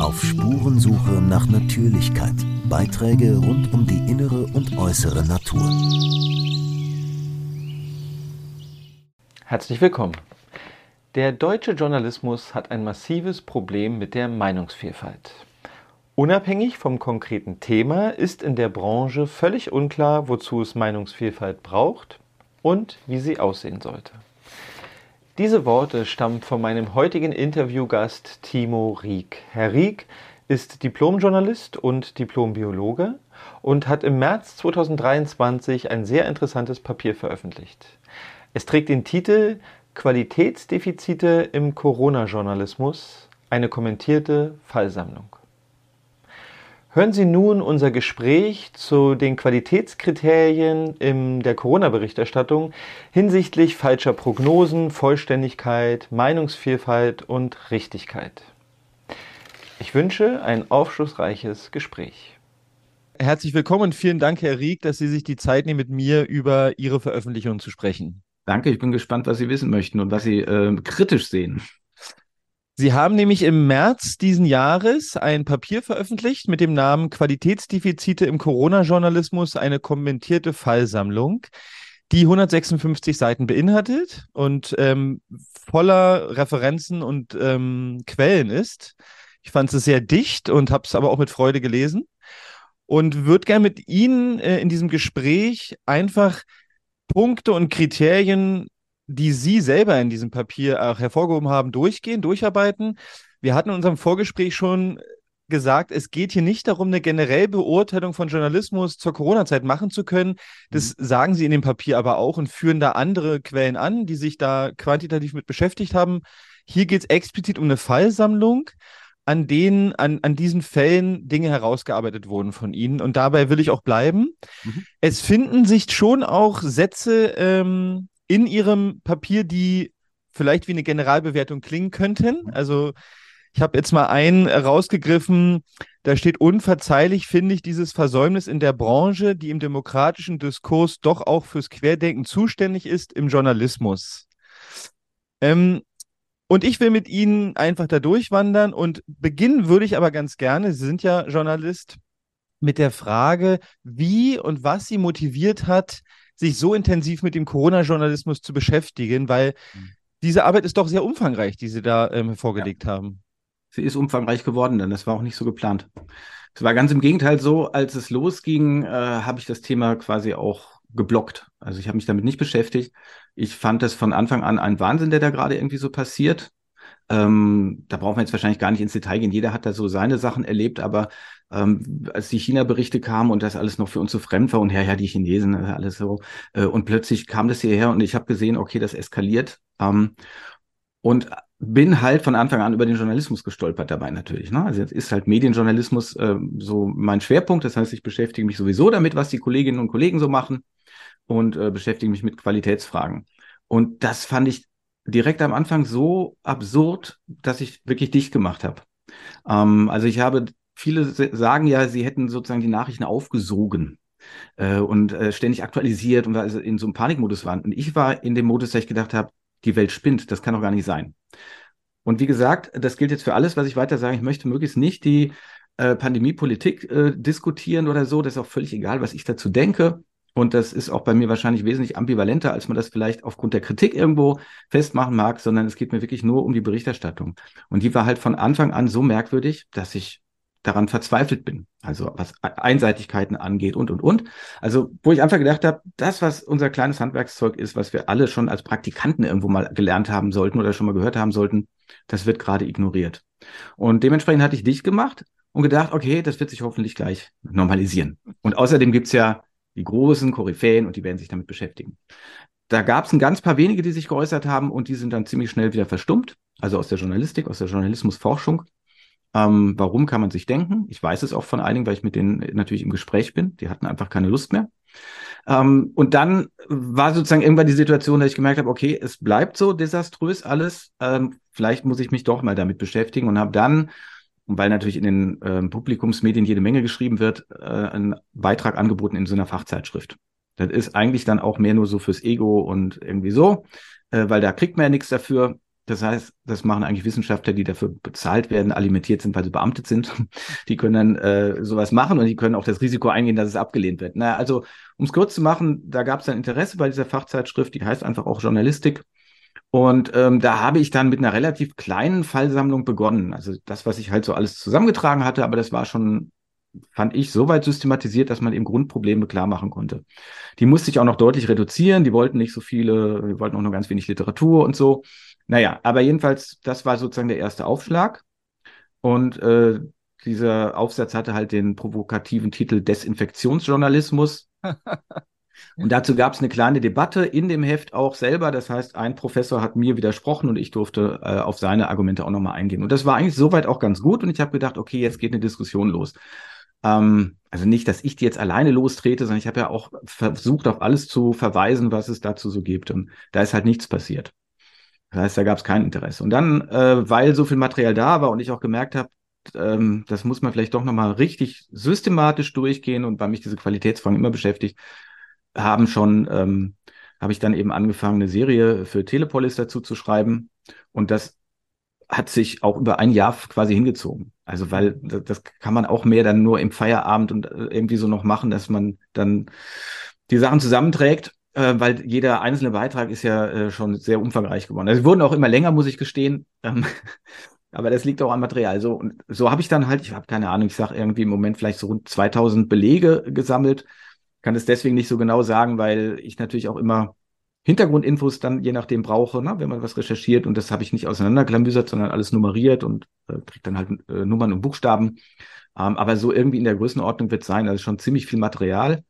Auf Spurensuche nach Natürlichkeit. Beiträge rund um die innere und äußere Natur. Herzlich willkommen. Der deutsche Journalismus hat ein massives Problem mit der Meinungsvielfalt. Unabhängig vom konkreten Thema ist in der Branche völlig unklar, wozu es Meinungsvielfalt braucht und wie sie aussehen sollte. Diese Worte stammen von meinem heutigen Interviewgast Timo Rieck. Herr Rieck ist Diplomjournalist und Diplombiologe und hat im März 2023 ein sehr interessantes Papier veröffentlicht. Es trägt den Titel Qualitätsdefizite im Corona-Journalismus, eine kommentierte Fallsammlung. Hören Sie nun unser Gespräch zu den Qualitätskriterien in der Corona-Berichterstattung hinsichtlich falscher Prognosen, Vollständigkeit, Meinungsvielfalt und Richtigkeit. Ich wünsche ein aufschlussreiches Gespräch. Herzlich willkommen und vielen Dank, Herr Rieck, dass Sie sich die Zeit nehmen, mit mir über Ihre Veröffentlichung zu sprechen. Danke, ich bin gespannt, was Sie wissen möchten und was Sie äh, kritisch sehen. Sie haben nämlich im März diesen Jahres ein Papier veröffentlicht mit dem Namen Qualitätsdefizite im Corona-Journalismus, eine kommentierte Fallsammlung, die 156 Seiten beinhaltet und ähm, voller Referenzen und ähm, Quellen ist. Ich fand es sehr dicht und habe es aber auch mit Freude gelesen und würde gerne mit Ihnen äh, in diesem Gespräch einfach Punkte und Kriterien die Sie selber in diesem Papier auch hervorgehoben haben, durchgehen, durcharbeiten. Wir hatten in unserem Vorgespräch schon gesagt, es geht hier nicht darum, eine generelle Beurteilung von Journalismus zur Corona-Zeit machen zu können. Das mhm. sagen Sie in dem Papier aber auch und führen da andere Quellen an, die sich da quantitativ mit beschäftigt haben. Hier geht es explizit um eine Fallsammlung, an denen, an, an diesen Fällen Dinge herausgearbeitet wurden von Ihnen. Und dabei will ich auch bleiben. Mhm. Es finden sich schon auch Sätze ähm, in Ihrem Papier, die vielleicht wie eine Generalbewertung klingen könnten. Mhm. Also ich habe jetzt mal einen rausgegriffen, da steht unverzeihlich, finde ich, dieses Versäumnis in der Branche, die im demokratischen Diskurs doch auch fürs Querdenken zuständig ist, im Journalismus. Ähm, und ich will mit Ihnen einfach da durchwandern und beginnen würde ich aber ganz gerne, Sie sind ja Journalist, mit der Frage, wie und was Sie motiviert hat, sich so intensiv mit dem Corona-Journalismus zu beschäftigen, weil mhm. diese Arbeit ist doch sehr umfangreich, die Sie da ähm, vorgelegt ja. haben. Sie ist umfangreich geworden, denn das war auch nicht so geplant. Es war ganz im Gegenteil so, als es losging, äh, habe ich das Thema quasi auch geblockt. Also ich habe mich damit nicht beschäftigt. Ich fand das von Anfang an ein Wahnsinn, der da gerade irgendwie so passiert. Ähm, da brauchen wir jetzt wahrscheinlich gar nicht ins Detail gehen. Jeder hat da so seine Sachen erlebt, aber ähm, als die China-Berichte kamen und das alles noch für uns so fremd war und ja, ja, die Chinesen, alles so. Äh, und plötzlich kam das hierher und ich habe gesehen, okay, das eskaliert. Ähm, und bin halt von Anfang an über den Journalismus gestolpert dabei natürlich. Ne? Also jetzt ist halt Medienjournalismus äh, so mein Schwerpunkt. Das heißt, ich beschäftige mich sowieso damit, was die Kolleginnen und Kollegen so machen und äh, beschäftige mich mit Qualitätsfragen. Und das fand ich direkt am Anfang so absurd, dass ich wirklich dicht gemacht habe. Ähm, also ich habe viele sagen ja, sie hätten sozusagen die Nachrichten aufgesogen äh, und äh, ständig aktualisiert und also in so einem Panikmodus waren. Und ich war in dem Modus, dass ich gedacht habe, die Welt spinnt, das kann doch gar nicht sein. Und wie gesagt, das gilt jetzt für alles, was ich weiter sage. Ich möchte möglichst nicht die äh, Pandemiepolitik äh, diskutieren oder so. Das ist auch völlig egal, was ich dazu denke. Und das ist auch bei mir wahrscheinlich wesentlich ambivalenter, als man das vielleicht aufgrund der Kritik irgendwo festmachen mag, sondern es geht mir wirklich nur um die Berichterstattung. Und die war halt von Anfang an so merkwürdig, dass ich daran verzweifelt bin. Also was Einseitigkeiten angeht und, und, und. Also wo ich einfach gedacht habe, das, was unser kleines Handwerkszeug ist, was wir alle schon als Praktikanten irgendwo mal gelernt haben sollten oder schon mal gehört haben sollten, das wird gerade ignoriert. Und dementsprechend hatte ich dich gemacht und gedacht, okay, das wird sich hoffentlich gleich normalisieren. Und außerdem gibt's ja die großen Koryphäen und die werden sich damit beschäftigen. Da gab es ein ganz paar wenige, die sich geäußert haben und die sind dann ziemlich schnell wieder verstummt, also aus der Journalistik, aus der Journalismusforschung. Ähm, warum kann man sich denken? Ich weiß es auch von einigen, weil ich mit denen natürlich im Gespräch bin. Die hatten einfach keine Lust mehr. Ähm, und dann war sozusagen irgendwann die Situation, dass ich gemerkt habe, okay, es bleibt so desaströs alles. Ähm, vielleicht muss ich mich doch mal damit beschäftigen und habe dann, weil natürlich in den ähm, Publikumsmedien jede Menge geschrieben wird, äh, einen Beitrag angeboten in so einer Fachzeitschrift. Das ist eigentlich dann auch mehr nur so fürs Ego und irgendwie so, äh, weil da kriegt man ja nichts dafür Das heißt, das machen eigentlich Wissenschaftler, die dafür bezahlt werden, alimentiert sind, weil sie beamtet sind. Die können dann äh, sowas machen und die können auch das Risiko eingehen, dass es abgelehnt wird. Na, also, um es kurz zu machen, da gab es ein Interesse bei dieser Fachzeitschrift, die heißt einfach auch Journalistik. Und ähm, da habe ich dann mit einer relativ kleinen Fallsammlung begonnen. Also das, was ich halt so alles zusammengetragen hatte, aber das war schon fand ich, so weit systematisiert, dass man eben Grundprobleme klar machen konnte. Die musste ich auch noch deutlich reduzieren. Die wollten nicht so viele, die wollten auch nur ganz wenig Literatur und so. Naja, aber jedenfalls, das war sozusagen der erste Aufschlag. Und äh, dieser Aufsatz hatte halt den provokativen Titel Desinfektionsjournalismus. Und dazu gab es eine kleine Debatte in dem Heft auch selber. Das heißt, ein Professor hat mir widersprochen und ich durfte äh, auf seine Argumente auch nochmal eingehen. Und das war eigentlich soweit auch ganz gut. Und ich habe gedacht, okay, jetzt geht eine Diskussion los. Ähm, also nicht, dass ich die jetzt alleine lostrete, sondern ich habe ja auch versucht, auf alles zu verweisen, was es dazu so gibt. Und da ist halt nichts passiert. Das heißt, da gab es kein Interesse. Und dann, äh, weil so viel Material da war und ich auch gemerkt habe, ähm, das muss man vielleicht doch nochmal richtig systematisch durchgehen und weil mich diese Qualitätsfragen immer beschäftigt, haben schon, ähm, habe ich dann eben angefangen, eine Serie für Telepolis dazu zu schreiben. Und das hat sich auch über ein Jahr quasi hingezogen. Also, weil das kann man auch mehr dann nur im Feierabend und äh, irgendwie so noch machen, dass man dann die Sachen zusammenträgt, äh, weil jeder einzelne Beitrag ist ja äh, schon sehr umfangreich geworden. Also, sie wurden auch immer länger, muss ich gestehen. Ähm, aber das liegt auch am Material. So, und so habe ich dann halt, ich habe keine Ahnung, ich sage irgendwie im Moment vielleicht so rund 2000 Belege gesammelt. Kann es deswegen nicht so genau sagen, weil ich natürlich auch immer Hintergrundinfos dann je nachdem brauche, ne, wenn man was recherchiert. Und das habe ich nicht auseinanderklamüsert, sondern alles nummeriert und äh, kriegt dann halt äh, Nummern und Buchstaben. Ähm, aber so irgendwie in der Größenordnung wird es sein. Also schon ziemlich viel Material.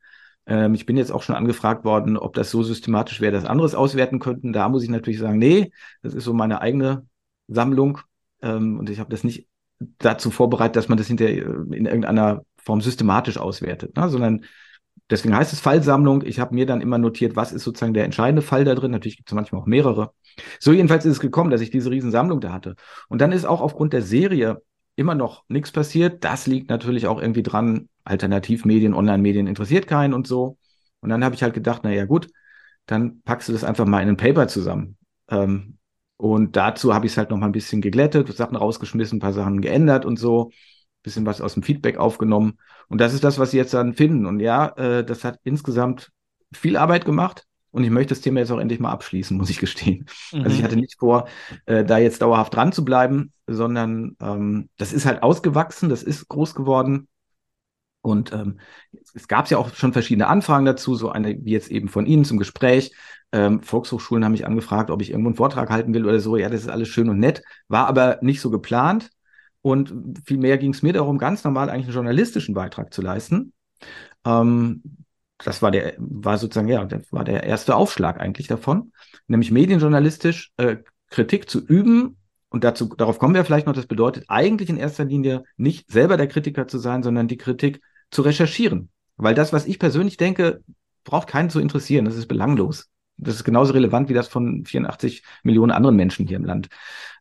Ähm, ich bin jetzt auch schon angefragt worden, ob das so systematisch wäre, dass anderes auswerten könnten. Da muss ich natürlich sagen, nee, das ist so meine eigene Sammlung. Ähm, und ich habe das nicht dazu vorbereitet, dass man das hinterher äh, in irgendeiner Form systematisch auswertet, ne, sondern Deswegen heißt es Fallsammlung. Ich habe mir dann immer notiert, was ist sozusagen der entscheidende Fall da drin. Natürlich gibt es manchmal auch mehrere. So jedenfalls ist es gekommen, dass ich diese Riesensammlung da hatte. Und dann ist auch aufgrund der Serie immer noch nichts passiert. Das liegt natürlich auch irgendwie dran. Alternativmedien, Online-Medien interessiert keinen und so. Und dann habe ich halt gedacht, naja gut, dann packst du das einfach mal in ein Paper zusammen. Ähm, und dazu habe ich es halt noch mal ein bisschen geglättet, Sachen rausgeschmissen, ein paar Sachen geändert und so bisschen was aus dem Feedback aufgenommen. Und das ist das, was Sie jetzt dann finden. Und ja, äh, das hat insgesamt viel Arbeit gemacht. Und ich möchte das Thema jetzt auch endlich mal abschließen, muss ich gestehen. Mhm. Also ich mhm. hatte nicht vor, äh, da jetzt dauerhaft dran zu bleiben, sondern ähm, das ist halt ausgewachsen, das ist groß geworden. Und ähm, es gab ja auch schon verschiedene Anfragen dazu, so eine wie jetzt eben von Ihnen zum Gespräch. Ähm, Volkshochschulen haben mich angefragt, ob ich irgendwo einen Vortrag halten will oder so. Ja, das ist alles schön und nett, war aber nicht so geplant. Und vielmehr ging es mir darum, ganz normal eigentlich einen journalistischen Beitrag zu leisten. Ähm, das war der, war sozusagen, ja, das war der erste Aufschlag eigentlich davon, nämlich medienjournalistisch äh, Kritik zu üben. Und dazu, darauf kommen wir vielleicht noch, das bedeutet eigentlich in erster Linie nicht selber der Kritiker zu sein, sondern die Kritik zu recherchieren. Weil das, was ich persönlich denke, braucht keinen zu interessieren. Das ist belanglos. Das ist genauso relevant wie das von 84 Millionen anderen Menschen hier im Land.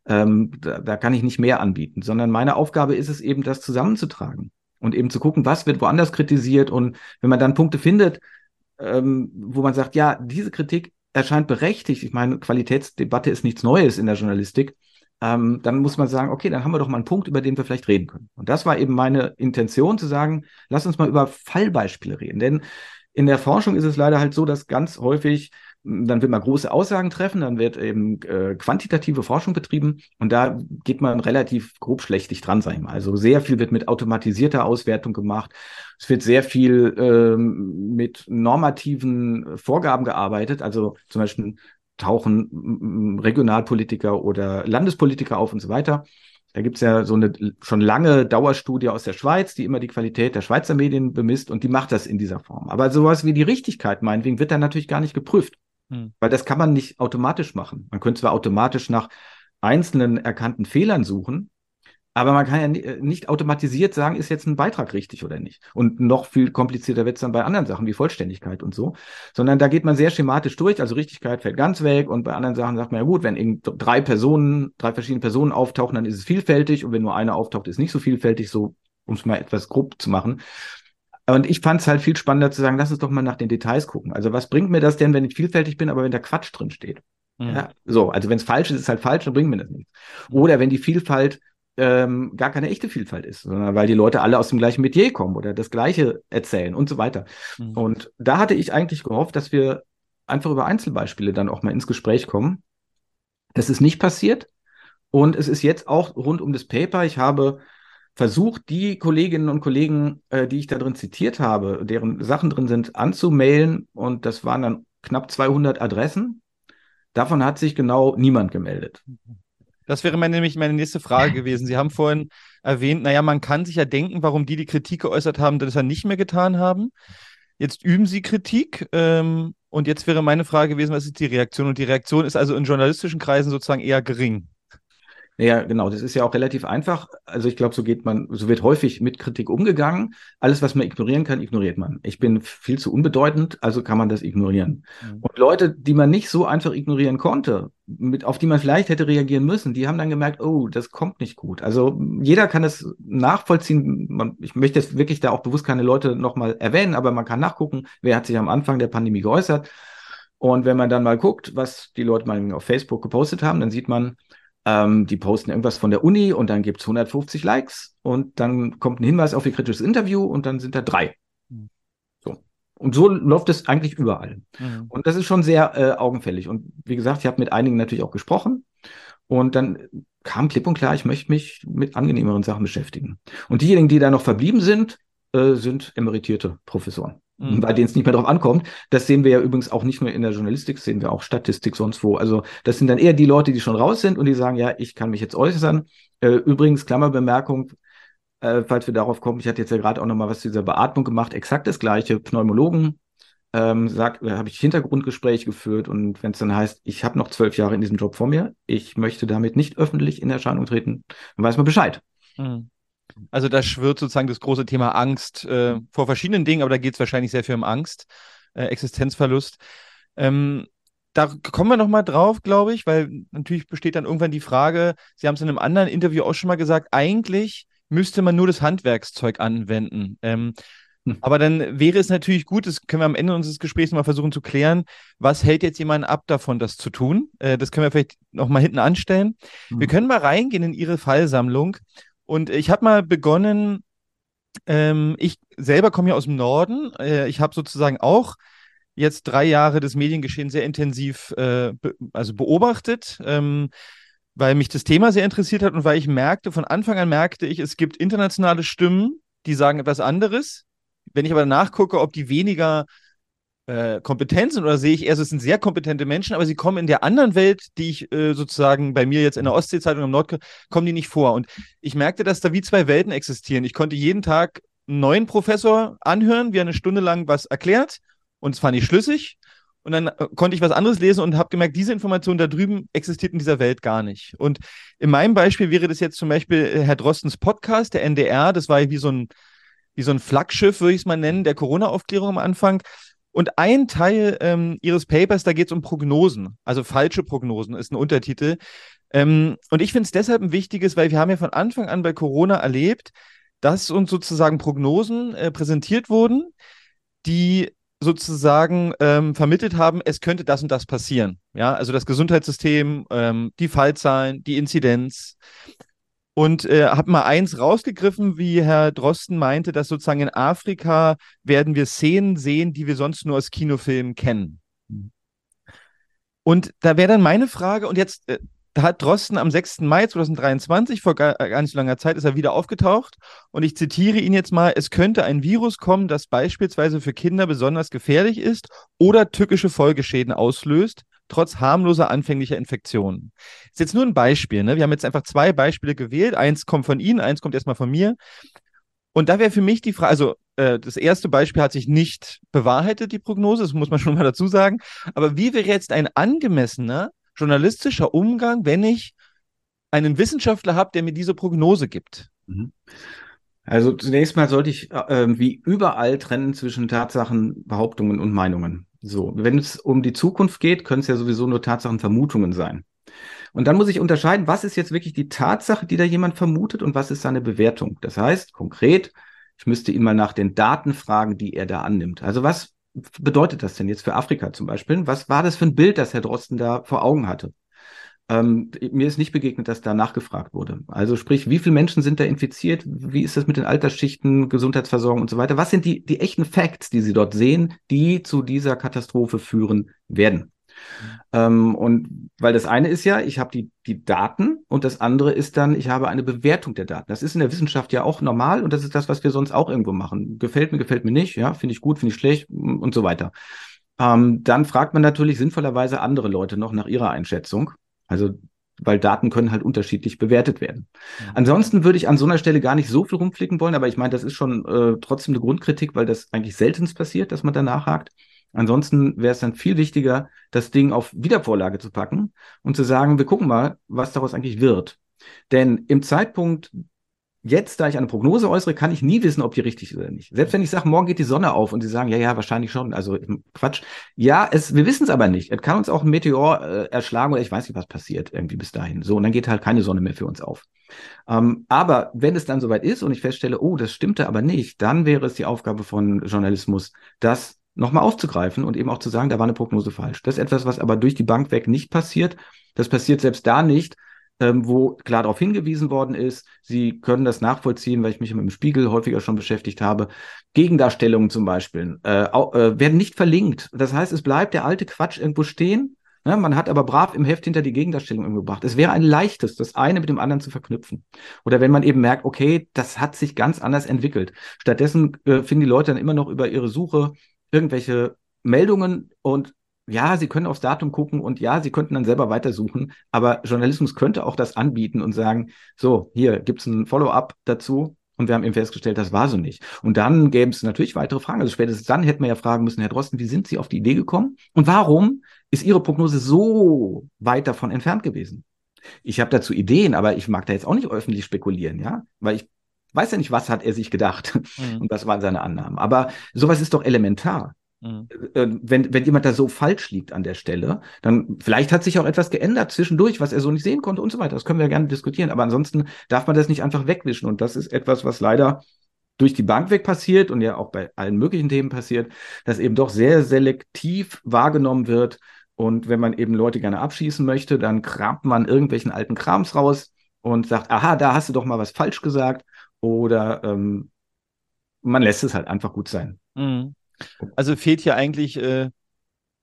Ähm, da, da kann ich nicht mehr anbieten, sondern meine Aufgabe ist es eben, das zusammenzutragen und eben zu gucken, was wird woanders kritisiert. Und wenn man dann Punkte findet, ähm, wo man sagt, ja, diese Kritik erscheint berechtigt. Ich meine, Qualitätsdebatte ist nichts Neues in der Journalistik. Ähm, dann muss man sagen, okay, dann haben wir doch mal einen Punkt, über den wir vielleicht reden können. Und das war eben meine Intention zu sagen, lass uns mal über Fallbeispiele reden. Denn in der Forschung ist es leider halt so, dass ganz häufig dann will man große Aussagen treffen, dann wird eben äh, quantitative Forschung betrieben und da geht man relativ grobschlächtig dran, sag ich mal. Also sehr viel wird mit automatisierter Auswertung gemacht. Es wird sehr viel ähm, mit normativen Vorgaben gearbeitet. Also zum Beispiel tauchen Regionalpolitiker oder Landespolitiker auf und so weiter. Da gibt's ja so eine schon lange Dauerstudie aus der Schweiz, die immer die Qualität der Schweizer Medien bemisst und die macht das in dieser Form. Aber sowas wie die Richtigkeit, meinetwegen, wird dann natürlich gar nicht geprüft. Hm. Weil das kann man nicht automatisch machen. Man könnte zwar automatisch nach einzelnen erkannten Fehlern suchen, aber man kann ja äh, nicht automatisiert sagen, ist jetzt ein Beitrag richtig oder nicht. Und noch viel komplizierter wird es dann bei anderen Sachen wie Vollständigkeit und so. Sondern da geht man sehr schematisch durch. Also Richtigkeit fällt ganz weg. Und bei anderen Sachen sagt man ja gut, wenn drei Personen, drei verschiedene Personen auftauchen, dann ist es vielfältig. Und wenn nur eine auftaucht, ist nicht so vielfältig, so um es mal etwas grob zu machen. Und ich fand es halt viel spannender zu sagen, lass uns doch mal nach den Details gucken. Also was bringt mir das denn, wenn ich vielfältig bin, aber wenn da Quatsch drin steht? Mhm. Ja, so, also wenn es falsch ist, ist es halt falsch, dann bringt mir das nichts. Oder wenn die Vielfalt ähm, gar keine echte Vielfalt ist, sondern weil die Leute alle aus dem gleichen Metier kommen oder das Gleiche erzählen und so weiter. Mhm. Und da hatte ich eigentlich gehofft, dass wir einfach über Einzelbeispiele dann auch mal ins Gespräch kommen. Das ist nicht passiert. Und es ist jetzt auch rund um das Paper. Ich habe versucht, die Kolleginnen und Kollegen, äh, die ich da drin zitiert habe, deren Sachen drin sind, anzumailen. Und das waren dann knapp 200 Adressen. Davon hat sich genau niemand gemeldet. Das wäre meine, nämlich meine nächste Frage gewesen. Sie haben vorhin erwähnt, naja, man kann sich ja denken, warum die die Kritik geäußert haben, das ja nicht mehr getan haben. Jetzt üben Sie Kritik. Ähm, und jetzt wäre meine Frage gewesen, was ist die Reaktion? Und die Reaktion ist also in journalistischen Kreisen sozusagen eher gering. Ja, genau. Das ist ja auch relativ einfach. Also ich glaube, so geht man, so wird häufig mit Kritik umgegangen. Alles, was man ignorieren kann, ignoriert man. Ich bin viel zu unbedeutend, also kann man das ignorieren. Mhm. Und Leute, die man nicht so einfach ignorieren konnte, mit, auf die man vielleicht hätte reagieren müssen, die haben dann gemerkt, oh, das kommt nicht gut. Also jeder kann es nachvollziehen. Man, ich möchte jetzt wirklich da auch bewusst keine Leute nochmal erwähnen, aber man kann nachgucken, wer hat sich am Anfang der Pandemie geäußert. Und wenn man dann mal guckt, was die Leute mal auf Facebook gepostet haben, dann sieht man, ähm, die posten irgendwas von der Uni und dann gibt es 150 Likes und dann kommt ein Hinweis auf ihr kritisches Interview und dann sind da drei. Mhm. So. Und so läuft es eigentlich überall. Mhm. Und das ist schon sehr äh, augenfällig. Und wie gesagt, ich habe mit einigen natürlich auch gesprochen. Und dann kam klipp und klar, ich möchte mich mit angenehmeren Sachen beschäftigen. Und diejenigen, die da noch verblieben sind, äh, sind emeritierte Professoren mhm. bei denen es nicht mehr drauf ankommt. Das sehen wir ja übrigens auch nicht nur in der Journalistik, sehen wir auch Statistik sonst wo. Also das sind dann eher die Leute, die schon raus sind und die sagen, ja, ich kann mich jetzt äußern. Äh, übrigens, Klammerbemerkung, äh, falls wir darauf kommen, ich hatte jetzt ja gerade auch nochmal was zu dieser Beatmung gemacht, exakt das gleiche, Pneumologen, ähm, sagt, äh, habe ich Hintergrundgespräche geführt und wenn es dann heißt, ich habe noch zwölf Jahre in diesem Job vor mir, ich möchte damit nicht öffentlich in Erscheinung treten, dann weiß man Bescheid. Mhm. Also da schwirrt sozusagen das große Thema Angst äh, vor verschiedenen Dingen, aber da geht es wahrscheinlich sehr viel um Angst, äh, Existenzverlust. Ähm, da kommen wir nochmal drauf, glaube ich, weil natürlich besteht dann irgendwann die Frage, Sie haben es in einem anderen Interview auch schon mal gesagt, eigentlich müsste man nur das Handwerkszeug anwenden. Ähm, hm. Aber dann wäre es natürlich gut, das können wir am Ende unseres Gesprächs mal versuchen zu klären, was hält jetzt jemanden ab davon, das zu tun? Äh, das können wir vielleicht nochmal hinten anstellen. Hm. Wir können mal reingehen in Ihre Fallsammlung und ich habe mal begonnen, ähm, ich selber komme ja aus dem Norden. Äh, ich habe sozusagen auch jetzt drei Jahre das Mediengeschehen sehr intensiv äh, be also beobachtet, ähm, weil mich das Thema sehr interessiert hat und weil ich merkte, von Anfang an merkte ich, es gibt internationale Stimmen, die sagen etwas anderes. Wenn ich aber nachgucke, ob die weniger äh, Kompetenzen oder sehe ich eher, es sind sehr kompetente Menschen, aber sie kommen in der anderen Welt, die ich äh, sozusagen bei mir jetzt in der Ostseezeitung im Nord kommen die nicht vor. Und ich merkte, dass da wie zwei Welten existieren. Ich konnte jeden Tag einen neuen Professor anhören, wie er eine Stunde lang was erklärt und es fand ich schlüssig. Und dann äh, konnte ich was anderes lesen und habe gemerkt, diese Information da drüben existiert in dieser Welt gar nicht. Und in meinem Beispiel wäre das jetzt zum Beispiel äh, Herr Drostens Podcast, der NDR, das war wie so ein, wie so ein Flaggschiff, würde ich es mal nennen, der Corona-Aufklärung am Anfang. Und ein Teil ähm, ihres Papers, da geht es um Prognosen, also falsche Prognosen ist ein Untertitel. Ähm, und ich finde es deshalb ein wichtiges, weil wir haben ja von Anfang an bei Corona erlebt, dass uns sozusagen Prognosen äh, präsentiert wurden, die sozusagen ähm, vermittelt haben, es könnte das und das passieren. Ja, also das Gesundheitssystem, ähm, die Fallzahlen, die Inzidenz. Und äh, habe mal eins rausgegriffen, wie Herr Drosten meinte, dass sozusagen in Afrika werden wir Szenen sehen, die wir sonst nur aus Kinofilmen kennen. Und da wäre dann meine Frage, und jetzt, äh, hat Drosten am 6. Mai 2023, vor gar, gar nicht so langer Zeit, ist er wieder aufgetaucht. Und ich zitiere ihn jetzt mal, es könnte ein Virus kommen, das beispielsweise für Kinder besonders gefährlich ist oder tückische Folgeschäden auslöst trotz harmloser anfänglicher Infektionen. Das ist jetzt nur ein Beispiel. Ne? Wir haben jetzt einfach zwei Beispiele gewählt. Eins kommt von Ihnen, eins kommt erstmal von mir. Und da wäre für mich die Frage, also äh, das erste Beispiel hat sich nicht bewahrheitet, die Prognose, das muss man schon mal dazu sagen. Aber wie wäre jetzt ein angemessener journalistischer Umgang, wenn ich einen Wissenschaftler habe, der mir diese Prognose gibt? Mhm. Also zunächst mal sollte ich äh, wie überall trennen zwischen Tatsachen, Behauptungen und Meinungen. So, wenn es um die Zukunft geht, können es ja sowieso nur Tatsachen, Vermutungen sein. Und dann muss ich unterscheiden, was ist jetzt wirklich die Tatsache, die da jemand vermutet und was ist seine Bewertung. Das heißt, konkret, ich müsste ihn mal nach den Daten fragen, die er da annimmt. Also was bedeutet das denn jetzt für Afrika zum Beispiel? Was war das für ein Bild, das Herr Drosten da vor Augen hatte? Ähm, mir ist nicht begegnet, dass da nachgefragt wurde. Also sprich, wie viele Menschen sind da infiziert? Wie ist das mit den Altersschichten, Gesundheitsversorgung und so weiter? Was sind die, die echten Facts, die Sie dort sehen, die zu dieser Katastrophe führen werden? Ähm, und weil das eine ist ja, ich habe die, die Daten und das andere ist dann, ich habe eine Bewertung der Daten. Das ist in der Wissenschaft ja auch normal und das ist das, was wir sonst auch irgendwo machen. Gefällt mir, gefällt mir nicht, ja, finde ich gut, finde ich schlecht und so weiter. Ähm, dann fragt man natürlich sinnvollerweise andere Leute noch nach ihrer Einschätzung. Also, weil Daten können halt unterschiedlich bewertet werden. Mhm. Ansonsten würde ich an so einer Stelle gar nicht so viel rumflicken wollen, aber ich meine, das ist schon äh, trotzdem eine Grundkritik, weil das eigentlich seltenst passiert, dass man da nachhakt. Ansonsten wäre es dann viel wichtiger, das Ding auf Wiedervorlage zu packen und zu sagen, wir gucken mal, was daraus eigentlich wird. Denn im Zeitpunkt jetzt, da ich eine Prognose äußere, kann ich nie wissen, ob die richtig ist oder nicht. Selbst wenn ich sage, morgen geht die Sonne auf und sie sagen, ja, ja, wahrscheinlich schon, also Quatsch. Ja, es, wir wissen es aber nicht. Es kann uns auch ein Meteor äh, erschlagen oder ich weiß nicht, was passiert irgendwie bis dahin. So, und dann geht halt keine Sonne mehr für uns auf. Ähm, aber wenn es dann soweit ist und ich feststelle, oh, das stimmte aber nicht, dann wäre es die Aufgabe von Journalismus, das nochmal aufzugreifen und eben auch zu sagen, da war eine Prognose falsch. Das ist etwas, was aber durch die Bank weg nicht passiert. Das passiert selbst da nicht, ähm, wo klar darauf hingewiesen worden ist. Sie können das nachvollziehen, weil ich mich mit dem Spiegel häufiger schon beschäftigt habe. Gegendarstellungen zum Beispiel äh, äh, werden nicht verlinkt. Das heißt, es bleibt der alte Quatsch irgendwo stehen. Ne? Man hat aber brav im Heft hinter die Gegendarstellung gebracht. Es wäre ein leichtes, das eine mit dem anderen zu verknüpfen. Oder wenn man eben merkt, okay, das hat sich ganz anders entwickelt. Stattdessen äh, finden die Leute dann immer noch über ihre Suche irgendwelche Meldungen und ja, Sie können aufs Datum gucken und ja, Sie könnten dann selber weitersuchen, aber Journalismus könnte auch das anbieten und sagen, so, hier gibt es ein Follow-up dazu und wir haben eben festgestellt, das war so nicht. Und dann gäbe es natürlich weitere Fragen. Also spätestens dann hätten wir ja fragen müssen, Herr Drosten, wie sind Sie auf die Idee gekommen und warum ist Ihre Prognose so weit davon entfernt gewesen? Ich habe dazu Ideen, aber ich mag da jetzt auch nicht öffentlich spekulieren, ja, weil ich weiß ja nicht, was hat er sich gedacht mhm. und was waren seine Annahmen. Aber sowas ist doch elementar. Mhm. Äh, wenn, wenn jemand da so falsch liegt an der Stelle, dann vielleicht hat sich auch etwas geändert zwischendurch, was er so nicht sehen konnte und so weiter. Das können wir gerne diskutieren. Aber ansonsten darf man das nicht einfach wegwischen. Und das ist etwas, was leider durch die Bank weg passiert und ja auch bei allen möglichen Themen passiert, dass eben doch sehr selektiv wahrgenommen wird. Und wenn man eben Leute gerne abschießen möchte, dann kramt man irgendwelchen alten Krams raus und sagt, aha, da hast du doch mal was falsch gesagt. Oder ähm, man lässt es halt einfach gut sein. Mhm. Also fehlt hier eigentlich, äh,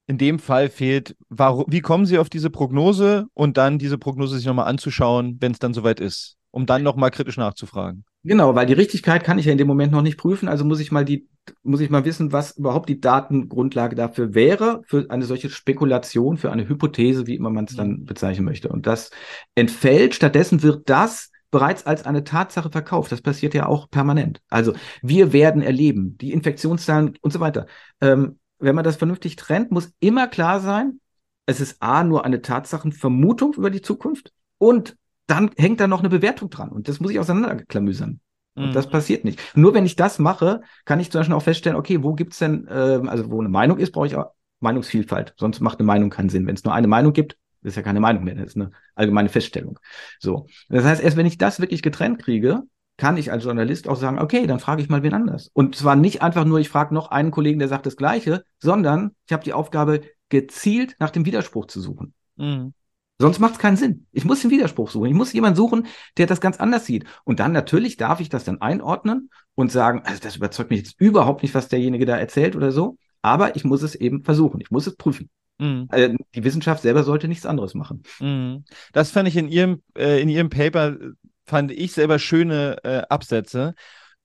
in dem Fall fehlt, warum, wie kommen Sie auf diese Prognose und dann diese Prognose sich nochmal anzuschauen, wenn es dann soweit ist, um dann nochmal kritisch nachzufragen. Genau, weil die Richtigkeit kann ich ja in dem Moment noch nicht prüfen, also muss ich mal die, muss ich mal wissen, was überhaupt die Datengrundlage dafür wäre, für eine solche Spekulation, für eine Hypothese, wie immer man es dann bezeichnen möchte. Und das entfällt, stattdessen wird das bereits als eine Tatsache verkauft. Das passiert ja auch permanent. Also wir werden erleben, die Infektionszahlen und so weiter. Ähm, wenn man das vernünftig trennt, muss immer klar sein, es ist A, nur eine Tatsachenvermutung über die Zukunft und dann hängt da noch eine Bewertung dran und das muss ich auseinanderklamüsern. Und das mhm. passiert nicht. Nur wenn ich das mache, kann ich zum Beispiel auch feststellen, okay, wo gibt's denn, äh, also wo eine Meinung ist, brauche ich auch Meinungsvielfalt. Sonst macht eine Meinung keinen Sinn. Wenn es nur eine Meinung gibt, ist ja keine Meinung mehr, das ist eine allgemeine Feststellung. So. Das heißt, erst wenn ich das wirklich getrennt kriege, kann ich als Journalist auch sagen, okay, dann frage ich mal wen anders. Und zwar nicht einfach nur, ich frage noch einen Kollegen, der sagt das Gleiche, sondern ich habe die Aufgabe, gezielt nach dem Widerspruch zu suchen. Mhm. Sonst macht es keinen Sinn. Ich muss den Widerspruch suchen. Ich muss jemanden suchen, der das ganz anders sieht. Und dann natürlich darf ich das dann einordnen und sagen, also das überzeugt mich jetzt überhaupt nicht, was derjenige da erzählt oder so. Aber ich muss es eben versuchen. Ich muss es prüfen. Mhm. Also die Wissenschaft selber sollte nichts anderes machen. Mhm. Das fand ich in Ihrem, äh, in Ihrem Paper, fand ich selber schöne äh, Absätze,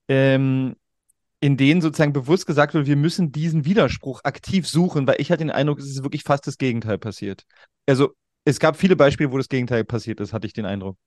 ähm, in denen sozusagen bewusst gesagt wird, wir müssen diesen Widerspruch aktiv suchen, weil ich hatte den Eindruck, es ist wirklich fast das Gegenteil passiert. Also es gab viele Beispiele, wo das Gegenteil passiert ist, hatte ich den Eindruck.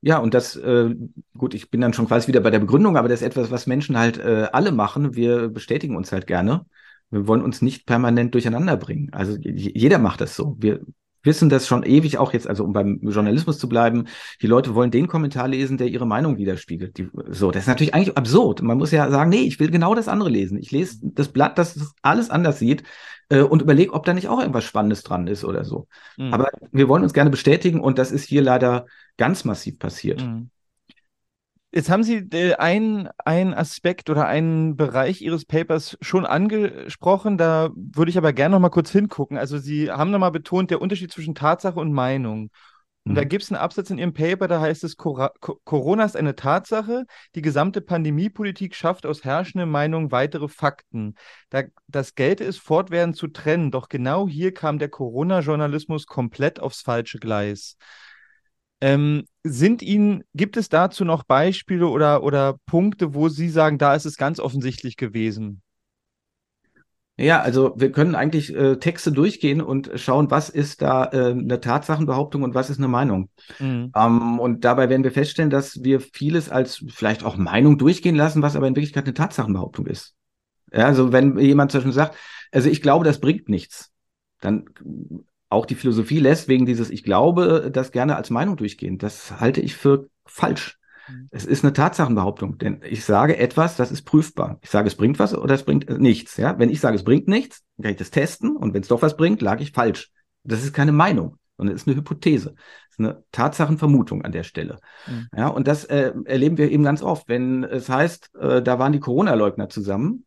Ja, und das, äh, gut, ich bin dann schon quasi wieder bei der Begründung, aber das ist etwas, was Menschen halt äh, alle machen. Wir bestätigen uns halt gerne. Wir wollen uns nicht permanent durcheinander bringen. Also jeder macht das so. Wir wissen das schon ewig auch jetzt, also um beim Journalismus zu bleiben, die Leute wollen den Kommentar lesen, der ihre Meinung widerspiegelt. Die, so, das ist natürlich eigentlich absurd. Man muss ja sagen, nee, ich will genau das andere lesen. Ich lese das Blatt, das das alles anders sieht äh, und überlege, ob da nicht auch irgendwas Spannendes dran ist oder so. Mhm. Aber wir wollen uns gerne bestätigen und das ist hier leider ganz massiv passiert. Mhm. Jetzt haben Sie äh, einen, einen Aspekt oder einen Bereich Ihres Papers schon angesprochen. Da würde ich aber gerne noch mal kurz hingucken. Also Sie haben noch mal betont, der Unterschied zwischen Tatsache und Meinung. Und mhm. da gibt es einen Absatz in Ihrem Paper, da heißt es, Corona ist eine Tatsache, die gesamte Pandemiepolitik schafft aus herrschenden Meinungen weitere Fakten. Da, das gelte es fortwährend zu trennen, doch genau hier kam der Corona-Journalismus komplett aufs falsche Gleis. Ähm, sind Ihnen, gibt es dazu noch Beispiele oder, oder Punkte, wo Sie sagen, da ist es ganz offensichtlich gewesen? Ja, also wir können eigentlich äh, Texte durchgehen und schauen, was ist da äh, eine Tatsachenbehauptung und was ist eine Meinung. Mhm. Ähm, und dabei werden wir feststellen, dass wir vieles als vielleicht auch Meinung durchgehen lassen, was aber in Wirklichkeit eine Tatsachenbehauptung ist. Ja, also wenn jemand zum Beispiel sagt, also ich glaube, das bringt nichts, dann auch die Philosophie lässt wegen dieses Ich glaube das gerne als Meinung durchgehen. Das halte ich für falsch. Mhm. Es ist eine Tatsachenbehauptung, denn ich sage etwas, das ist prüfbar. Ich sage, es bringt was oder es bringt nichts. Ja? Wenn ich sage, es bringt nichts, kann ich das testen und wenn es doch was bringt, lag ich falsch. Das ist keine Meinung, sondern es ist eine Hypothese. Es ist eine Tatsachenvermutung an der Stelle. Mhm. Ja, und das äh, erleben wir eben ganz oft. Wenn es heißt, äh, da waren die Corona-Leugner zusammen,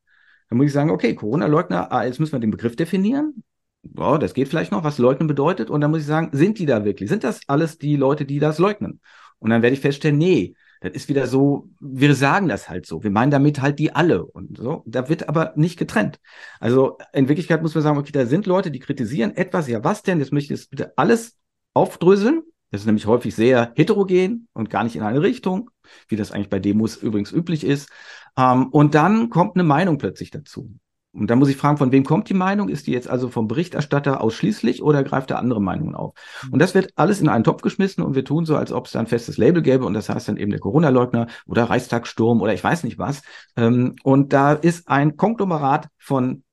dann muss ich sagen, okay, Corona-Leugner, ah, jetzt müssen wir den Begriff definieren. Boah, das geht vielleicht noch, was leugnen bedeutet. Und dann muss ich sagen, sind die da wirklich? Sind das alles die Leute, die das leugnen? Und dann werde ich feststellen, nee, das ist wieder so, wir sagen das halt so. Wir meinen damit halt die alle und so. Da wird aber nicht getrennt. Also in Wirklichkeit muss man sagen, okay, da sind Leute, die kritisieren etwas. Ja, was denn? Jetzt möchte ich das bitte alles aufdröseln. Das ist nämlich häufig sehr heterogen und gar nicht in eine Richtung, wie das eigentlich bei Demos übrigens üblich ist. Ähm, und dann kommt eine Meinung plötzlich dazu. Und da muss ich fragen, von wem kommt die Meinung? Ist die jetzt also vom Berichterstatter ausschließlich oder greift er andere Meinungen auf? Und das wird alles in einen Topf geschmissen und wir tun so, als ob es da ein festes Label gäbe und das heißt dann eben der Corona-Leugner oder Reichstagssturm oder ich weiß nicht was. Ähm, und da ist ein Konglomerat von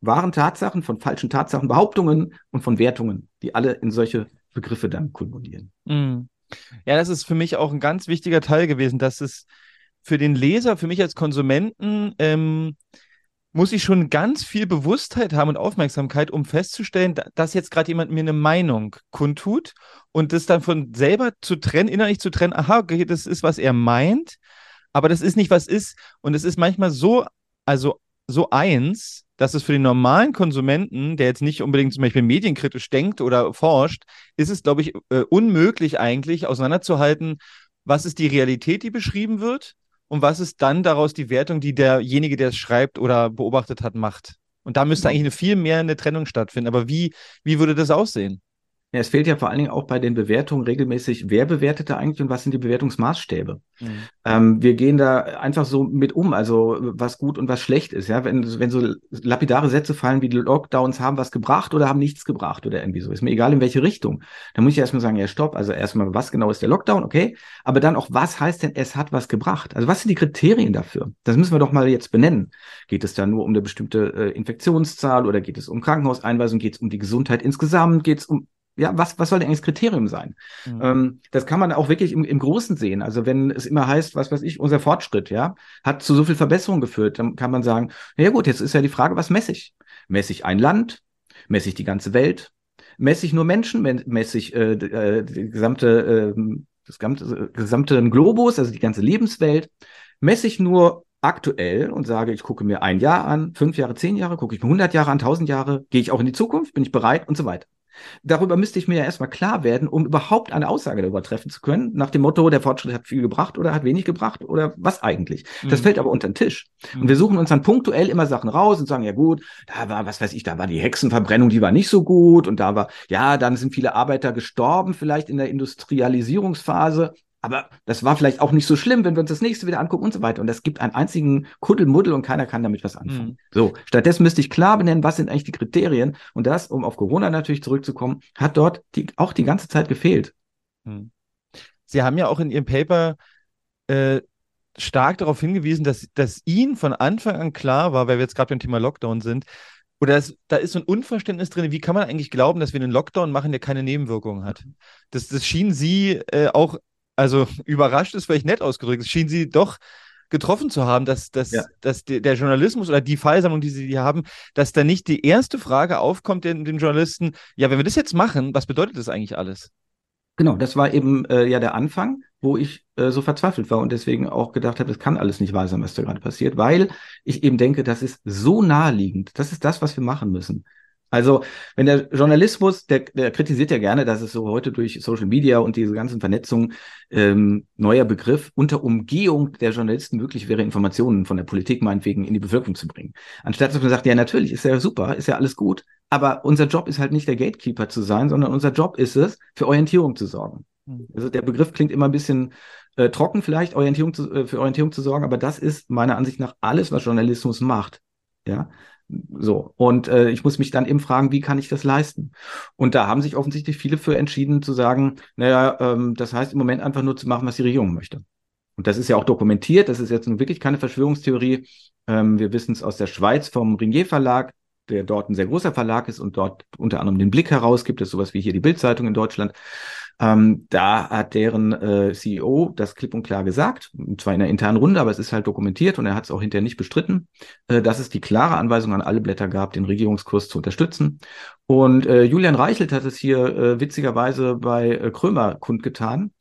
wahren Tatsachen, von falschen Tatsachen, Behauptungen und von Wertungen, die alle in solche Begriffe dann kulminieren. Mhm. Ja, das ist für mich auch ein ganz wichtiger Teil gewesen, dass es für den Leser, für mich als Konsumenten, ähm, muss ich schon ganz viel Bewusstheit haben und Aufmerksamkeit, um festzustellen, dass jetzt gerade jemand mir eine Meinung kundtut und das dann von selber zu trennen, innerlich zu trennen, aha, okay, das ist, was er meint, aber das ist nicht, was ist. Und es ist manchmal so, also so eins, dass es für den normalen Konsumenten, der jetzt nicht unbedingt zum Beispiel medienkritisch denkt oder forscht, ist es, glaube ich, äh, unmöglich eigentlich auseinanderzuhalten, was ist die Realität, die beschrieben wird und was ist dann daraus die Wertung, die derjenige, der es schreibt oder beobachtet hat, macht? Und da müsste eigentlich eine viel mehr eine Trennung stattfinden. Aber wie, wie würde das aussehen? Ja, es fehlt ja vor allen Dingen auch bei den Bewertungen regelmäßig, wer bewertet da eigentlich und was sind die Bewertungsmaßstäbe. Mhm. Ähm, wir gehen da einfach so mit um, also was gut und was schlecht ist. Ja, wenn, wenn so lapidare Sätze fallen wie die Lockdowns haben was gebracht oder haben nichts gebracht oder irgendwie so, ist mir egal in welche Richtung. Dann muss ich erstmal sagen, ja, stopp, also erstmal, was genau ist der Lockdown, okay, aber dann auch, was heißt denn, es hat was gebracht? Also was sind die Kriterien dafür? Das müssen wir doch mal jetzt benennen. Geht es da nur um eine bestimmte äh, Infektionszahl oder geht es um Krankenhauseinweisung? Geht es um die Gesundheit insgesamt? Geht es um ja, was, was soll denn eigentlich das Kriterium sein? Mhm. Ähm, das kann man auch wirklich im, im Großen sehen. Also wenn es immer heißt, was weiß ich, unser Fortschritt, ja, hat zu so viel Verbesserung geführt, dann kann man sagen, na ja gut, jetzt ist ja die Frage, was messe ich? Messe ich ein Land? Messe ich die ganze Welt? Messe ich nur Menschen? Messe ich äh, äh, die gesamte, äh, das gesamte, gesamte Globus, also die ganze Lebenswelt? Messe ich nur aktuell und sage, ich gucke mir ein Jahr an, fünf Jahre, zehn Jahre, gucke ich mir 100 Jahre an, 1000 Jahre, gehe ich auch in die Zukunft, bin ich bereit und so weiter. Darüber müsste ich mir ja erstmal klar werden, um überhaupt eine Aussage darüber treffen zu können, nach dem Motto, der Fortschritt hat viel gebracht oder hat wenig gebracht oder was eigentlich. Das mhm. fällt aber unter den Tisch. Mhm. Und wir suchen uns dann punktuell immer Sachen raus und sagen, ja gut, da war, was weiß ich, da war die Hexenverbrennung, die war nicht so gut und da war, ja, dann sind viele Arbeiter gestorben, vielleicht in der Industrialisierungsphase. Aber das war vielleicht auch nicht so schlimm, wenn wir uns das nächste wieder angucken und so weiter. Und es gibt einen einzigen Kuddelmuddel und keiner kann damit was anfangen. Mhm. So, stattdessen müsste ich klar benennen, was sind eigentlich die Kriterien. Und das, um auf Corona natürlich zurückzukommen, hat dort die, auch die ganze Zeit gefehlt. Mhm. Sie haben ja auch in Ihrem Paper äh, stark darauf hingewiesen, dass, dass Ihnen von Anfang an klar war, weil wir jetzt gerade beim Thema Lockdown sind, oder es, da ist so ein Unverständnis drin, wie kann man eigentlich glauben, dass wir einen Lockdown machen, der keine Nebenwirkungen hat? Das, das schien Sie äh, auch also überrascht ist vielleicht nett ausgedrückt. Es schien sie doch getroffen zu haben, dass, dass, ja. dass der Journalismus oder die Fallsammlung, die sie hier haben, dass da nicht die erste Frage aufkommt den, den Journalisten, ja, wenn wir das jetzt machen, was bedeutet das eigentlich alles? Genau, das war eben äh, ja der Anfang. wo ich äh, so verzweifelt war und deswegen auch gedacht habe, das kann alles nicht wahr sein, was da gerade passiert, weil ich eben denke, das ist so naheliegend. Das ist das, was wir machen müssen. Also, wenn der Journalismus, der, der kritisiert ja gerne, dass es so heute durch Social Media und diese ganzen Vernetzungen ähm, neuer Begriff unter Umgehung der Journalisten möglich wäre, Informationen von der Politik meinetwegen in die Bevölkerung zu bringen. Anstatt dass man sagt, ja, natürlich, ist ja super, ist ja alles gut, aber unser Job ist halt nicht der Gatekeeper zu sein, sondern unser Job ist es, für Orientierung zu sorgen. Hm. Also der Begriff klingt immer ein bisschen äh, trocken vielleicht, Orientierung zu, äh, für Orientierung zu sorgen, aber das ist meiner Ansicht nach alles, was Journalismus macht. Ja, so, und äh, ich muss mich dann eben fragen, wie kann ich das leisten? Und da haben sich offensichtlich viele für entschieden zu sagen, naja, ähm, das heißt im Moment einfach nur zu machen, was die Regierung möchte. Und das ist ja auch dokumentiert, das ist jetzt nun wirklich keine Verschwörungstheorie. Ähm, wir wissen es aus der Schweiz vom Ringier Verlag, der dort ein sehr großer Verlag ist und dort unter anderem den Blick herausgibt, das ist sowas wie hier die Bildzeitung in Deutschland. Ähm, da hat deren äh, CEO das klipp und klar gesagt, und zwar in der internen Runde, aber es ist halt dokumentiert und er hat es auch hinterher nicht bestritten, äh, dass es die klare Anweisung an alle Blätter gab, den Regierungskurs zu unterstützen. Und äh, Julian Reichelt hat es hier äh, witzigerweise bei äh, Krömer kundgetan.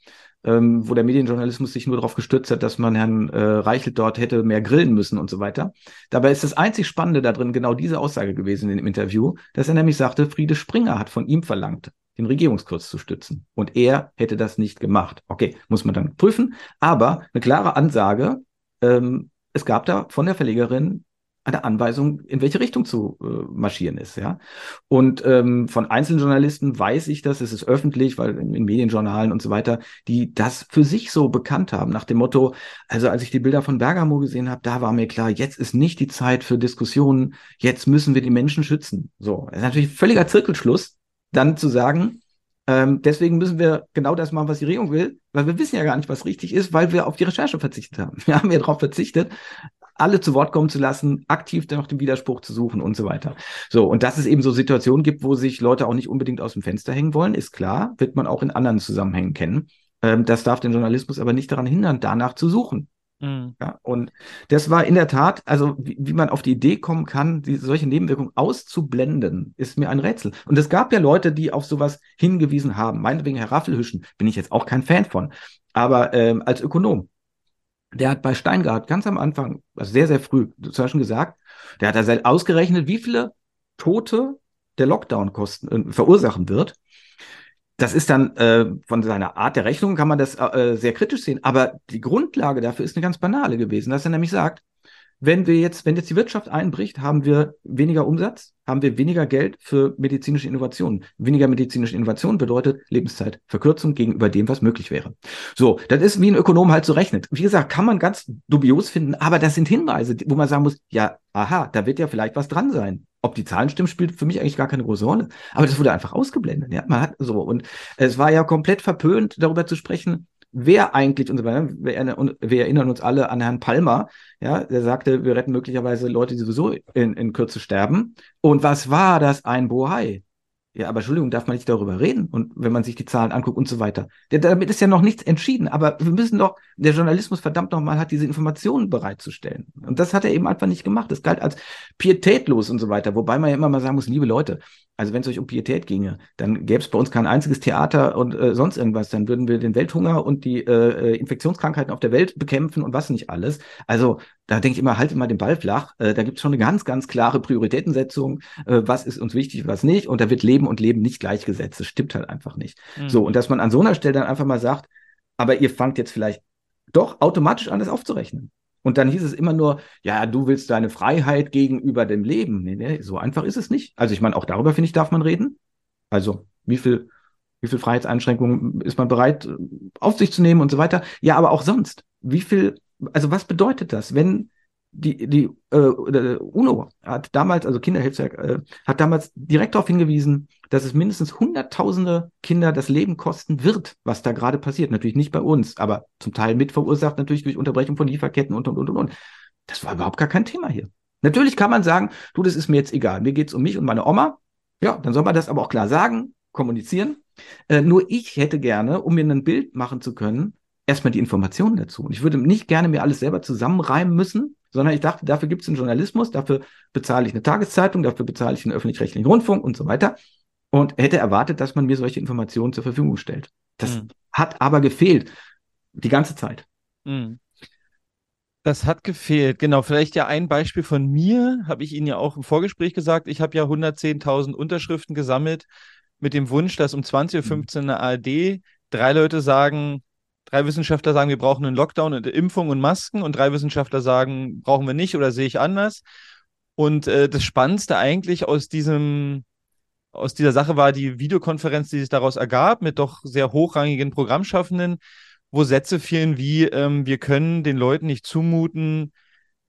Ähm, wo der Medienjournalismus sich nur darauf gestützt hat, dass man Herrn äh, Reichelt dort hätte mehr grillen müssen und so weiter. Dabei ist das einzig Spannende da drin genau diese Aussage gewesen in dem Interview, dass er nämlich sagte, Friede Springer hat von ihm verlangt, den Regierungskurs zu stützen. Und er hätte das nicht gemacht. Okay, muss man dann prüfen. Aber eine klare Ansage, ähm, es gab da von der Verlegerin eine Anweisung, in welche Richtung zu äh, marschieren ist, ja. Und ähm, von einzelnen Journalisten weiß ich das, es ist öffentlich, weil in, in, Medienjournalen und so weiter, die das für sich so bekannt haben, nach dem Motto, also als ich die Bilder von Bergamo gesehen habe, da war mir klar, jetzt ist nicht die Zeit für Diskussionen, jetzt müssen wir die Menschen schützen. So, das ist natürlich völliger Zirkelschluss, dann zu sagen, ähm, deswegen müssen wir genau das machen, was die Regierung will, weil wir wissen ja gar nicht, was richtig ist, weil wir auf die Recherche verzichtet haben. Wir haben ja darauf verzichtet, alle zu Wort kommen zu lassen, aktiv nach dem Widerspruch zu suchen und so weiter. So, und dass es eben so Situationen gibt, wo sich Leute auch nicht unbedingt aus dem Fenster hängen wollen, ist klar, wird man auch in anderen Zusammenhängen kennen. Ähm, das darf den Journalismus aber nicht daran hindern, danach zu suchen. Mhm. Ja, und das war in der Tat, also wie, wie man auf die Idee kommen kann, die, solche Nebenwirkungen auszublenden, ist mir ein Rätsel. Und es gab ja Leute, die auf sowas hingewiesen haben. Meinetwegen Herr Raffelhüschen, bin ich jetzt auch kein Fan von. Aber ähm, als Ökonom, der hat bei Steingart ganz am Anfang, also sehr, sehr früh, hast schon gesagt, der hat da ausgerechnet, wie viele Tote der Lockdown kosten, äh, verursachen wird das ist dann äh, von seiner Art der Rechnung kann man das äh, sehr kritisch sehen, aber die Grundlage dafür ist eine ganz banale gewesen, dass er nämlich sagt, wenn wir jetzt, wenn jetzt die Wirtschaft einbricht, haben wir weniger Umsatz, haben wir weniger Geld für medizinische Innovationen. Weniger medizinische Innovationen bedeutet Lebenszeitverkürzung gegenüber dem, was möglich wäre. So, das ist wie ein Ökonom halt so rechnet. Wie gesagt, kann man ganz dubios finden, aber das sind Hinweise, wo man sagen muss, ja, aha, da wird ja vielleicht was dran sein. Ob die Zahlen stimmen, spielt für mich eigentlich gar keine große Rolle. Aber das wurde einfach ausgeblendet. Ja, man hat so und es war ja komplett verpönt, darüber zu sprechen, wer eigentlich und so weiter. Wir, wir, erinnern uns alle an Herrn Palmer, ja, der sagte, wir retten möglicherweise Leute, die sowieso in, in Kürze sterben. Und was war das ein Bohai? Ja, aber Entschuldigung, darf man nicht darüber reden? Und wenn man sich die Zahlen anguckt und so weiter. Der, damit ist ja noch nichts entschieden. Aber wir müssen doch, der Journalismus verdammt nochmal hat diese Informationen bereitzustellen. Und das hat er eben einfach nicht gemacht. Das galt als pietätlos und so weiter. Wobei man ja immer mal sagen muss, liebe Leute, also wenn es euch um Pietät ginge, dann gäbe es bei uns kein einziges Theater und äh, sonst irgendwas. Dann würden wir den Welthunger und die äh, äh, Infektionskrankheiten auf der Welt bekämpfen und was nicht alles. Also da denke ich immer, haltet mal den Ball flach. Äh, da gibt es schon eine ganz, ganz klare Prioritätensetzung. Äh, was ist uns wichtig, was nicht. Und da wird Leben und Leben nicht gleichgesetzt. Das stimmt halt einfach nicht. Mhm. So, und dass man an so einer Stelle dann einfach mal sagt, aber ihr fangt jetzt vielleicht doch automatisch an, das aufzurechnen. Und dann hieß es immer nur, ja, du willst deine Freiheit gegenüber dem Leben. Nee, nee, so einfach ist es nicht. Also ich meine, auch darüber, finde ich, darf man reden. Also wie viel, wie viel Freiheitseinschränkungen ist man bereit äh, auf sich zu nehmen und so weiter. Ja, aber auch sonst. Wie viel, also was bedeutet das, wenn die, die äh, UNO hat damals, also Kinderhilfswerk, äh, hat damals direkt darauf hingewiesen, dass es mindestens hunderttausende Kinder das Leben kosten wird, was da gerade passiert. Natürlich nicht bei uns, aber zum Teil mit verursacht natürlich durch Unterbrechung von Lieferketten und, und, und, und. Das war überhaupt gar kein Thema hier. Natürlich kann man sagen, du, das ist mir jetzt egal. Mir geht's um mich und meine Oma. Ja, dann soll man das aber auch klar sagen, kommunizieren. Äh, nur ich hätte gerne, um mir ein Bild machen zu können, erstmal die Informationen dazu. Und ich würde nicht gerne mir alles selber zusammenreimen müssen, sondern ich dachte, dafür gibt es einen Journalismus, dafür bezahle ich eine Tageszeitung, dafür bezahle ich einen öffentlich-rechtlichen Rundfunk und so weiter. Und hätte erwartet, dass man mir solche Informationen zur Verfügung stellt. Das mhm. hat aber gefehlt. Die ganze Zeit. Mhm. Das hat gefehlt. Genau, vielleicht ja ein Beispiel von mir, habe ich Ihnen ja auch im Vorgespräch gesagt. Ich habe ja 110.000 Unterschriften gesammelt mit dem Wunsch, dass um 20.15 Uhr in der ARD drei Leute sagen, drei Wissenschaftler sagen, wir brauchen einen Lockdown und Impfung und Masken und drei Wissenschaftler sagen, brauchen wir nicht oder sehe ich anders. Und äh, das Spannendste eigentlich aus diesem, aus dieser Sache war die Videokonferenz, die sich daraus ergab, mit doch sehr hochrangigen Programmschaffenden, wo Sätze fielen wie, ähm, wir können den Leuten nicht zumuten,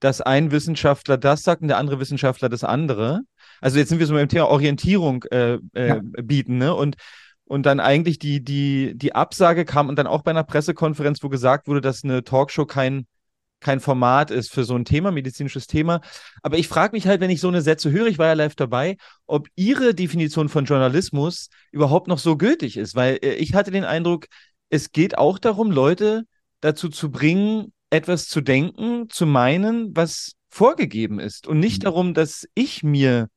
dass ein Wissenschaftler das sagt und der andere Wissenschaftler das andere. Also jetzt sind wir so beim Thema Orientierung äh, äh, ja. bieten, ne? Und, und dann eigentlich die, die, die Absage kam und dann auch bei einer Pressekonferenz, wo gesagt wurde, dass eine Talkshow kein, kein Format ist für so ein Thema, medizinisches Thema. Aber ich frage mich halt, wenn ich so eine Sätze höre, ich war ja live dabei, ob Ihre Definition von Journalismus überhaupt noch so gültig ist, weil äh, ich hatte den Eindruck, es geht auch darum, Leute dazu zu bringen, etwas zu denken, zu meinen, was vorgegeben ist und nicht mhm. darum, dass ich mir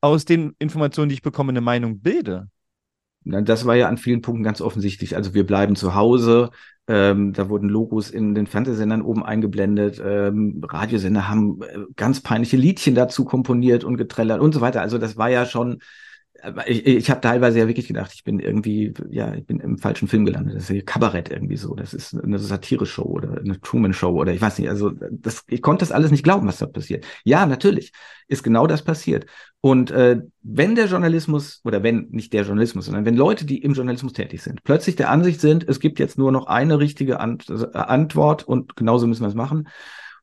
aus den Informationen, die ich bekomme, eine Meinung bilde. Das war ja an vielen Punkten ganz offensichtlich. Also wir bleiben zu Hause. Ähm, da wurden Logos in den Fernsehsendern oben eingeblendet. Ähm, Radiosender haben äh, ganz peinliche Liedchen dazu komponiert und getrellert und so weiter. Also das war ja schon ich, ich habe teilweise ja wirklich gedacht, ich bin irgendwie, ja, ich bin im falschen Film gelandet. Das ist hier Kabarett irgendwie so. Das ist eine Satire-Show oder eine Truman-Show oder ich weiß nicht. Also das, ich konnte das alles nicht glauben, was da passiert. Ja, natürlich ist genau das passiert. Und äh, wenn der Journalismus, oder wenn nicht der Journalismus, sondern wenn Leute, die im Journalismus tätig sind, plötzlich der Ansicht sind, es gibt jetzt nur noch eine richtige Ant Antwort und genauso müssen wir es machen,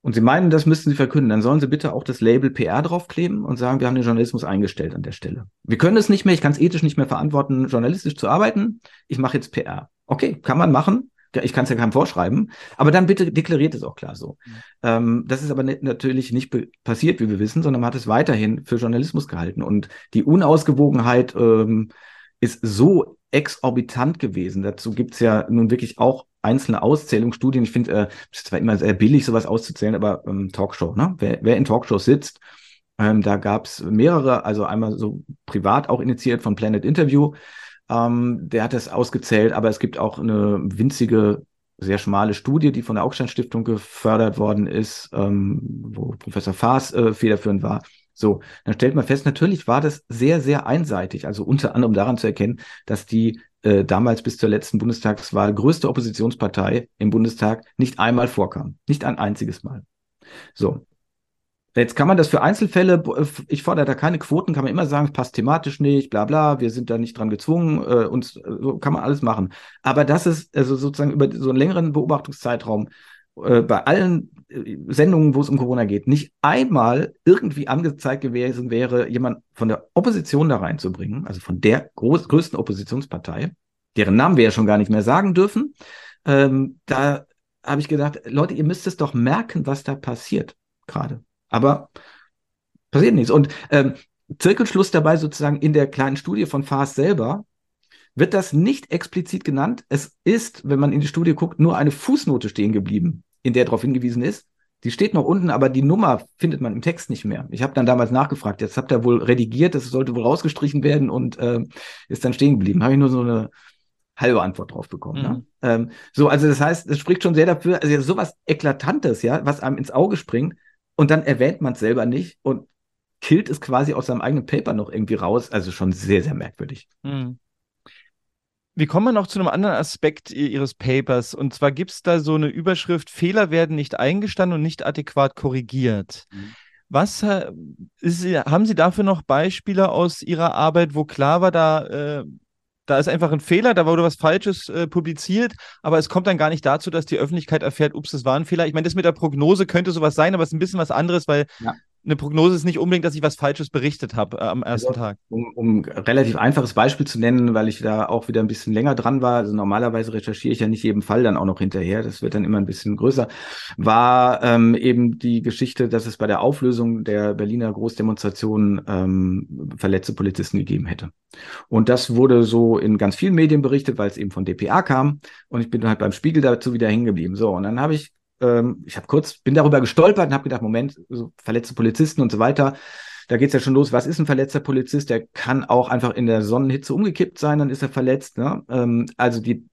und Sie meinen, das müssten Sie verkünden, dann sollen Sie bitte auch das Label PR draufkleben und sagen, wir haben den Journalismus eingestellt an der Stelle. Wir können es nicht mehr, ich kann es ethisch nicht mehr verantworten, journalistisch zu arbeiten. Ich mache jetzt PR. Okay, kann man machen. Ich kann es ja keinem vorschreiben, aber dann bitte deklariert es auch klar so. Mhm. Ähm, das ist aber ne, natürlich nicht passiert, wie wir wissen, sondern man hat es weiterhin für Journalismus gehalten. Und die Unausgewogenheit ähm, ist so exorbitant gewesen. Dazu gibt's ja nun wirklich auch einzelne Auszählungsstudien. Ich finde, äh, es ist zwar immer sehr billig, sowas auszuzählen, aber ähm, Talkshow, ne? Wer, wer in Talkshows sitzt, ähm, da gab's mehrere, also einmal so privat auch initiiert von Planet Interview, ähm, der hat das ausgezählt, aber es gibt auch eine winzige, sehr schmale Studie, die von der Augstein Stiftung gefördert worden ist, ähm, wo Professor Faas äh, federführend war. So, dann stellt man fest, natürlich war das sehr, sehr einseitig. Also unter anderem daran zu erkennen, dass die äh, damals bis zur letzten Bundestagswahl größte Oppositionspartei im Bundestag nicht einmal vorkam. Nicht ein einziges Mal. So. Jetzt kann man das für Einzelfälle, ich fordere da keine Quoten, kann man immer sagen, es passt thematisch nicht, bla bla, wir sind da nicht dran gezwungen, äh, uns, äh, so kann man alles machen. Aber das ist also sozusagen über so einen längeren Beobachtungszeitraum äh, bei allen äh, Sendungen, wo es um Corona geht, nicht einmal irgendwie angezeigt gewesen wäre, jemand von der Opposition da reinzubringen, also von der groß, größten Oppositionspartei, deren Namen wir ja schon gar nicht mehr sagen dürfen, ähm, da habe ich gedacht, Leute, ihr müsst es doch merken, was da passiert gerade. Aber passiert nichts. Und ähm, Zirkelschluss dabei sozusagen in der kleinen Studie von Faas selber, wird das nicht explizit genannt. Es ist, wenn man in die Studie guckt, nur eine Fußnote stehen geblieben, in der darauf hingewiesen ist. Die steht noch unten, aber die Nummer findet man im Text nicht mehr. Ich habe dann damals nachgefragt. Jetzt habt ihr wohl redigiert, das sollte wohl rausgestrichen werden und äh, ist dann stehen geblieben. Habe ich nur so eine halbe Antwort drauf bekommen. Ne? Mhm. Ne? Ähm, so, also das heißt, es spricht schon sehr dafür, also sowas Eklatantes, ja, was einem ins Auge springt und dann erwähnt man es selber nicht und killt es quasi aus seinem eigenen Paper noch irgendwie raus. Also schon sehr, sehr merkwürdig. Mhm. Wir kommen noch zu einem anderen Aspekt Ihres Papers. Und zwar gibt es da so eine Überschrift, Fehler werden nicht eingestanden und nicht adäquat korrigiert. Mhm. Was ist, haben Sie dafür noch Beispiele aus Ihrer Arbeit, wo klar war, da, äh, da ist einfach ein Fehler, da wurde was Falsches äh, publiziert, aber es kommt dann gar nicht dazu, dass die Öffentlichkeit erfährt, ups, das war ein Fehler. Ich meine, das mit der Prognose könnte sowas sein, aber es ist ein bisschen was anderes, weil ja eine Prognose ist nicht unbedingt, dass ich was Falsches berichtet habe äh, am ersten also, Tag. Um, um relativ einfaches Beispiel zu nennen, weil ich da auch wieder ein bisschen länger dran war, also normalerweise recherchiere ich ja nicht jeden Fall dann auch noch hinterher, das wird dann immer ein bisschen größer, war ähm, eben die Geschichte, dass es bei der Auflösung der Berliner Großdemonstration ähm, verletzte Polizisten gegeben hätte. Und das wurde so in ganz vielen Medien berichtet, weil es eben von DPA kam und ich bin halt beim Spiegel dazu wieder hängen geblieben. So, und dann habe ich ähm, ich habe kurz, bin darüber gestolpert und habe gedacht, Moment, so verletzte Polizisten und so weiter. Da geht's ja schon los, was ist ein verletzter Polizist? Der kann auch einfach in der Sonnenhitze umgekippt sein, dann ist er verletzt. Ne? Ähm, also die,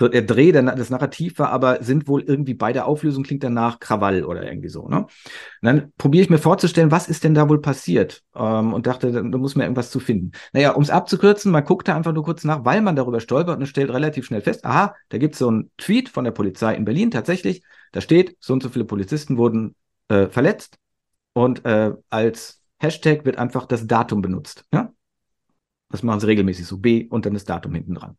der Dreh, der, das Narrativ war aber, sind wohl irgendwie bei der Auflösung klingt danach Krawall oder irgendwie so. Ne? Und dann probiere ich mir vorzustellen, was ist denn da wohl passiert? Ähm, und dachte, da, da muss man irgendwas zu finden. Naja, um es abzukürzen, man guckt da einfach nur kurz nach, weil man darüber stolpert und stellt relativ schnell fest, aha, da gibt es so einen Tweet von der Polizei in Berlin tatsächlich, da steht, so und so viele Polizisten wurden äh, verletzt und äh, als Hashtag wird einfach das Datum benutzt. Ja? Das machen sie regelmäßig so, B und dann das Datum hinten dran.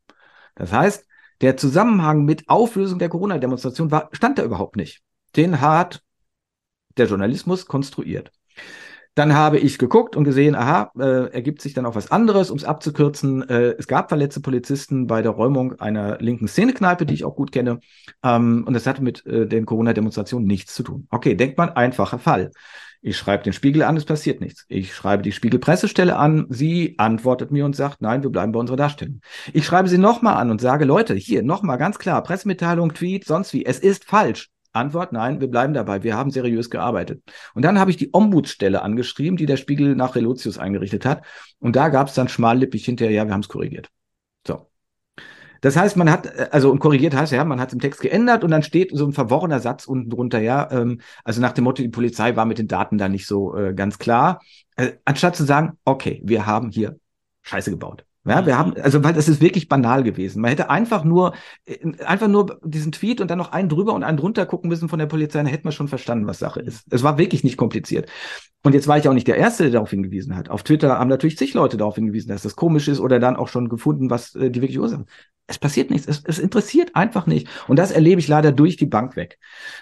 Das heißt, der Zusammenhang mit Auflösung der Corona-Demonstration stand da überhaupt nicht. Den hat der Journalismus konstruiert. Dann habe ich geguckt und gesehen, aha, äh, ergibt sich dann auch was anderes, um es abzukürzen. Äh, es gab verletzte Polizisten bei der Räumung einer linken Szenekneipe, die ich auch gut kenne. Ähm, und das hatte mit äh, den Corona-Demonstrationen nichts zu tun. Okay, denkt man, einfacher Fall. Ich schreibe den Spiegel an, es passiert nichts. Ich schreibe die Spiegel-Pressestelle an, sie antwortet mir und sagt, nein, wir bleiben bei unserer Darstellung. Ich schreibe sie nochmal an und sage, Leute, hier nochmal ganz klar, Pressemitteilung, Tweet, sonst wie, es ist falsch. Antwort, nein, wir bleiben dabei, wir haben seriös gearbeitet. Und dann habe ich die Ombudsstelle angeschrieben, die der Spiegel nach Relotius eingerichtet hat. Und da gab es dann schmallippig hinterher, ja, wir haben es korrigiert. So. Das heißt, man hat, äh, also und korrigiert heißt ja, man hat es im Text geändert und dann steht so ein verworrener Satz unten drunter, ja, ähm, also nach dem Motto, die Polizei war mit den Daten da nicht so äh, ganz klar. Äh, anstatt zu sagen, okay, wir haben hier Scheiße gebaut. Ja, wir haben, also weil das ist wirklich banal gewesen. Man hätte einfach nur, äh, einfach nur diesen Tweet und dann noch einen drüber und einen drunter gucken müssen von der Polizei, dann hätte man schon verstanden, was Sache ist. Es war wirklich nicht kompliziert. Und jetzt war ich auch nicht der Erste, der darauf hingewiesen hat. Auf Twitter haben natürlich zig Leute darauf hingewiesen, dass das komisch ist oder dann auch schon gefunden, was äh, die wirkliche Ursache. Es passiert nichts. Es, es interessiert einfach nicht. Und das erlebe ich leider durch die Bank weg.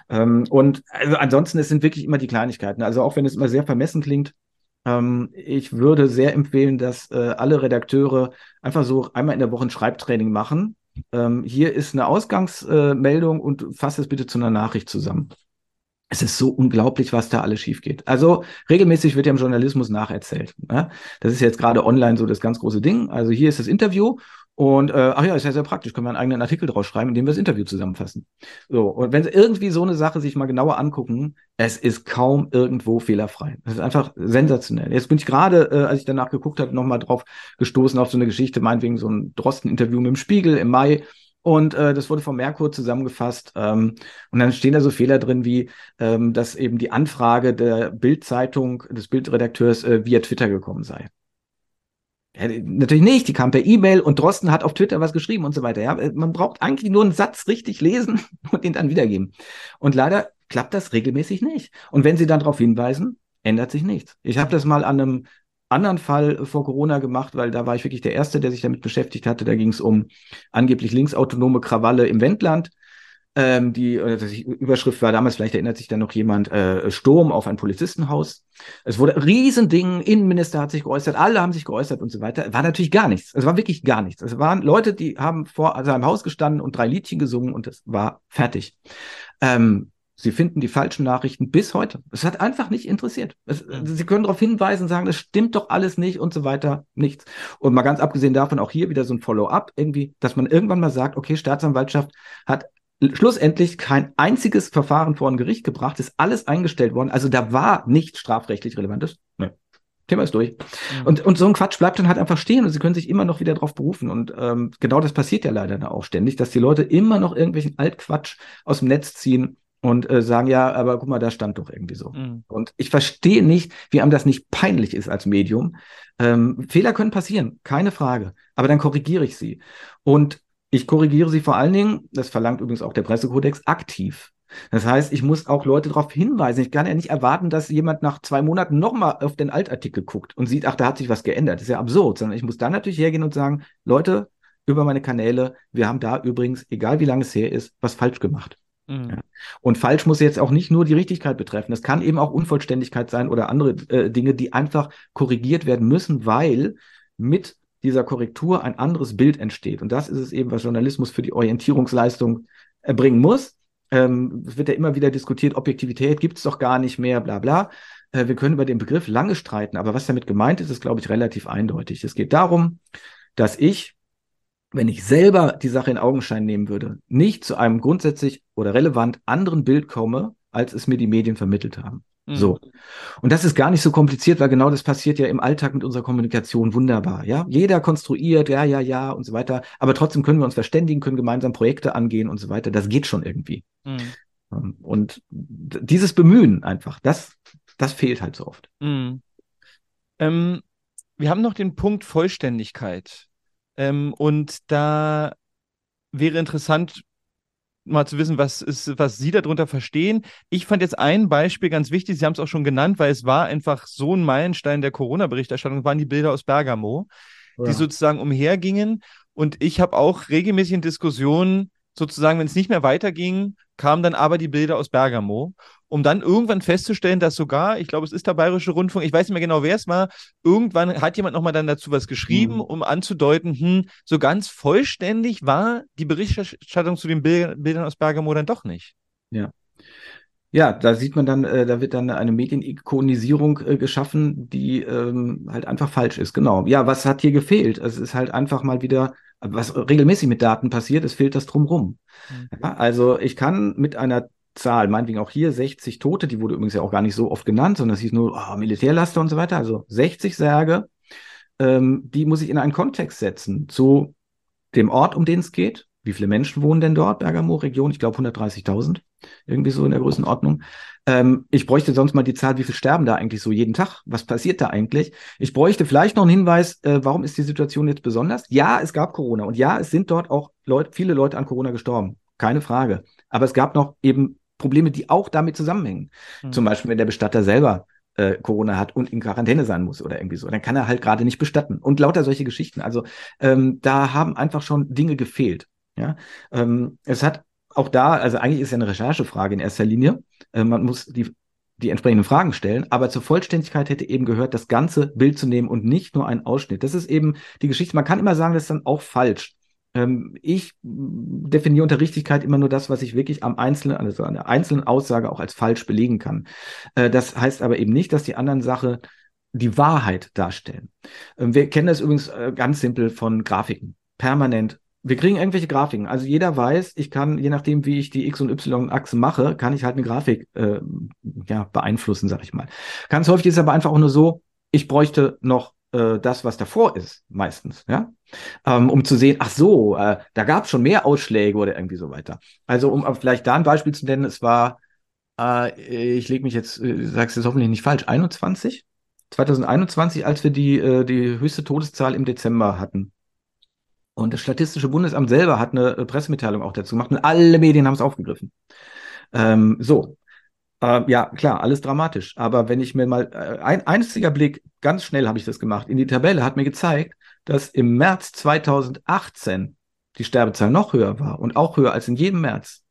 Ähm, und also ansonsten, es sind wirklich immer die Kleinigkeiten. Also auch wenn es immer sehr vermessen klingt, ähm, ich würde sehr empfehlen, dass äh, alle Redakteure einfach so einmal in der Woche ein Schreibtraining machen. Ähm, hier ist eine Ausgangsmeldung äh, und fasse es bitte zu einer Nachricht zusammen. Es ist so unglaublich, was da alles schief geht. Also regelmäßig wird ja im Journalismus nacherzählt. Ne? Das ist jetzt gerade online so das ganz große Ding. Also hier ist das Interview und äh, ach ja, ist ja sehr praktisch, können wir einen eigenen Artikel draus schreiben, in dem wir das Interview zusammenfassen. So, und wenn Sie irgendwie so eine Sache sich mal genauer angucken, es ist kaum irgendwo fehlerfrei. Das ist einfach sensationell. Jetzt bin ich gerade, äh, als ich danach geguckt habe, nochmal drauf gestoßen auf so eine Geschichte, meinetwegen so ein Drosten-Interview mit dem Spiegel im Mai. Und äh, das wurde von Merkur zusammengefasst. Ähm, und dann stehen da so Fehler drin, wie ähm, dass eben die Anfrage der Bildzeitung, des Bildredakteurs äh, via Twitter gekommen sei. Ja, natürlich nicht, die kam per E-Mail und Drosten hat auf Twitter was geschrieben und so weiter. Ja, man braucht eigentlich nur einen Satz richtig lesen und ihn dann wiedergeben. Und leider klappt das regelmäßig nicht. Und wenn Sie dann darauf hinweisen, ändert sich nichts. Ich habe das mal an einem anderen Fall vor Corona gemacht, weil da war ich wirklich der Erste, der sich damit beschäftigt hatte. Da ging es um angeblich linksautonome Krawalle im Wendland. Ähm, die, äh, die Überschrift war damals, vielleicht erinnert sich da noch jemand, äh, Sturm auf ein Polizistenhaus. Es wurde Riesending, Innenminister hat sich geäußert, alle haben sich geäußert und so weiter. War natürlich gar nichts. Es war wirklich gar nichts. Es waren Leute, die haben vor seinem Haus gestanden und drei Liedchen gesungen und es war fertig. Ähm, Sie finden die falschen Nachrichten bis heute. Es hat einfach nicht interessiert. Es, Sie können darauf hinweisen, sagen, das stimmt doch alles nicht und so weiter. Nichts. Und mal ganz abgesehen davon auch hier wieder so ein Follow-up irgendwie, dass man irgendwann mal sagt, okay, Staatsanwaltschaft hat schlussendlich kein einziges Verfahren vor ein Gericht gebracht, ist alles eingestellt worden. Also da war nichts strafrechtlich Relevantes. Nee. Thema ist durch. Mhm. Und, und so ein Quatsch bleibt dann halt einfach stehen und sie können sich immer noch wieder darauf berufen. Und ähm, genau das passiert ja leider da auch ständig, dass die Leute immer noch irgendwelchen Altquatsch aus dem Netz ziehen und äh, sagen, ja, aber guck mal, da stand doch irgendwie so. Mhm. Und ich verstehe nicht, wie einem das nicht peinlich ist als Medium. Ähm, Fehler können passieren, keine Frage. Aber dann korrigiere ich sie. Und ich korrigiere sie vor allen Dingen, das verlangt übrigens auch der Pressekodex, aktiv. Das heißt, ich muss auch Leute darauf hinweisen. Ich kann ja nicht erwarten, dass jemand nach zwei Monaten nochmal auf den Altartikel guckt und sieht, ach, da hat sich was geändert. Das ist ja absurd, sondern ich muss dann natürlich hergehen und sagen, Leute, über meine Kanäle, wir haben da übrigens, egal wie lange es her ist, was falsch gemacht. Mhm. Ja. Und falsch muss jetzt auch nicht nur die Richtigkeit betreffen. Es kann eben auch Unvollständigkeit sein oder andere äh, Dinge, die einfach korrigiert werden müssen, weil mit dieser Korrektur ein anderes Bild entsteht. Und das ist es eben, was Journalismus für die Orientierungsleistung erbringen muss. Ähm, es wird ja immer wieder diskutiert, Objektivität gibt es doch gar nicht mehr, bla bla. Äh, wir können über den Begriff lange streiten, aber was damit gemeint ist, ist, glaube ich, relativ eindeutig. Es geht darum, dass ich, wenn ich selber die Sache in Augenschein nehmen würde, nicht zu einem grundsätzlich oder relevant anderen Bild komme, als es mir die Medien vermittelt haben. Mhm. So. Und das ist gar nicht so kompliziert, weil genau das passiert ja im Alltag mit unserer Kommunikation wunderbar. Ja, jeder konstruiert, ja, ja, ja und so weiter. Aber trotzdem können wir uns verständigen, können gemeinsam Projekte angehen und so weiter. Das geht schon irgendwie. Mhm. Ähm, und dieses Bemühen einfach, das, das fehlt halt so oft. Mhm. Ähm, wir haben noch den Punkt Vollständigkeit. Ähm, und da wäre interessant, mal zu wissen, was ist, was Sie darunter verstehen. Ich fand jetzt ein Beispiel ganz wichtig, Sie haben es auch schon genannt, weil es war einfach so ein Meilenstein der Corona-Berichterstattung, waren die Bilder aus Bergamo, ja. die sozusagen umhergingen. Und ich habe auch regelmäßig in Diskussionen sozusagen, wenn es nicht mehr weiterging, kamen dann aber die Bilder aus Bergamo, um dann irgendwann festzustellen, dass sogar, ich glaube, es ist der Bayerische Rundfunk, ich weiß nicht mehr genau, wer es war, irgendwann hat jemand nochmal dann dazu was geschrieben, mhm. um anzudeuten, hm, so ganz vollständig war die Berichterstattung zu den Bildern aus Bergamo dann doch nicht. Ja. Ja, da sieht man dann, äh, da wird dann eine Medienikonisierung äh, geschaffen, die ähm, halt einfach falsch ist. Genau. Ja, was hat hier gefehlt? Es ist halt einfach mal wieder was regelmäßig mit Daten passiert, es fehlt das drumrum. Mhm. Ja, also ich kann mit einer Zahl, meinetwegen auch hier 60 Tote, die wurde übrigens ja auch gar nicht so oft genannt, sondern es hieß nur oh, Militärlaster und so weiter, also 60 Särge, ähm, die muss ich in einen Kontext setzen zu dem Ort, um den es geht. Wie viele Menschen wohnen denn dort, Bergamo-Region? Ich glaube 130.000, irgendwie so in der Größenordnung. Ähm, ich bräuchte sonst mal die Zahl, wie viel sterben da eigentlich so jeden Tag? Was passiert da eigentlich? Ich bräuchte vielleicht noch einen Hinweis, äh, warum ist die Situation jetzt besonders? Ja, es gab Corona und ja, es sind dort auch Leute, viele Leute an Corona gestorben. Keine Frage. Aber es gab noch eben Probleme, die auch damit zusammenhängen. Mhm. Zum Beispiel, wenn der Bestatter selber äh, Corona hat und in Quarantäne sein muss oder irgendwie so, dann kann er halt gerade nicht bestatten. Und lauter solche Geschichten. Also ähm, da haben einfach schon Dinge gefehlt. Ja, ähm, es hat auch da, also eigentlich ist ja eine Recherchefrage in erster Linie. Äh, man muss die, die entsprechenden Fragen stellen, aber zur Vollständigkeit hätte eben gehört, das ganze Bild zu nehmen und nicht nur einen Ausschnitt. Das ist eben die Geschichte. Man kann immer sagen, das ist dann auch falsch. Ähm, ich definiere unter Richtigkeit immer nur das, was ich wirklich am einzelnen, also an der einzelnen Aussage auch als falsch belegen kann. Äh, das heißt aber eben nicht, dass die anderen Sache die Wahrheit darstellen. Ähm, wir kennen das übrigens äh, ganz simpel von Grafiken. Permanent wir kriegen irgendwelche Grafiken. Also jeder weiß, ich kann, je nachdem, wie ich die X- und Y-Achse mache, kann ich halt eine Grafik äh, ja, beeinflussen, sag ich mal. Ganz häufig ist es aber einfach auch nur so, ich bräuchte noch äh, das, was davor ist, meistens, ja, ähm, um zu sehen, ach so, äh, da gab es schon mehr Ausschläge oder irgendwie so weiter. Also um vielleicht da ein Beispiel zu nennen, es war, äh, ich lege mich jetzt, äh, sag's jetzt hoffentlich nicht falsch, 21? 2021, als wir die, äh, die höchste Todeszahl im Dezember hatten. Und das Statistische Bundesamt selber hat eine äh, Pressemitteilung auch dazu gemacht und alle Medien haben es aufgegriffen. Ähm, so. Äh, ja, klar, alles dramatisch. Aber wenn ich mir mal äh, ein einziger Blick, ganz schnell habe ich das gemacht, in die Tabelle hat mir gezeigt, dass im März 2018 die Sterbezahl noch höher war und auch höher als in jedem März.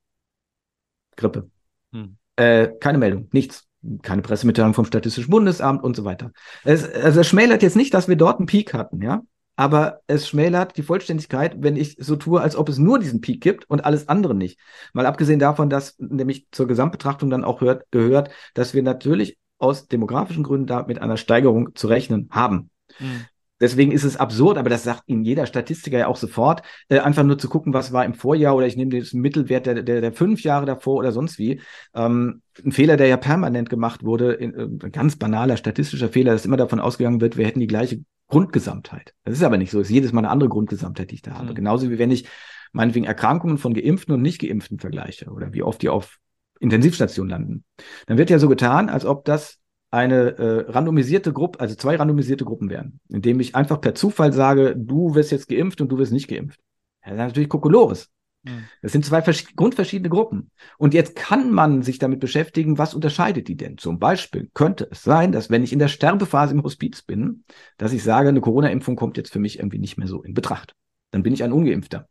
Grippe. Hm. Äh, keine Meldung, nichts. Keine Pressemitteilung vom Statistischen Bundesamt und so weiter. Es, also es schmälert jetzt nicht, dass wir dort einen Peak hatten, ja aber es schmälert die Vollständigkeit, wenn ich so tue, als ob es nur diesen Peak gibt und alles andere nicht. Mal abgesehen davon, dass nämlich zur Gesamtbetrachtung dann auch hört, gehört, dass wir natürlich aus demografischen Gründen da mit einer Steigerung zu rechnen haben. Mhm. Deswegen ist es absurd, aber das sagt Ihnen jeder Statistiker ja auch sofort, äh, einfach nur zu gucken, was war im Vorjahr oder ich nehme den Mittelwert der, der, der fünf Jahre davor oder sonst wie. Ähm, ein Fehler, der ja permanent gemacht wurde, in, äh, ein ganz banaler statistischer Fehler, dass immer davon ausgegangen wird, wir hätten die gleiche Grundgesamtheit. Das ist aber nicht so. Es ist jedes Mal eine andere Grundgesamtheit, die ich da habe. Mhm. Genauso wie wenn ich meinetwegen Erkrankungen von Geimpften und Nicht-Geimpften vergleiche oder wie oft die auf Intensivstationen landen. Dann wird ja so getan, als ob das eine äh, randomisierte Gruppe, also zwei randomisierte Gruppen wären, indem ich einfach per Zufall sage, du wirst jetzt geimpft und du wirst nicht geimpft. Ja, das ist natürlich Kokolores. Mhm. Das sind zwei grundverschiedene Gruppen. Und jetzt kann man sich damit beschäftigen, was unterscheidet die denn? Zum Beispiel könnte es sein, dass wenn ich in der Sterbephase im Hospiz bin, dass ich sage, eine Corona-Impfung kommt jetzt für mich irgendwie nicht mehr so in Betracht. Dann bin ich ein Ungeimpfter.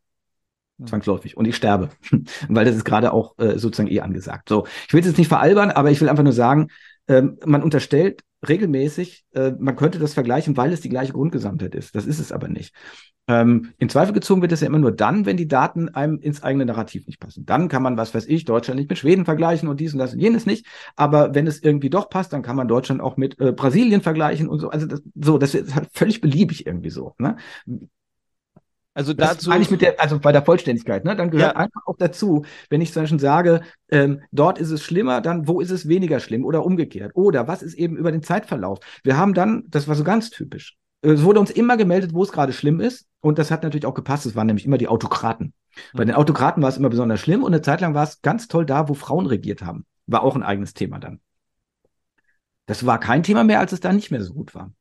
Mhm. Zwangsläufig. Und ich sterbe. Weil das ist gerade auch äh, sozusagen eh angesagt. So, ich will es jetzt nicht veralbern, aber ich will einfach nur sagen, ähm, man unterstellt regelmäßig, äh, man könnte das vergleichen, weil es die gleiche Grundgesamtheit ist. Das ist es aber nicht. Ähm, in Zweifel gezogen wird es ja immer nur dann, wenn die Daten einem ins eigene Narrativ nicht passen. Dann kann man, was weiß ich, Deutschland nicht mit Schweden vergleichen und dies und das und jenes nicht. Aber wenn es irgendwie doch passt, dann kann man Deutschland auch mit äh, Brasilien vergleichen und so. Also das, so, das ist halt völlig beliebig irgendwie so. Ne? Also Das dazu. meine ich mit der, also bei der Vollständigkeit, ne? Dann gehört Ja. einfach auch dazu, wenn ich zum Beispiel sage, ähm, dort ist es schlimmer, dann wo ist es weniger schlimm oder umgekehrt? Oder was ist eben über den Zeitverlauf? Wir haben dann, das war so ganz typisch, es wurde uns immer gemeldet, wo es gerade schlimm ist. Und das hat natürlich auch gepasst. Es waren nämlich immer die Autokraten. Bei Mhm. den Autokraten war es immer besonders schlimm und eine Zeit lang war es ganz toll da, wo Frauen regiert haben. War auch ein eigenes Thema dann. Das war kein Thema mehr, als es da nicht mehr so gut war.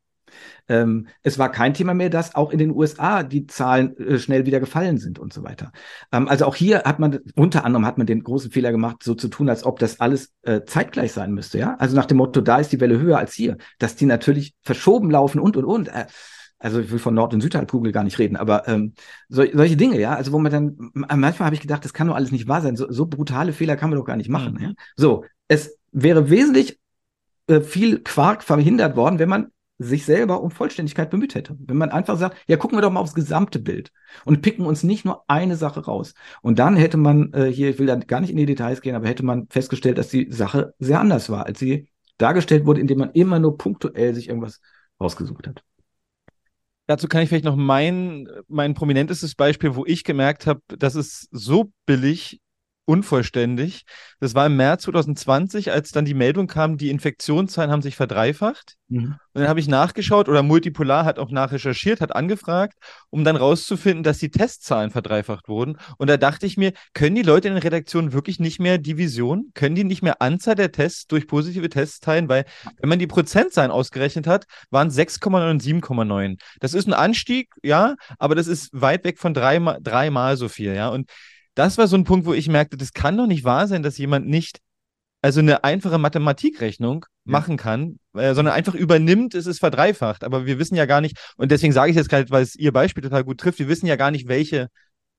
Ähm, es war kein Thema mehr, dass auch in den USA die Zahlen äh, schnell wieder gefallen sind und so weiter. Ähm, also auch hier hat man, unter anderem hat man den großen Fehler gemacht, so zu tun, als ob das alles äh, zeitgleich sein müsste, ja. Also nach dem Motto, da ist die Welle höher als hier, dass die natürlich verschoben laufen und und und. Äh, also ich will von Nord- und Südhalbkugel gar nicht reden, aber ähm, so, solche Dinge, ja, also wo man dann, manchmal habe ich gedacht, das kann doch alles nicht wahr sein. So, so brutale Fehler kann man doch gar nicht machen. Mhm. Ja? So, es wäre wesentlich äh, viel Quark verhindert worden, wenn man sich selber um Vollständigkeit bemüht hätte. Wenn man einfach sagt, ja, gucken wir doch mal aufs gesamte Bild und picken uns nicht nur eine Sache raus. Und dann hätte man äh, hier, ich will da gar nicht in die Details gehen, aber hätte man festgestellt, dass die Sache sehr anders war, als sie dargestellt wurde, indem man immer nur punktuell sich irgendwas rausgesucht hat. Dazu kann ich vielleicht noch mein, mein prominentestes Beispiel, wo ich gemerkt habe, das ist so billig, unvollständig. Das war im März 2020, als dann die Meldung kam, die Infektionszahlen haben sich verdreifacht. Und dann habe ich nachgeschaut oder Multipolar hat auch nachrecherchiert, hat angefragt, um dann rauszufinden, dass die Testzahlen verdreifacht wurden. Und da dachte ich mir, können die Leute in den Redaktionen wirklich nicht mehr Division? Können die nicht mehr Anzahl der Tests durch positive Tests teilen? Weil, wenn man die Prozentzahlen ausgerechnet hat, waren es 6,9 und 7,9. Das ist ein Anstieg, ja, aber das ist weit weg von dreimal, dreimal so viel, ja. Und das war so ein Punkt, wo ich merkte, das kann doch nicht wahr sein, dass jemand nicht also eine einfache Mathematikrechnung Ja. machen kann, äh, sondern einfach übernimmt, es ist verdreifacht. Aber wir wissen ja gar nicht, und deswegen sage ich jetzt gerade, weil es Ihr Beispiel total gut trifft, wir wissen ja gar nicht, welche,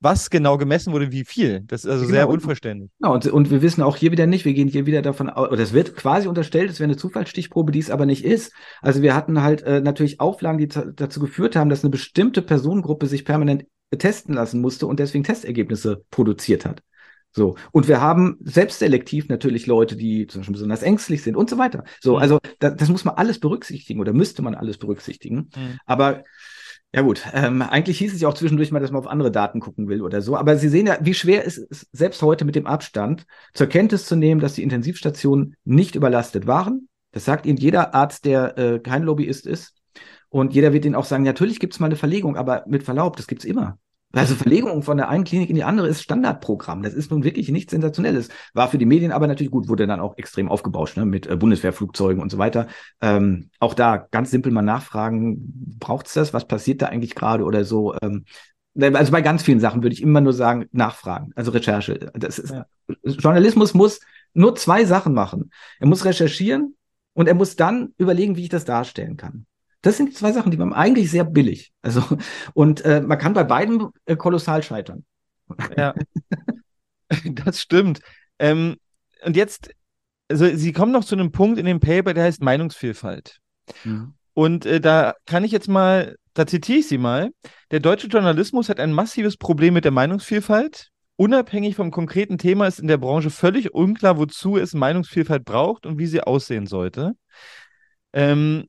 was genau gemessen wurde, wie viel. Das ist also Genau, sehr unverständlich. Genau, und, und wir wissen auch hier wieder nicht, wir gehen hier wieder davon aus, oder es wird quasi unterstellt, es wäre eine Zufallsstichprobe, die es aber nicht ist. Also wir hatten halt äh, natürlich Auflagen, die dazu geführt haben, dass eine bestimmte Personengruppe sich permanent testen lassen musste und deswegen Testergebnisse produziert hat. So. Und wir haben selbstselektiv natürlich Leute, die zum Beispiel besonders ängstlich sind und so weiter. So, Mhm. also da, das muss man alles berücksichtigen oder müsste man alles berücksichtigen. Mhm. Aber ja gut, ähm, eigentlich hieß es ja auch zwischendurch mal, dass man auf andere Daten gucken will oder so. Aber Sie sehen ja, wie schwer es ist, selbst heute mit dem Abstand zur Kenntnis zu nehmen, dass die Intensivstationen nicht überlastet waren. Das sagt Ihnen jeder Arzt, der äh, kein Lobbyist ist. Und jeder wird Ihnen auch sagen, natürlich gibt es mal eine Verlegung, aber mit Verlaub, das gibt's immer. Also Verlegung von der einen Klinik in die andere ist Standardprogramm. Das ist nun wirklich nichts Sensationelles. War für die Medien aber natürlich gut, wurde dann auch extrem aufgebauscht, ne, mit äh, Bundeswehrflugzeugen und so weiter. Ähm, auch da ganz simpel mal nachfragen, braucht's das? Was passiert da eigentlich gerade oder so? Ähm, also bei ganz vielen Sachen würde ich immer nur sagen, nachfragen, also Recherche. Das ist, Ja. Journalismus muss nur zwei Sachen machen. Er muss recherchieren und er muss dann überlegen, wie ich das darstellen kann. Das sind die zwei Sachen, die man eigentlich sehr billig. Also, und äh, man kann bei beiden äh, kolossal scheitern. Ja, das stimmt. Ähm, und jetzt, also Sie kommen noch zu einem Punkt in dem Paper, der heißt Meinungsvielfalt. Und äh, da kann ich jetzt mal, da zitiere ich Sie mal. Der deutsche Journalismus hat ein massives Problem mit der Meinungsvielfalt. Unabhängig vom konkreten Thema ist in der Branche völlig unklar, wozu es Meinungsvielfalt braucht und wie sie aussehen sollte. Ähm,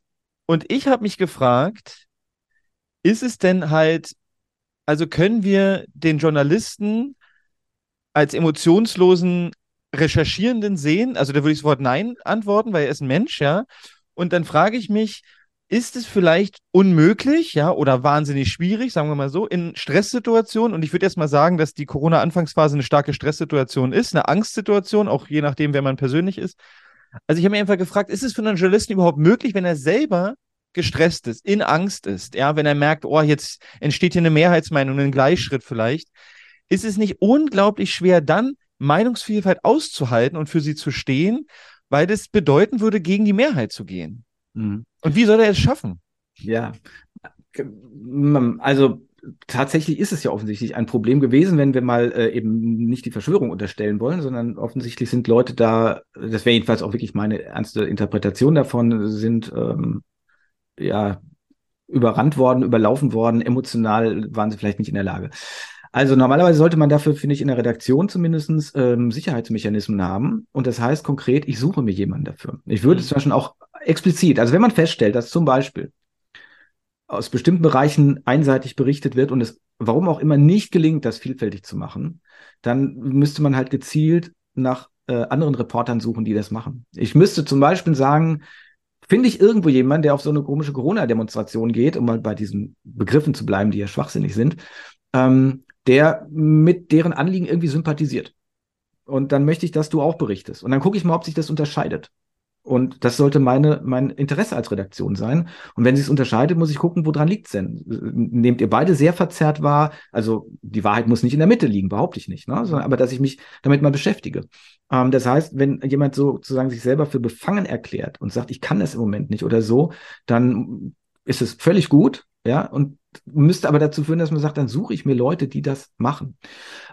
und ich habe mich gefragt, ist es denn halt, also können wir den Journalisten als emotionslosen Recherchierenden sehen? Also da würde ich sofort Nein antworten, weil er ist ein Mensch, ja. Und dann frage ich mich, ist es vielleicht unmöglich, ja, oder wahnsinnig schwierig, sagen wir mal so, in Stresssituationen, und ich würde jetzt mal sagen, dass die Corona-Anfangsphase eine starke Stresssituation ist, eine Angstsituation, auch je nachdem, wer man persönlich ist. Also ich habe mir einfach gefragt, ist es für einen Journalisten überhaupt möglich, wenn er selber gestresst ist, in Angst ist, ja, wenn er merkt, oh, jetzt entsteht hier eine Mehrheitsmeinung, ein Gleichschritt vielleicht, ist es nicht unglaublich schwer, dann Meinungsvielfalt auszuhalten und für sie zu stehen, weil das bedeuten würde, gegen die Mehrheit zu gehen. Mhm. Und wie soll er es schaffen? Ja, also tatsächlich ist es ja offensichtlich ein Problem gewesen, wenn wir mal äh, eben nicht die Verschwörung unterstellen wollen, sondern offensichtlich sind Leute da, das wäre jedenfalls auch wirklich meine ernste Interpretation davon, sind ähm, ja überrannt worden, überlaufen worden, emotional waren sie vielleicht nicht in der Lage. Also normalerweise sollte man dafür, finde ich, in der Redaktion zumindest ähm, Sicherheitsmechanismen haben. Und das heißt konkret, ich suche mir jemanden dafür. Ich würde Mhm. zum Beispiel auch explizit, also wenn man feststellt, dass zum Beispiel aus bestimmten Bereichen einseitig berichtet wird und es warum auch immer nicht gelingt, das vielfältig zu machen, dann müsste man halt gezielt nach äh, anderen Reportern suchen, die das machen. Ich müsste zum Beispiel sagen, finde ich irgendwo jemanden, der auf so eine komische Corona-Demonstration geht, um mal bei diesen Begriffen zu bleiben, die ja schwachsinnig sind, ähm, der mit deren Anliegen irgendwie sympathisiert. Und dann möchte ich, dass du auch berichtest. Und dann gucke ich mal, ob sich das unterscheidet. Und das sollte meine, mein Interesse als Redaktion sein. Und wenn sich es unterscheidet, muss ich gucken, woran liegt es denn? Nehmt ihr beide sehr verzerrt wahr? Also die Wahrheit muss nicht in der Mitte liegen, behaupte ich nicht, ne? Sondern, aber dass ich mich damit mal beschäftige. Ähm, das heißt, wenn jemand sozusagen sich selber für befangen erklärt und sagt, ich kann das im Moment nicht oder so, dann ist es völlig gut, ja, und müsste aber dazu führen, dass man sagt, dann suche ich mir Leute, die das machen.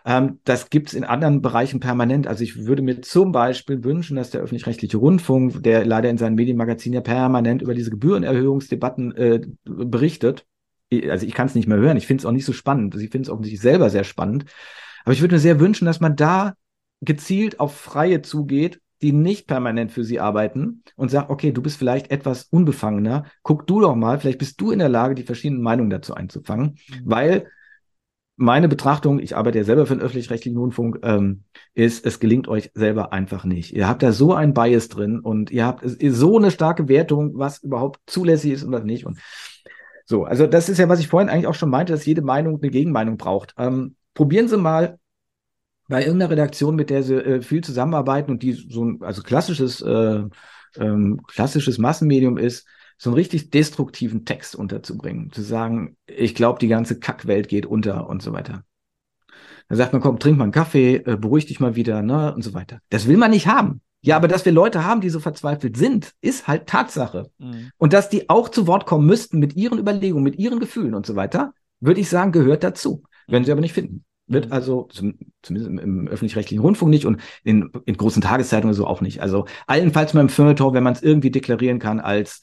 Ähm, das gibt es in anderen Bereichen permanent. Also ich würde mir zum Beispiel wünschen, dass der öffentlich-rechtliche Rundfunk, der leider in seinen Medienmagazinen ja permanent über diese Gebührenerhöhungsdebatten äh, berichtet, also ich kann es nicht mehr hören, ich finde es auch nicht so spannend. Ich finde es offensichtlich selber sehr spannend. Aber ich würde mir sehr wünschen, dass man da gezielt auf Freie zugeht die nicht permanent für sie arbeiten und sagt, okay, du bist vielleicht etwas unbefangener, guck du doch mal, vielleicht bist du in der Lage, die verschiedenen Meinungen dazu einzufangen, mhm. weil meine Betrachtung, ich arbeite ja selber für den öffentlich-rechtlichen Rundfunk, ähm, ist, es gelingt euch selber einfach nicht. Ihr habt da so ein Bias drin und ihr habt so eine starke Wertung, was überhaupt zulässig ist und was nicht. Und so, also das ist ja, was ich vorhin eigentlich auch schon meinte, dass jede Meinung eine Gegenmeinung braucht. Ähm, probieren Sie mal bei irgendeiner Redaktion, mit der sie äh, viel zusammenarbeiten und die so ein also klassisches, äh, ähm, klassisches Massenmedium ist, so einen richtig destruktiven Text unterzubringen. Zu sagen, ich glaube, die ganze Kackwelt geht unter und so weiter. Dann sagt man, komm, trink mal einen Kaffee, äh, beruhig dich mal wieder, ne, und so weiter. Das will man nicht haben. Ja, aber dass wir Leute haben, die so verzweifelt sind, ist halt Tatsache. Mhm. Und dass die auch zu Wort kommen müssten mit ihren Überlegungen, mit ihren Gefühlen und so weiter, würde ich sagen, gehört dazu. Werden sie aber nicht finden. Wird mhm. also, zum, zumindest im, öffentlich-rechtlichen Rundfunk nicht und in, in großen Tageszeitungen so auch nicht. Also allenfalls mal im Feuilleton, wenn man es irgendwie deklarieren kann als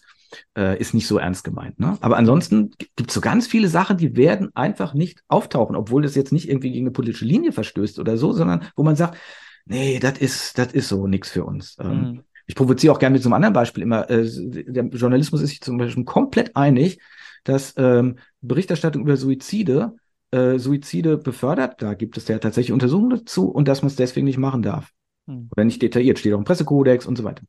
äh, ist nicht so ernst gemeint. Ne? Aber ansonsten gibt es so ganz viele Sachen, die werden einfach nicht auftauchen, obwohl das jetzt nicht irgendwie gegen eine politische Linie verstößt oder so, sondern wo man sagt, nee, das ist, das ist so nichts für uns. Ähm, mhm. Ich provoziere auch gerne mit so einem anderen Beispiel immer. Äh, der Journalismus ist sich zum Beispiel komplett einig, dass ähm, Berichterstattung über Suizide äh, Suizide befördert. Da gibt es ja tatsächlich Untersuchungen dazu und dass man es deswegen nicht machen darf. Hm. Oder nicht detailliert, steht auch im Pressekodex und so weiter.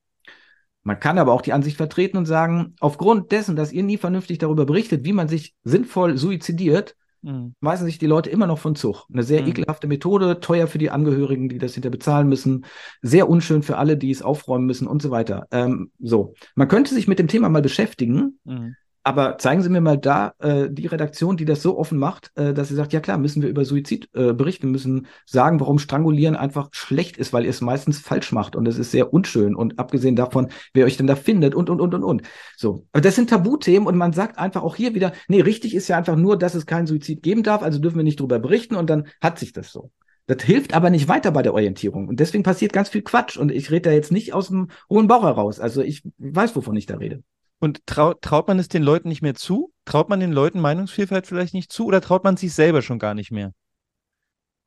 Man kann aber auch die Ansicht vertreten und sagen, aufgrund dessen, dass ihr nie vernünftig darüber berichtet, wie man sich sinnvoll suizidiert, mhm. weisen sich die Leute immer noch von Zug. Eine sehr mhm. ekelhafte Methode, teuer für die Angehörigen, die das hinter bezahlen müssen, sehr unschön für alle, die es aufräumen müssen und so weiter. Ähm, so, man könnte sich mit dem Thema mal beschäftigen. Mhm. Aber zeigen Sie mir mal da äh, die Redaktion, die das so offen macht, äh, dass sie sagt, ja klar, müssen wir über Suizid äh, berichten, müssen sagen, warum Strangulieren einfach schlecht ist, weil ihr es meistens falsch macht und es ist sehr unschön und abgesehen davon, wer euch denn da findet und und und und und. So, aber das sind Tabuthemen und man sagt einfach auch hier wieder, nee, richtig ist ja einfach nur, dass es keinen Suizid geben darf, also dürfen wir nicht drüber berichten und dann hat sich das so. Das hilft aber nicht weiter bei der Orientierung. Und deswegen passiert ganz viel Quatsch. Und ich rede da jetzt nicht aus dem hohen Bauch heraus. Also ich weiß, wovon ich da rede. Und traut, traut man es den Leuten nicht mehr zu? Traut man den Leuten Meinungsvielfalt vielleicht nicht zu oder traut man sich selber schon gar nicht mehr?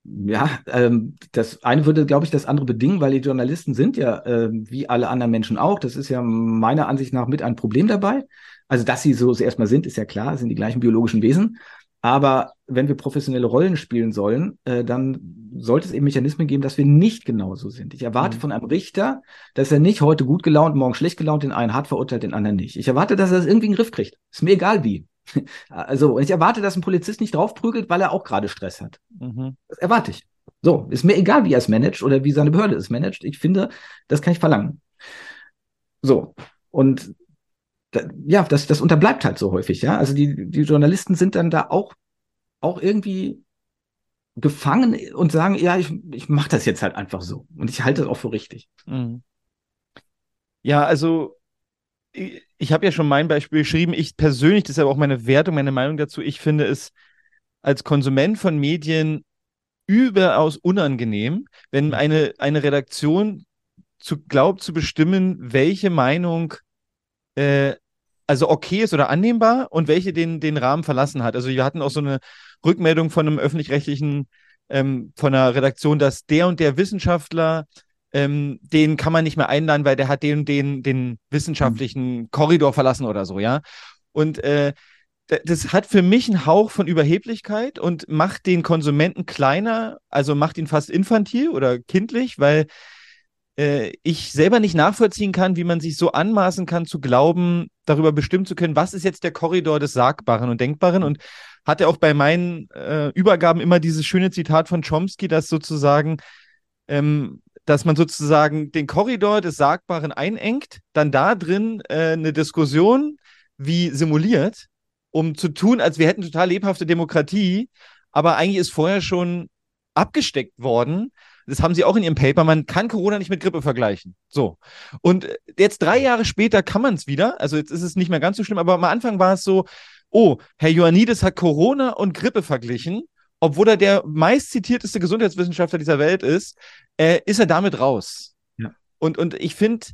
Ja, ähm, das eine würde, glaube ich, das andere bedingen, weil die Journalisten sind ja äh, wie alle anderen Menschen auch. Das ist ja meiner Ansicht nach mit ein Problem dabei. Also, dass sie so erstmal sind, ist ja klar, sind die gleichen biologischen Wesen. Aber wenn wir professionelle Rollen spielen sollen, äh, dann sollte es eben Mechanismen geben, dass wir nicht genauso sind. Ich erwarte mhm. von einem Richter, dass er nicht heute gut gelaunt, morgen schlecht gelaunt, den einen hart verurteilt, den anderen nicht. Ich erwarte, dass er das irgendwie in den Griff kriegt. Ist mir egal wie. Also, und ich erwarte, dass ein Polizist nicht draufprügelt, weil er auch gerade Stress hat. Mhm. Das erwarte ich. So, ist mir egal, wie er es managt oder wie seine Behörde es managt. Ich finde, das kann ich verlangen. So. Und ja, das, das unterbleibt halt so häufig, ja. Also die, die Journalisten sind dann da auch, auch irgendwie gefangen und sagen, ja, ich, ich mache das jetzt halt einfach so. Und ich halte das auch für richtig. Mhm. Ja, also ich, ich habe ja schon mein Beispiel geschrieben. Ich persönlich, das ist aber auch meine Wertung, meine Meinung dazu, ich finde es als Konsument von Medien überaus unangenehm, wenn mhm. eine, eine Redaktion zu, glaubt zu bestimmen, welche Meinung äh, also okay ist oder annehmbar und welche den, den Rahmen verlassen hat. Also wir hatten auch so eine Rückmeldung von einem öffentlich-rechtlichen, ähm, von einer Redaktion, dass der und der Wissenschaftler, ähm, den kann man nicht mehr einladen, weil der hat den den, den wissenschaftlichen Korridor verlassen oder so, ja. Und äh, das hat für mich einen Hauch von Überheblichkeit und macht den Konsumenten kleiner, also macht ihn fast infantil oder kindlich, weil ich selber nicht nachvollziehen kann, wie man sich so anmaßen kann, zu glauben, darüber bestimmen zu können, was ist jetzt der Korridor des Sagbaren und Denkbaren. Und hatte auch bei meinen äh, Übergaben immer dieses schöne Zitat von Chomsky, dass sozusagen, ähm, dass man sozusagen den Korridor des Sagbaren einengt, dann da drin äh, eine Diskussion wie simuliert, um zu tun, als wir hätten total lebhafte Demokratie, aber eigentlich ist vorher schon abgesteckt worden das haben sie auch in ihrem Paper, man kann Corona nicht mit Grippe vergleichen. So. Und jetzt drei Jahre später kann man es wieder. Also jetzt ist es nicht mehr ganz so schlimm, aber am Anfang war es so, oh, Herr Ioannidis hat Corona und Grippe verglichen, obwohl er der meistzitierteste Gesundheitswissenschaftler dieser Welt ist, äh, ist er damit raus. Ja. Und, und ich finde,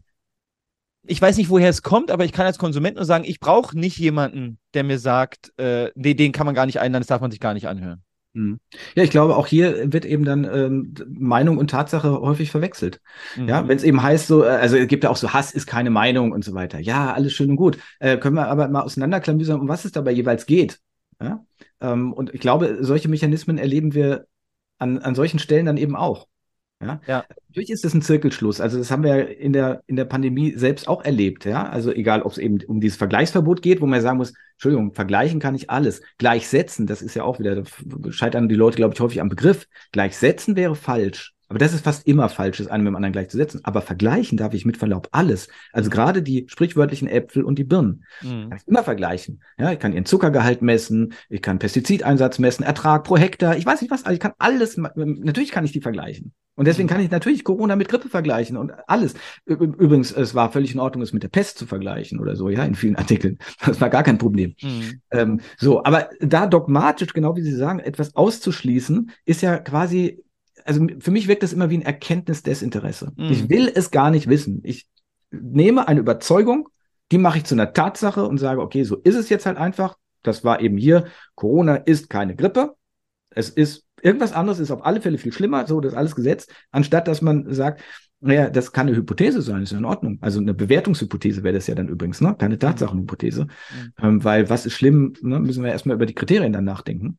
ich weiß nicht, woher es kommt, aber ich kann als Konsument nur sagen, ich brauche nicht jemanden, der mir sagt, äh, nee, den kann man gar nicht einladen, das darf man sich gar nicht anhören. Mhm. Ja, ich glaube, auch hier wird eben dann ähm, Meinung und Tatsache häufig verwechselt. Mhm. Ja, wenn es eben heißt, so, äh, also es gibt ja auch so, Hass ist keine Meinung und so weiter. Ja, alles schön und gut. Äh, können wir aber mal auseinanderklamüsern, um was es dabei jeweils geht. Ja? Ähm, und ich glaube, solche Mechanismen erleben wir an, an solchen Stellen dann eben auch. Ja? ja. Natürlich ist das ein Zirkelschluss. Also das haben wir in der, in der Pandemie selbst auch erlebt. Ja, also egal, ob es eben um dieses Vergleichsverbot geht, wo man sagen muss, Entschuldigung, vergleichen kann ich alles. Gleichsetzen, das ist ja auch wieder, da scheitern die Leute, glaube ich, häufig am Begriff. Gleichsetzen wäre falsch. Aber das ist fast immer falsch, das eine mit dem anderen gleichzusetzen. Aber vergleichen darf ich mit Verlaub alles. Also gerade die sprichwörtlichen Äpfel und die Birnen. Mhm. Kann ich immer vergleichen. Ja, ich kann ihren Zuckergehalt messen, ich kann Pestizideinsatz messen, Ertrag pro Hektar, ich weiß nicht was, also ich kann alles, natürlich kann ich die vergleichen. Und deswegen mhm. kann ich natürlich Corona mit Grippe vergleichen und alles. Übrigens, es war völlig in Ordnung, es mit der Pest zu vergleichen oder so, ja, in vielen Artikeln. Das war gar kein Problem. Mhm. Ähm, so, aber da dogmatisch, genau wie Sie sagen, etwas auszuschließen, ist ja quasi also für mich wirkt das immer wie ein Erkenntnisdesinteresse. Mhm. Ich will es gar nicht wissen. Ich nehme eine Überzeugung, die mache ich zu einer Tatsache und sage, okay, so ist es jetzt halt einfach. Das war eben hier, Corona ist keine Grippe. Es ist irgendwas anderes, ist auf alle Fälle viel schlimmer, so, das ist alles gesetzt, anstatt dass man sagt, naja, das kann eine Hypothese sein, ist ja in Ordnung. Also eine Bewertungshypothese wäre das ja dann übrigens, ne? Keine Tatsachenhypothese. Mhm. Ähm, weil was ist schlimm, ne? müssen wir erstmal über die Kriterien dann nachdenken.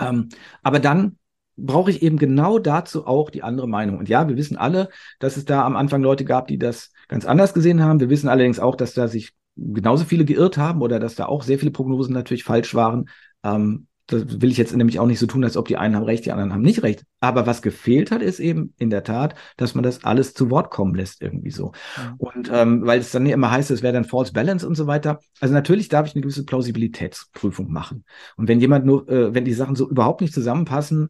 Ähm, aber dann brauche ich eben genau dazu auch die andere Meinung. Und ja, wir wissen alle, dass es da am Anfang Leute gab, die das ganz anders gesehen haben. Wir wissen allerdings auch, dass da sich genauso viele geirrt haben oder dass da auch sehr viele Prognosen natürlich falsch waren. Ähm, das will ich jetzt nämlich auch nicht so tun, als ob die einen haben recht, die anderen haben nicht recht. Aber was gefehlt hat, ist eben in der Tat, dass man das alles zu Wort kommen lässt, irgendwie so. Ja. Und ähm, weil es dann immer heißt, es wäre dann False Balance und so weiter. Also natürlich darf ich eine gewisse Plausibilitätsprüfung machen. Und wenn jemand nur, äh, wenn die Sachen so überhaupt nicht zusammenpassen,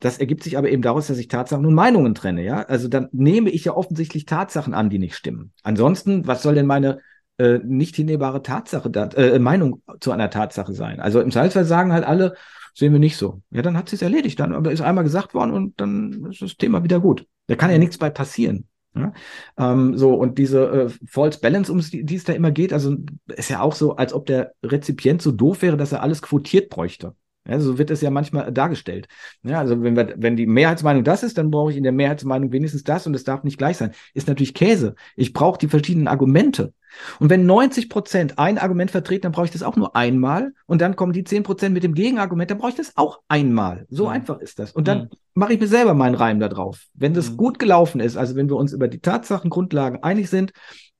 das ergibt sich aber eben daraus, dass ich Tatsachen und Meinungen trenne, ja. Also dann nehme ich ja offensichtlich Tatsachen an, die nicht stimmen. Ansonsten, was soll denn meine äh, nicht hinnehmbare Tatsache, äh, Meinung zu einer Tatsache sein. Also im Zweifelsfall sagen halt alle, sehen wir nicht so. Ja, dann hat sie es erledigt, dann aber ist einmal gesagt worden und dann ist das Thema wieder gut. Da kann ja nichts bei passieren. Ja? Ähm, so, und diese äh, False Balance, um die es da immer geht, also ist ja auch so, als ob der Rezipient so doof wäre, dass er alles quotiert bräuchte. Ja, so wird es ja manchmal dargestellt. Ja, also wenn, wir, wenn die Mehrheitsmeinung das ist, dann brauche ich in der Mehrheitsmeinung wenigstens das und es darf nicht gleich sein. Ist natürlich Käse. Ich brauche die verschiedenen Argumente. Und wenn 90 Prozent ein Argument vertreten, dann brauche ich das auch nur einmal. Und dann kommen die 10 Prozent mit dem Gegenargument, dann brauche ich das auch einmal. So mhm. einfach ist das. Und dann mhm. mache ich mir selber meinen Reim da drauf. Wenn das mhm. gut gelaufen ist, also wenn wir uns über die Tatsachengrundlagen einig sind,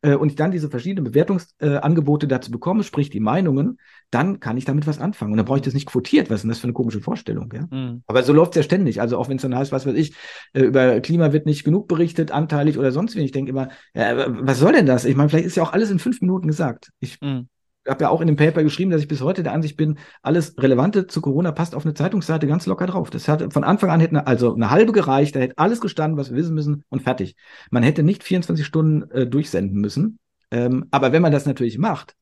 äh, und ich dann diese verschiedenen Bewertungsangebote äh, dazu bekomme, sprich die Meinungen, dann kann ich damit was anfangen. Und dann brauche ich das nicht quotiert. Was ist denn das für eine komische Vorstellung? Ja? Mhm. Aber so läuft es ja ständig. Also auch wenn es dann heißt, was weiß ich, äh, über Klima wird nicht genug berichtet, anteilig oder sonst wie. Ich denke immer, ja, was soll denn das? Ich meine, vielleicht ist ja auch alles in fünf Minuten gesagt. Ich mhm habe ja auch in dem Paper geschrieben, dass ich bis heute der Ansicht bin, alles Relevante zu Corona passt auf eine Zeitungsseite ganz locker drauf. Das hat von Anfang an hätte eine, also eine halbe gereicht, da hätte alles gestanden, was wir wissen müssen und fertig. Man hätte nicht 24 Stunden äh, durchsenden müssen. Ähm, aber wenn man das natürlich macht,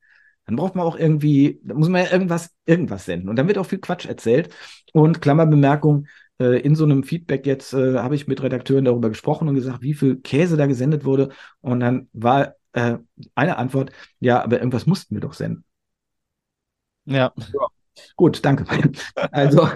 dann braucht man auch irgendwie, da muss man ja irgendwas, irgendwas senden. Und dann wird auch viel Quatsch erzählt. Und Klammerbemerkung, äh, in so einem Feedback jetzt äh, habe ich mit Redakteuren darüber gesprochen und gesagt, wie viel Käse da gesendet wurde. Und dann war äh, eine Antwort, ja, aber irgendwas mussten wir doch senden. Ja. ja. Gut, danke. Also,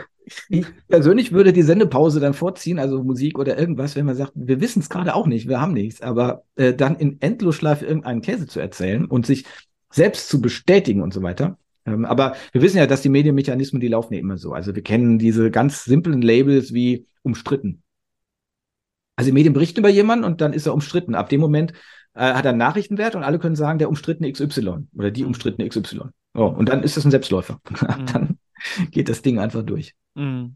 ich persönlich würde die Sendepause dann vorziehen, also Musik oder irgendwas, wenn man sagt, wir wissen es gerade auch nicht, wir haben nichts, aber äh, dann in Endlosschleife irgendeinen Käse zu erzählen und sich selbst zu bestätigen und so weiter, Ähm, aber wir wissen ja, dass die Medienmechanismen, die laufen ja immer so. Also wir kennen diese ganz simplen Labels wie umstritten. Also die Medien berichten über jemanden und dann ist er umstritten. Ab dem Moment äh, hat er einen Nachrichtenwert und alle können sagen, der umstrittene XY oder die mhm. umstrittene XY. Oh, und dann ist das ein Selbstläufer. Mhm. dann geht das Ding einfach durch. Mhm.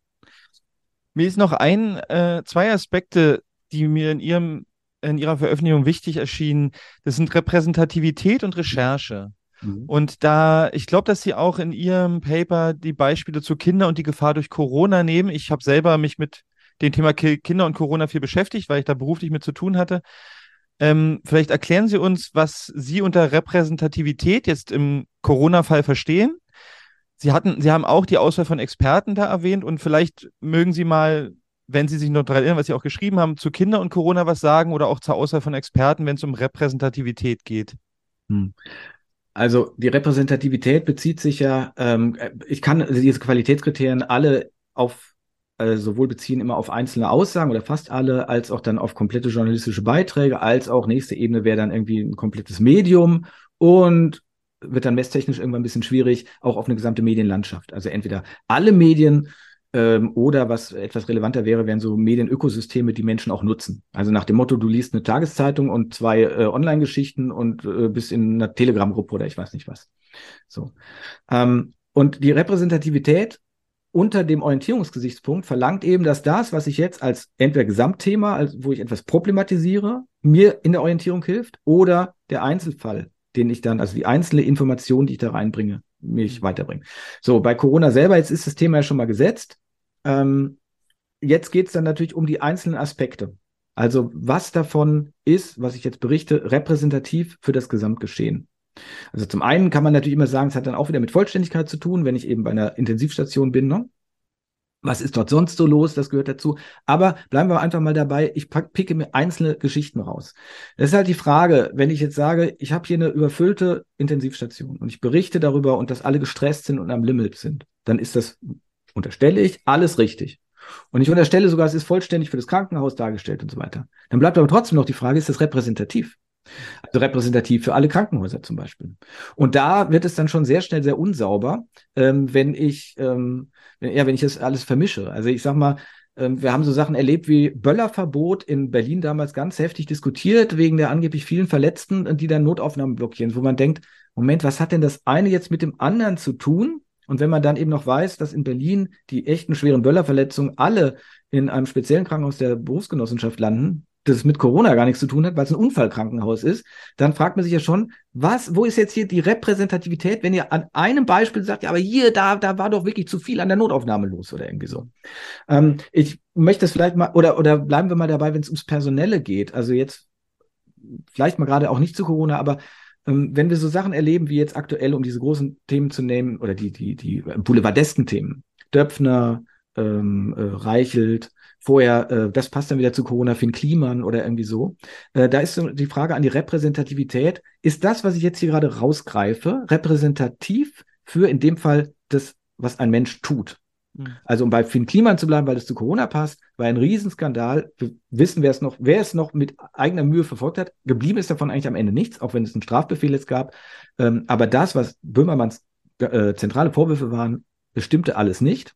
Mir ist noch ein, äh, zwei Aspekte, die mir in Ihrem in Ihrer Veröffentlichung wichtig erschienen. Das sind Repräsentativität und Recherche. Mhm. Und da, ich glaube, dass Sie auch in Ihrem Paper die Beispiele zu Kinder und die Gefahr durch Corona nehmen. Ich habe selber mich mit dem Thema Kinder und Corona viel beschäftigt, weil ich da beruflich mit zu tun hatte. Ähm, vielleicht erklären Sie uns, was Sie unter Repräsentativität jetzt im Corona-Fall verstehen Sie hatten, Sie haben auch die Auswahl von Experten da erwähnt und vielleicht mögen Sie mal, wenn Sie sich noch daran erinnern, was Sie auch geschrieben haben, zu Kinder und Corona was sagen oder auch zur Auswahl von Experten, wenn es um Repräsentativität geht. Hm. Also die Repräsentativität bezieht sich ja, ähm, ich kann diese Qualitätskriterien alle auf äh, sowohl beziehen immer auf einzelne Aussagen oder fast alle, als auch dann auf komplette journalistische Beiträge, als auch nächste Ebene wäre dann irgendwie ein komplettes Medium und wird dann messtechnisch irgendwann ein bisschen schwierig, auch auf eine gesamte Medienlandschaft. Also entweder alle Medien ähm, oder was etwas relevanter wäre, wären so Medienökosysteme, die Menschen auch nutzen. Also nach dem Motto, du liest eine Tageszeitung und zwei äh, Online-Geschichten und äh, bist in einer Telegram-Gruppe oder ich weiß nicht was. So. Ähm, und die Repräsentativität unter dem Orientierungsgesichtspunkt verlangt eben, dass das, was ich jetzt als entweder Gesamtthema, also wo ich etwas problematisiere, mir in der Orientierung hilft, oder der Einzelfall den ich dann, also die einzelne Information, die ich da reinbringe, mich mhm. weiterbringe. So, bei Corona selber, jetzt ist das Thema ja schon mal gesetzt. Ähm, jetzt geht es dann natürlich um die einzelnen Aspekte. Also was davon ist, was ich jetzt berichte, repräsentativ für das Gesamtgeschehen. Also zum einen kann man natürlich immer sagen, es hat dann auch wieder mit Vollständigkeit zu tun, wenn ich eben bei einer Intensivstation bin. Ne? was ist dort sonst so los, das gehört dazu. Aber bleiben wir einfach mal dabei, ich pack, picke mir einzelne Geschichten raus. Das ist halt die Frage, wenn ich jetzt sage, ich habe hier eine überfüllte Intensivstation und ich berichte darüber und dass alle gestresst sind und am Limit sind, dann ist das, unterstelle ich, alles richtig. Und ich unterstelle sogar, es ist vollständig für das Krankenhaus dargestellt und so weiter. Dann bleibt aber trotzdem noch die Frage, ist das repräsentativ? Also repräsentativ für alle Krankenhäuser zum Beispiel. Und da wird es dann schon sehr schnell sehr unsauber, ähm, wenn ich, ähm, wenn, ja, wenn ich das alles vermische. Also ich sag mal, ähm, wir haben so Sachen erlebt wie Böllerverbot in Berlin damals ganz heftig diskutiert, wegen der angeblich vielen Verletzten, die dann Notaufnahmen blockieren, wo man denkt, Moment, was hat denn das eine jetzt mit dem anderen zu tun? Und wenn man dann eben noch weiß, dass in Berlin die echten schweren Böllerverletzungen alle in einem speziellen Krankenhaus der Berufsgenossenschaft landen, das mit Corona gar nichts zu tun hat, weil es ein Unfallkrankenhaus ist, dann fragt man sich ja schon, was, wo ist jetzt hier die Repräsentativität, wenn ihr an einem Beispiel sagt, ja, aber hier, da, da war doch wirklich zu viel an der Notaufnahme los oder irgendwie so. Ähm, ich möchte das vielleicht mal, oder, oder bleiben wir mal dabei, wenn es ums Personelle geht. Also jetzt vielleicht mal gerade auch nicht zu Corona, aber ähm, wenn wir so Sachen erleben, wie jetzt aktuell, um diese großen Themen zu nehmen, oder die, die, die boulevardesken Themen, Döpfner, ähm, äh, Reichelt, vorher, äh, das passt dann wieder zu Corona, Finn Kliman oder irgendwie so. Äh, da ist so die Frage an die Repräsentativität. Ist das, was ich jetzt hier gerade rausgreife, repräsentativ für in dem Fall das, was ein Mensch tut? Mhm. Also um bei Finn Kliman zu bleiben, weil es zu Corona passt, war ein Riesenskandal. Wir wissen, wer es noch, wer es noch mit eigener Mühe verfolgt hat. Geblieben ist davon eigentlich am Ende nichts, auch wenn es einen Strafbefehl jetzt gab. Ähm, aber das, was Böhmermanns äh, zentrale Vorwürfe waren, bestimmte alles nicht.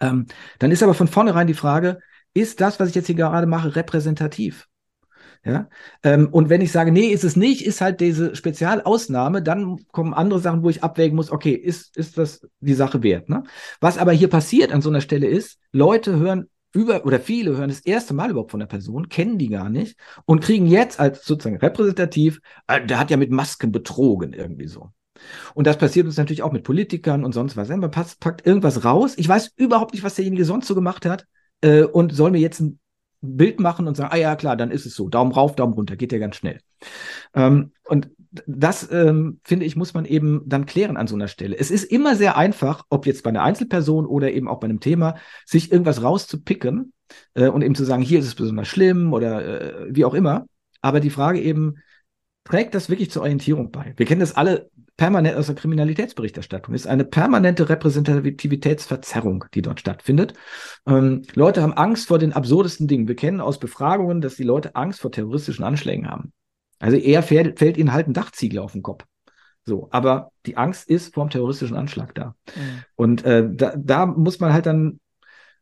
Ähm, dann ist aber von vornherein die Frage, ist das, was ich jetzt hier gerade mache, repräsentativ? Ja, ähm, und wenn ich sage, nee, ist es nicht, ist halt diese Spezialausnahme, dann kommen andere Sachen, wo ich abwägen muss, okay, ist, ist das die Sache wert? Ne? Was aber hier passiert an so einer Stelle ist, Leute hören über oder viele hören das erste Mal überhaupt von der Person, kennen die gar nicht und kriegen jetzt als sozusagen repräsentativ, äh, der hat ja mit Masken betrogen irgendwie so. Und das passiert uns natürlich auch mit Politikern und sonst was. Man packt irgendwas raus. Ich weiß überhaupt nicht, was derjenige sonst so gemacht hat äh, und soll mir jetzt ein Bild machen und sagen, ah ja, klar, dann ist es so. Daumen rauf, Daumen runter, geht ja ganz schnell. Ähm, und das, ähm, finde ich, muss man eben dann klären an so einer Stelle. Es ist immer sehr einfach, ob jetzt bei einer Einzelperson oder eben auch bei einem Thema, sich irgendwas rauszupicken äh, und eben zu sagen, hier ist es besonders schlimm oder äh, wie auch immer. Aber die Frage eben, trägt das wirklich zur Orientierung bei? Wir kennen das alle permanent aus der Kriminalitätsberichterstattung. Es ist eine permanente Repräsentativitätsverzerrung, die dort stattfindet. Ähm, Leute haben Angst vor den absurdesten Dingen. Wir kennen aus Befragungen, dass die Leute Angst vor terroristischen Anschlägen haben. Also eher fällt, fällt ihnen halt ein Dachziegel auf den Kopf. So, aber die Angst ist vor dem terroristischen Anschlag da. Mhm. Und äh, da, da muss man halt dann,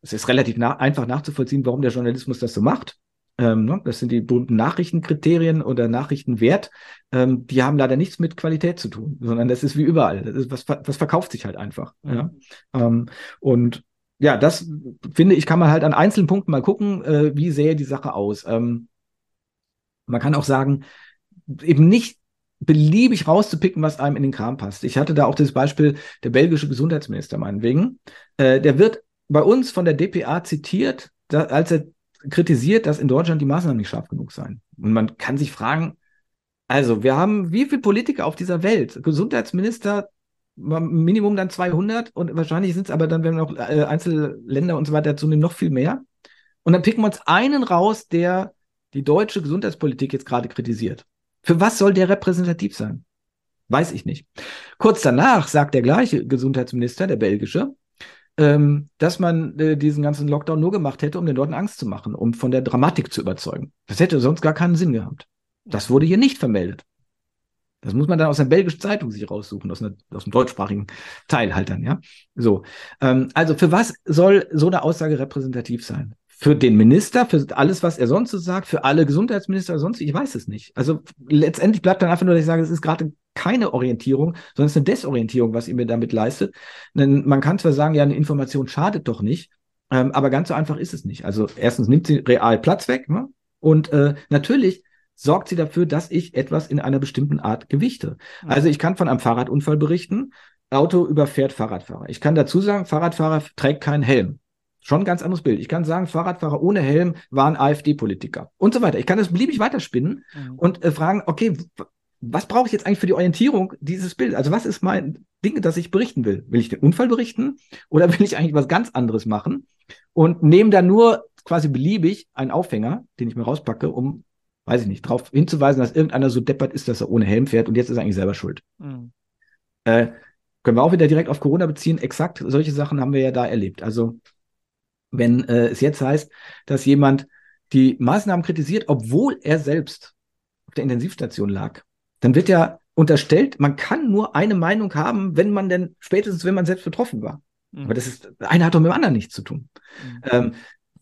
es ist relativ na einfach nachzuvollziehen, warum der Journalismus das so macht. Ähm, ne? Das sind die berühmten Nachrichtenkriterien oder Nachrichtenwert. Ähm, die haben leider nichts mit Qualität zu tun, sondern das ist wie überall. Das ist was, was verkauft sich halt einfach. Mhm. Ja? Ähm, und ja, das finde ich, kann man halt an einzelnen Punkten mal gucken, äh, wie sähe die Sache aus. Ähm, man kann auch sagen, eben nicht beliebig rauszupicken, was einem in den Kram passt. Ich hatte da auch das Beispiel der belgische Gesundheitsminister meinetwegen. Äh, der wird bei uns von der DPA zitiert, da, als er kritisiert, dass in Deutschland die Maßnahmen nicht scharf genug seien. Und man kann sich fragen, also wir haben wie viele Politiker auf dieser Welt? Gesundheitsminister, Minimum dann 200 und wahrscheinlich sind es aber dann, wenn noch äh, Einzelländer und so weiter dazu nehmen, noch viel mehr. Und dann picken wir uns einen raus, der die deutsche Gesundheitspolitik jetzt gerade kritisiert. Für was soll der repräsentativ sein? Weiß ich nicht. Kurz danach sagt der gleiche Gesundheitsminister, der belgische, ähm, dass man äh, diesen ganzen Lockdown nur gemacht hätte, um den Leuten Angst zu machen, um von der Dramatik zu überzeugen. Das hätte sonst gar keinen Sinn gehabt. Das wurde hier nicht vermeldet. Das muss man dann aus einer belgischen Zeitung sich raussuchen, aus, einer, aus einem deutschsprachigen Teil halt dann, ja. So. Ähm, also für was soll so eine Aussage repräsentativ sein? Für den Minister, für alles, was er sonst so sagt, für alle Gesundheitsminister, sonst, ich weiß es nicht. Also letztendlich bleibt dann einfach nur, dass ich sage, es ist gerade keine Orientierung, sondern es ist eine Desorientierung, was ihr mir damit leistet. Denn man kann zwar sagen, ja, eine Information schadet doch nicht, ähm, aber ganz so einfach ist es nicht. Also erstens nimmt sie real Platz weg ne? und äh, natürlich sorgt sie dafür, dass ich etwas in einer bestimmten Art gewichte. Also ich kann von einem Fahrradunfall berichten, Auto überfährt Fahrradfahrer. Ich kann dazu sagen, Fahrradfahrer trägt keinen Helm. Schon ein ganz anderes Bild. Ich kann sagen, Fahrradfahrer ohne Helm waren AfD-Politiker und so weiter. Ich kann das beliebig weiterspinnen mhm. und äh, fragen, okay, was brauche ich jetzt eigentlich für die Orientierung dieses Bildes? Also was ist mein Ding, das ich berichten will? Will ich den Unfall berichten oder will ich eigentlich was ganz anderes machen und nehme da nur quasi beliebig einen Aufhänger, den ich mir rauspacke, um, weiß ich nicht, darauf hinzuweisen, dass irgendeiner so deppert ist, dass er ohne Helm fährt und jetzt ist er eigentlich selber schuld. Mhm. Äh, können wir auch wieder direkt auf Corona beziehen. Exakt solche Sachen haben wir ja da erlebt. Also wenn äh, es jetzt heißt, dass jemand die Maßnahmen kritisiert, obwohl er selbst auf der Intensivstation lag, dann wird ja unterstellt, man kann nur eine Meinung haben, wenn man denn, spätestens wenn man selbst betroffen war. Mhm. Aber das ist, eine hat doch mit dem anderen nichts zu tun. Mhm. Ähm,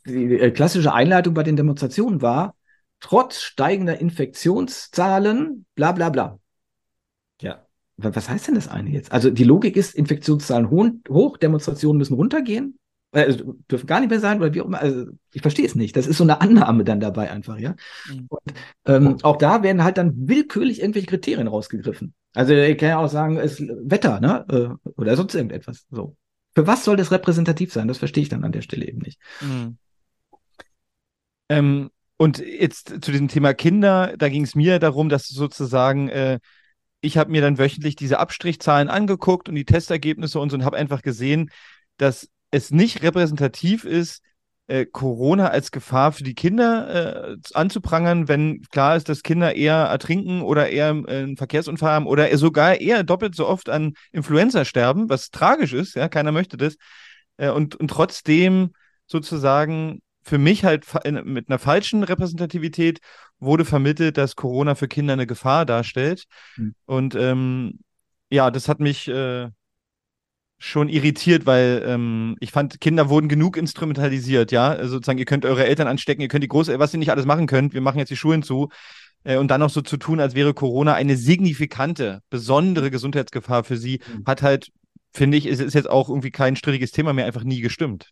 die äh, klassische Einleitung bei den Demonstrationen war, trotz steigender Infektionszahlen, bla bla bla. Ja, was heißt denn das eine jetzt? Also die Logik ist, Infektionszahlen hoch, Demonstrationen müssen runtergehen also, dürfen gar nicht mehr sein oder wie auch immer. Also ich verstehe es nicht. Das ist so eine Annahme dann dabei einfach, ja. Mhm. Und ähm, auch da werden halt dann willkürlich irgendwelche Kriterien rausgegriffen. Also ich kann ja auch sagen, es Wetter, ne? Äh, oder sonst irgendetwas. So. Für was soll das repräsentativ sein? Das verstehe ich dann an der Stelle eben nicht. Mhm. Ähm, und jetzt zu diesem Thema Kinder, da ging es mir darum, dass sozusagen äh, ich habe mir dann wöchentlich diese Abstrichzahlen angeguckt und die Testergebnisse und so und habe einfach gesehen, dass es nicht repräsentativ ist, äh, Corona als Gefahr für die Kinder äh, anzuprangern, wenn klar ist, dass Kinder eher ertrinken oder eher äh, einen Verkehrsunfall haben oder sogar eher doppelt so oft an Influenza sterben, was tragisch ist, ja, keiner möchte das. Äh, und, und trotzdem sozusagen für mich halt mit einer falschen Repräsentativität wurde vermittelt, dass Corona für Kinder eine Gefahr darstellt. Mhm. Und ähm, ja, das hat mich äh, schon irritiert, weil ähm, ich fand, Kinder wurden genug instrumentalisiert, ja. Also sozusagen, ihr könnt eure Eltern anstecken, ihr könnt die Großeltern, was ihr nicht alles machen könnt, wir machen jetzt die Schulen zu. Äh, und dann noch so zu tun, als wäre Corona eine signifikante, besondere Gesundheitsgefahr für sie, mhm. hat halt, finde ich, ist, ist jetzt auch irgendwie kein strittiges Thema mehr, einfach nie gestimmt.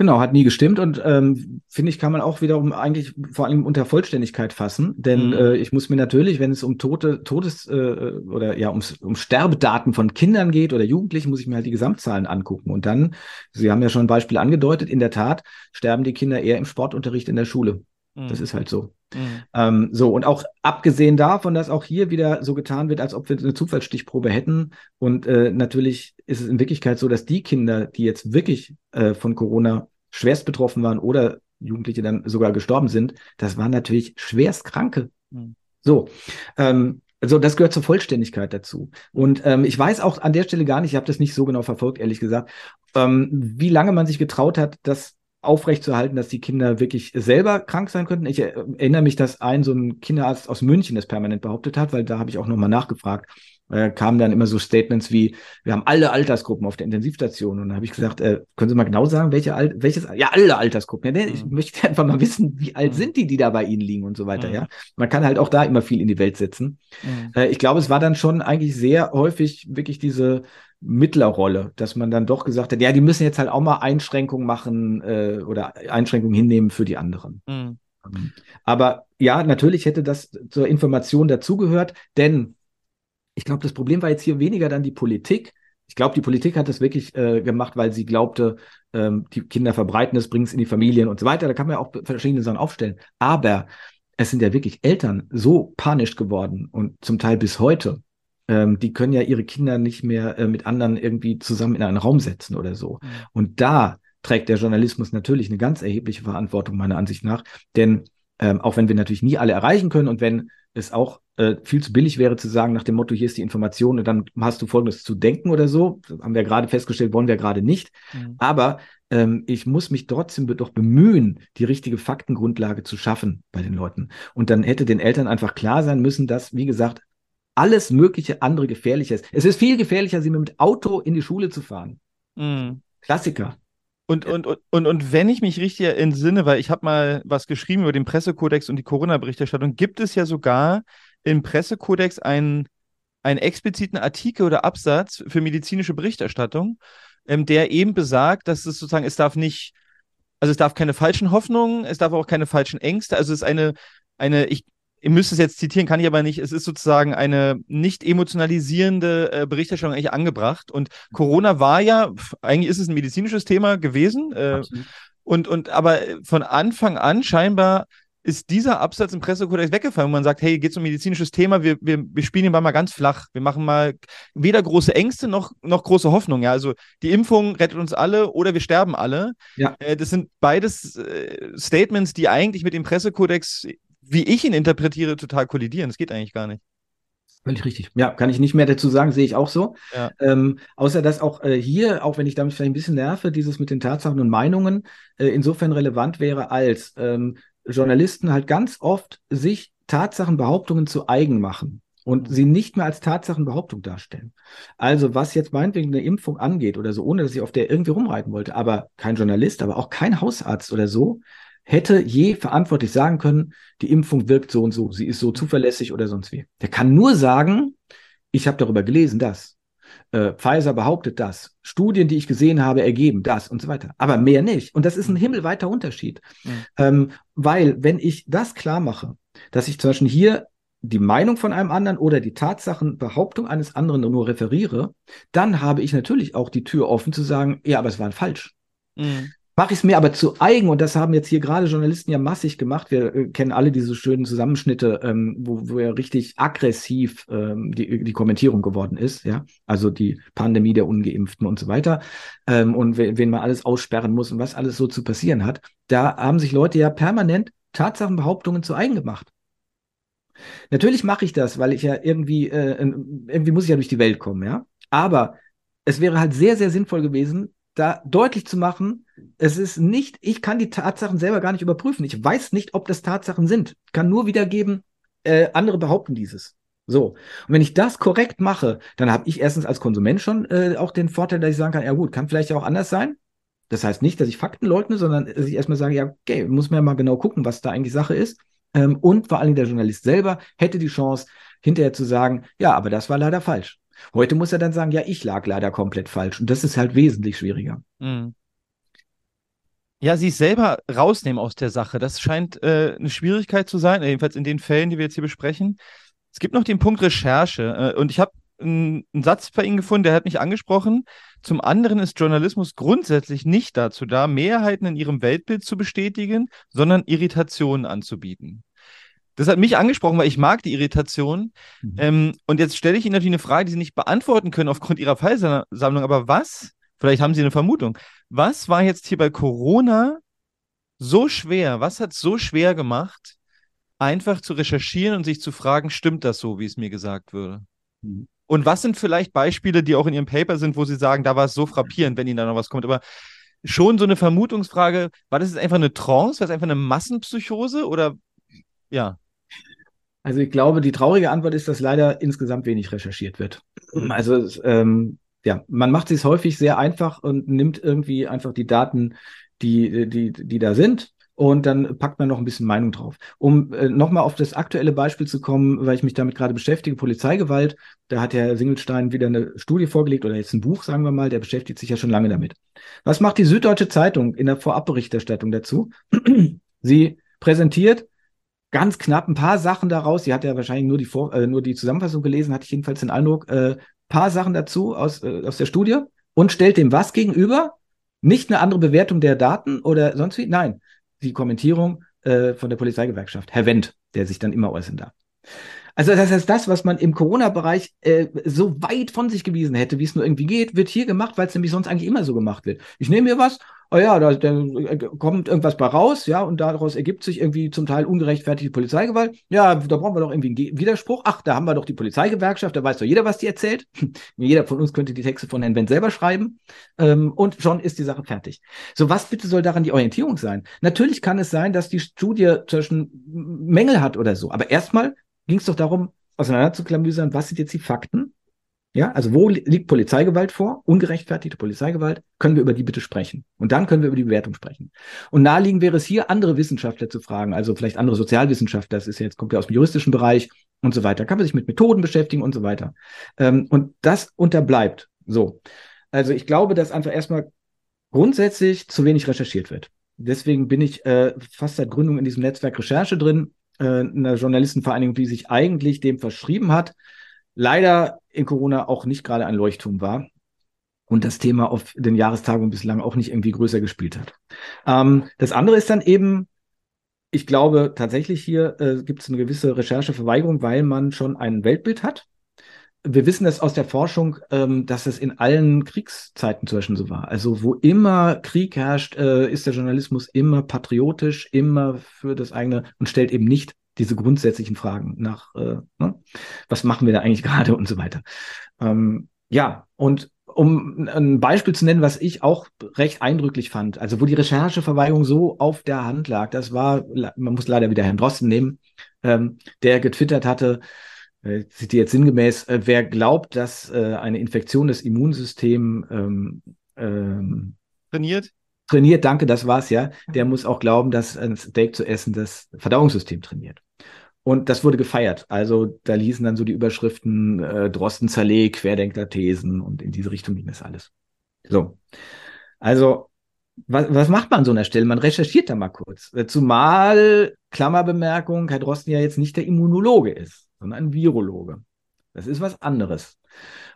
Genau, hat nie gestimmt und ähm, finde ich, kann man auch wiederum eigentlich vor allem unter Vollständigkeit fassen, denn mhm. äh, ich muss mir natürlich, wenn es um Tote, Todes äh, oder ja um, um Sterbedaten von Kindern geht oder Jugendlichen, muss ich mir halt die Gesamtzahlen angucken und dann, Sie haben ja schon ein Beispiel angedeutet, in der Tat sterben die Kinder eher im Sportunterricht in der Schule. Mhm. Das ist halt so. Mhm. Ähm, so, und auch abgesehen davon, dass auch hier wieder so getan wird, als ob wir eine Zufallsstichprobe hätten. Und äh, natürlich ist es in Wirklichkeit so, dass die Kinder, die jetzt wirklich äh, von Corona schwerst betroffen waren oder Jugendliche dann sogar gestorben sind, das waren natürlich schwerst Kranke. Mhm. So. Ähm, also das gehört zur Vollständigkeit dazu. Und ähm, ich weiß auch an der Stelle gar nicht, ich habe das nicht so genau verfolgt, ehrlich gesagt, ähm, wie lange man sich getraut hat, das aufrechtzuerhalten, dass die Kinder wirklich selber krank sein könnten. Ich erinnere mich, dass ein so ein Kinderarzt aus München das permanent behauptet hat, weil da habe ich auch nochmal nachgefragt äh, kamen dann immer so Statements wie, wir haben alle Altersgruppen auf der Intensivstation. Und dann habe ich gesagt, äh, können Sie mal genau sagen, welche Al welches, ja, alle Altersgruppen. Ja, ich mhm. möchte einfach mal wissen, wie alt mhm. sind die, die da bei Ihnen liegen und so weiter, mhm. ja. Man kann halt auch da immer viel in die Welt setzen. Mhm. Äh, ich glaube, es war dann schon eigentlich sehr häufig wirklich diese Mittlerrolle, dass man dann doch gesagt hat, ja, die müssen jetzt halt auch mal Einschränkungen machen äh, oder Einschränkungen hinnehmen für die anderen. Mhm. Ähm, aber ja, natürlich hätte das zur Information dazugehört, denn ich glaube, das Problem war jetzt hier weniger dann die Politik. Ich glaube, die Politik hat das wirklich äh, gemacht, weil sie glaubte, ähm, die Kinder verbreiten es, bringen es in die Familien und so weiter. Da kann man ja auch verschiedene Sachen aufstellen. Aber es sind ja wirklich Eltern so panisch geworden und zum Teil bis heute. Ähm, die können ja ihre Kinder nicht mehr äh, mit anderen irgendwie zusammen in einen Raum setzen oder so. Mhm. Und da trägt der Journalismus natürlich eine ganz erhebliche Verantwortung, meiner Ansicht nach. Denn ähm, auch wenn wir natürlich nie alle erreichen können und wenn es auch äh, viel zu billig wäre zu sagen, nach dem Motto, hier ist die Information und dann hast du folgendes zu denken oder so. Das haben wir gerade festgestellt, wollen wir gerade nicht. Mhm. Aber ähm, ich muss mich trotzdem doch bemühen, die richtige Faktengrundlage zu schaffen bei den Leuten. Und dann hätte den Eltern einfach klar sein müssen, dass, wie gesagt, alles mögliche andere gefährlich ist. Es ist viel gefährlicher, sie mit Auto in die Schule zu fahren. Mhm. Klassiker. Und, und, und, und, und wenn ich mich richtig entsinne, weil ich habe mal was geschrieben über den Pressekodex und die Corona-Berichterstattung, gibt es ja sogar im Pressekodex einen, einen expliziten Artikel oder Absatz für medizinische Berichterstattung, ähm, der eben besagt, dass es sozusagen, es darf nicht, also es darf keine falschen Hoffnungen, es darf auch keine falschen Ängste, also es ist eine, eine, ich, ihr müsst es jetzt zitieren, kann ich aber nicht. Es ist sozusagen eine nicht emotionalisierende äh, Berichterstattung eigentlich angebracht. Und Corona war ja, eigentlich ist es ein medizinisches Thema gewesen. Äh, und, und aber von Anfang an scheinbar ist dieser Absatz im Pressekodex weggefallen, wo man sagt, hey, geht um medizinisches Thema, wir, wir, wir spielen den Ball mal ganz flach. Wir machen mal weder große Ängste noch, noch große Hoffnung. Ja, also die Impfung rettet uns alle oder wir sterben alle. Ja. Äh, das sind beides äh, Statements, die eigentlich mit dem Pressekodex wie ich ihn interpretiere, total kollidieren. Das geht eigentlich gar nicht. Völlig richtig. Ja, kann ich nicht mehr dazu sagen, sehe ich auch so. Ja. Ähm, außer dass auch äh, hier, auch wenn ich damit vielleicht ein bisschen nerve, dieses mit den Tatsachen und Meinungen äh, insofern relevant wäre, als ähm, Journalisten halt ganz oft sich Tatsachenbehauptungen zu eigen machen und mhm. sie nicht mehr als Tatsachenbehauptung darstellen. Also was jetzt meinetwegen eine Impfung angeht oder so, ohne dass ich auf der irgendwie rumreiten wollte, aber kein Journalist, aber auch kein Hausarzt oder so, hätte je verantwortlich sagen können, die Impfung wirkt so und so, sie ist so zuverlässig oder sonst wie. Der kann nur sagen, ich habe darüber gelesen, das. Äh, Pfizer behauptet das. Studien, die ich gesehen habe, ergeben das und so weiter. Aber mehr nicht. Und das ist ein mhm. himmelweiter Unterschied. Mhm. Ähm, weil, wenn ich das klar mache, dass ich zum Beispiel hier die Meinung von einem anderen oder die Tatsachenbehauptung eines anderen nur referiere, dann habe ich natürlich auch die Tür offen zu sagen, ja, aber es war falsch. Mhm mache ich es mir aber zu eigen, und das haben jetzt hier gerade Journalisten ja massig gemacht. Wir äh, kennen alle diese schönen Zusammenschnitte, ähm, wo, wo er richtig aggressiv ähm, die, die Kommentierung geworden ist, ja. Also die Pandemie der Ungeimpften und so weiter. Ähm, und wen, wen man alles aussperren muss und was alles so zu passieren hat. Da haben sich Leute ja permanent Tatsachenbehauptungen zu eigen gemacht. Natürlich mache ich das, weil ich ja irgendwie, äh, irgendwie muss ich ja durch die Welt kommen, ja. Aber es wäre halt sehr, sehr sinnvoll gewesen, da deutlich zu machen, es ist nicht, ich kann die Tatsachen selber gar nicht überprüfen. Ich weiß nicht, ob das Tatsachen sind. Kann nur wiedergeben, äh, andere behaupten dieses. So. Und wenn ich das korrekt mache, dann habe ich erstens als Konsument schon äh, auch den Vorteil, dass ich sagen kann, ja gut, kann vielleicht auch anders sein. Das heißt nicht, dass ich Fakten leugne, sondern dass ich erstmal sage, ja, okay, muss man ja mal genau gucken, was da eigentlich Sache ist. Ähm, und vor allem der Journalist selber hätte die Chance, hinterher zu sagen, ja, aber das war leider falsch. Heute muss er dann sagen, ja, ich lag leider komplett falsch. Und das ist halt wesentlich schwieriger. Mhm. Ja, sich selber rausnehmen aus der Sache, das scheint äh, eine Schwierigkeit zu sein, jedenfalls in den Fällen, die wir jetzt hier besprechen. Es gibt noch den Punkt Recherche äh, und ich habe einen Satz bei Ihnen gefunden, der hat mich angesprochen. Zum anderen ist Journalismus grundsätzlich nicht dazu da, Mehrheiten in ihrem Weltbild zu bestätigen, sondern Irritationen anzubieten. Das hat mich angesprochen, weil ich mag die Irritation. Mhm. Ähm, und jetzt stelle ich Ihnen natürlich eine Frage, die Sie nicht beantworten können aufgrund Ihrer Fallsammlung. Aber was, vielleicht haben Sie eine Vermutung, was war jetzt hier bei Corona so schwer? Was hat so schwer gemacht, einfach zu recherchieren und sich zu fragen, stimmt das so, wie es mir gesagt würde? Mhm. Und was sind vielleicht Beispiele, die auch in Ihrem Paper sind, wo Sie sagen, da war es so frappierend, wenn Ihnen da noch was kommt? Aber schon so eine Vermutungsfrage, war das jetzt einfach eine Trance, war das einfach eine Massenpsychose oder ja? Also ich glaube, die traurige Antwort ist, dass leider insgesamt wenig recherchiert wird. Mhm. Also ähm, ja, man macht es häufig sehr einfach und nimmt irgendwie einfach die Daten, die, die, die da sind und dann packt man noch ein bisschen Meinung drauf. Um äh, nochmal auf das aktuelle Beispiel zu kommen, weil ich mich damit gerade beschäftige, Polizeigewalt, da hat Herr Singelstein wieder eine Studie vorgelegt oder jetzt ein Buch, sagen wir mal, der beschäftigt sich ja schon lange damit. Was macht die Süddeutsche Zeitung in der Vorabberichterstattung dazu? Sie präsentiert ganz knapp ein paar Sachen daraus. Sie hat ja wahrscheinlich nur die, Vor äh, nur die Zusammenfassung gelesen, hatte ich jedenfalls den Eindruck, äh, paar Sachen dazu aus, äh, aus der Studie und stellt dem was gegenüber? Nicht eine andere Bewertung der Daten oder sonst wie? Nein, die Kommentierung äh, von der Polizeigewerkschaft, Herr Wendt, der sich dann immer äußern darf. Also das heißt, das, was man im Corona-Bereich äh, so weit von sich gewiesen hätte, wie es nur irgendwie geht, wird hier gemacht, weil es nämlich sonst eigentlich immer so gemacht wird. Ich nehme mir was, oh ja, da, da kommt irgendwas bei raus, ja, und daraus ergibt sich irgendwie zum Teil ungerechtfertigte Polizeigewalt. Ja, da brauchen wir doch irgendwie einen Widerspruch. Ach, da haben wir doch die Polizeigewerkschaft, da weiß doch jeder, was die erzählt. jeder von uns könnte die Texte von Herrn Wendt selber schreiben. Ähm, und schon ist die Sache fertig. So, was bitte soll daran die Orientierung sein? Natürlich kann es sein, dass die Studie zwischen Mängel hat oder so. Aber erstmal ging es doch darum, auseinanderzuklamüsern, was sind jetzt die Fakten ja, also wo liegt Polizeigewalt vor? Ungerechtfertigte Polizeigewalt? Können wir über die bitte sprechen? Und dann können wir über die Bewertung sprechen. Und naheliegend wäre es hier, andere Wissenschaftler zu fragen, also vielleicht andere Sozialwissenschaftler, das ist ja jetzt, kommt ja aus dem juristischen Bereich und so weiter. Kann man sich mit Methoden beschäftigen und so weiter. Ähm, und das unterbleibt. So. Also ich glaube, dass einfach erstmal grundsätzlich zu wenig recherchiert wird. Deswegen bin ich äh, fast seit Gründung in diesem Netzwerk Recherche drin, äh, einer Journalistenvereinigung, die sich eigentlich dem verschrieben hat, leider in Corona auch nicht gerade ein Leuchtturm war und das Thema auf den Jahrestagungen bislang auch nicht irgendwie größer gespielt hat. Ähm, das andere ist dann eben, ich glaube tatsächlich hier äh, gibt es eine gewisse Rechercheverweigerung, weil man schon ein Weltbild hat. Wir wissen das aus der Forschung, ähm, dass es in allen Kriegszeiten zum Beispiel so war. Also wo immer Krieg herrscht, äh, ist der Journalismus immer patriotisch, immer für das eigene und stellt eben nicht diese grundsätzlichen Fragen nach, äh, ne? was machen wir da eigentlich gerade und so weiter. Ähm, ja, und um ein Beispiel zu nennen, was ich auch recht eindrücklich fand, also wo die Rechercheverweigerung so auf der Hand lag, das war, man muss leider wieder Herrn Drosten nehmen, ähm, der getwittert hatte, äh, zitiere jetzt sinngemäß, äh, wer glaubt, dass äh, eine Infektion des Immunsystems ähm, ähm, trainiert? Trainiert, danke, das war's ja. Der muss auch glauben, dass ein Steak zu essen das Verdauungssystem trainiert. Und das wurde gefeiert. Also da ließen dann so die Überschriften äh, Drosten Zalé, Querdenker-Thesen und in diese Richtung ging das alles. So. Also, was, was macht man an so einer Stelle? Man recherchiert da mal kurz. Äh, zumal, Klammerbemerkung, Herr Drosten ja jetzt nicht der Immunologe ist, sondern ein Virologe. Das ist was anderes.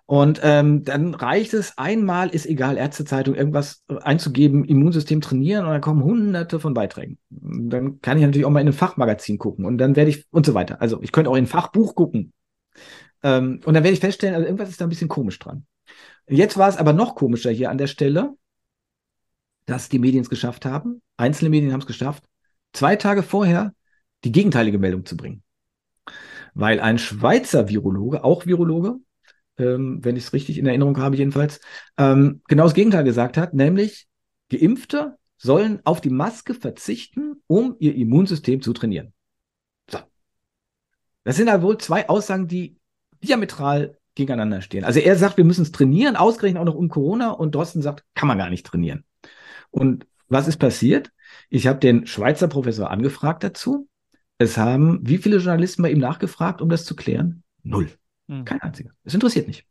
Und ähm, dann reicht es einmal, ist egal, Ärztezeitung, irgendwas einzugeben, Immunsystem trainieren und dann kommen hunderte von Beiträgen. Dann kann ich natürlich auch mal in ein Fachmagazin gucken und dann werde ich und so weiter. Also ich könnte auch in ein Fachbuch gucken. Ähm, und dann werde ich feststellen, also irgendwas ist da ein bisschen komisch dran. Jetzt war es aber noch komischer hier an der Stelle, dass die Medien es geschafft haben, einzelne Medien haben es geschafft, zwei Tage vorher die gegenteilige Meldung zu bringen. Weil ein Schweizer Virologe, auch Virologe, ähm, wenn ich es richtig in Erinnerung habe jedenfalls, ähm, genau das Gegenteil gesagt hat, nämlich Geimpfte sollen auf die Maske verzichten, um ihr Immunsystem zu trainieren. So. Das sind ja wohl zwei Aussagen, die diametral gegeneinander stehen. Also er sagt, wir müssen es trainieren, ausgerechnet auch noch um Corona, und Drosten sagt, kann man gar nicht trainieren. Und was ist passiert? Ich habe den Schweizer Professor angefragt dazu. Es haben wie viele Journalisten bei ihm nachgefragt, um das zu klären? Null. Hm. Kein einziger. Es interessiert nicht.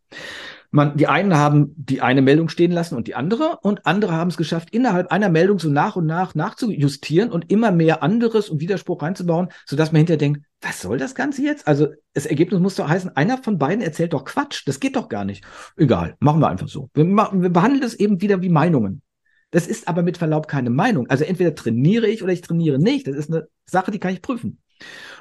Man, die einen haben die eine Meldung stehen lassen und die andere und andere haben es geschafft, innerhalb einer Meldung so nach und nach nachzujustieren und immer mehr anderes und Widerspruch reinzubauen, sodass man hinterher denkt, was soll das Ganze jetzt? Also das Ergebnis muss doch heißen, einer von beiden erzählt doch Quatsch. Das geht doch gar nicht. Egal, machen wir einfach so. Wir, wir behandeln das eben wieder wie Meinungen. Das ist aber mit Verlaub keine Meinung. Also entweder trainiere ich oder ich trainiere nicht. Das ist eine Sache, die kann ich prüfen.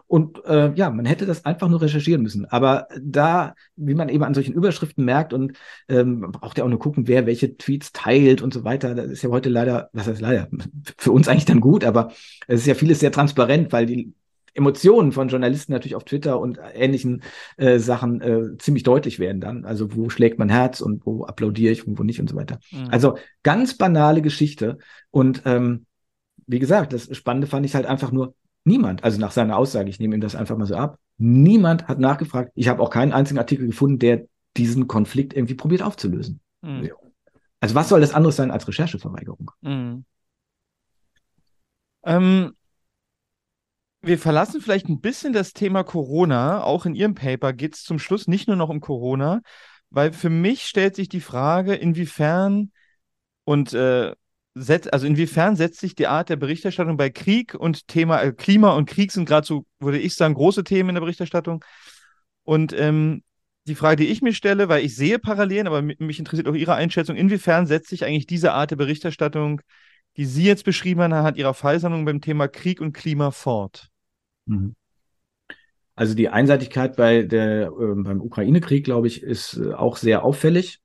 Und äh, ja, man hätte das einfach nur recherchieren müssen. Aber da, wie man eben an solchen Überschriften merkt und ähm, braucht ja auch nur gucken, wer welche Tweets teilt und so weiter. Das ist ja heute leider, was heißt leider, für uns eigentlich dann gut, aber es ist ja vieles sehr transparent, weil die Emotionen von Journalisten natürlich auf Twitter und ähnlichen äh, Sachen äh, ziemlich deutlich werden dann. Also wo schlägt mein Herz und wo applaudiere ich und wo nicht und so weiter. Mhm. Also ganz banale Geschichte. Und ähm, wie gesagt, das Spannende fand ich halt einfach nur, niemand, also nach seiner Aussage, ich nehme ihm das einfach mal so ab, niemand hat nachgefragt. Ich habe auch keinen einzigen Artikel gefunden, der diesen Konflikt irgendwie probiert aufzulösen. Mhm. Also was soll das anderes sein als Rechercheverweigerung? Mhm. Ähm, wir verlassen vielleicht ein bisschen das Thema Corona. Auch in Ihrem Paper geht es zum Schluss nicht nur noch um Corona, weil für mich stellt sich die Frage, inwiefern und äh, set, also inwiefern setzt sich die Art der Berichterstattung bei Krieg und Thema äh, Klima und Krieg sind gerade so, würde ich sagen, große Themen in der Berichterstattung. Und ähm, die Frage, die ich mir stelle, weil ich sehe Parallelen, aber mich interessiert auch Ihre Einschätzung, inwiefern setzt sich eigentlich diese Art der Berichterstattung, die Sie jetzt beschrieben haben, anhand Ihrer Fallsammlung beim Thema Krieg und Klima fort? Mhm. Also die Einseitigkeit bei der, äh, beim Ukraine-Krieg, glaube ich, ist äh, auch sehr auffällig.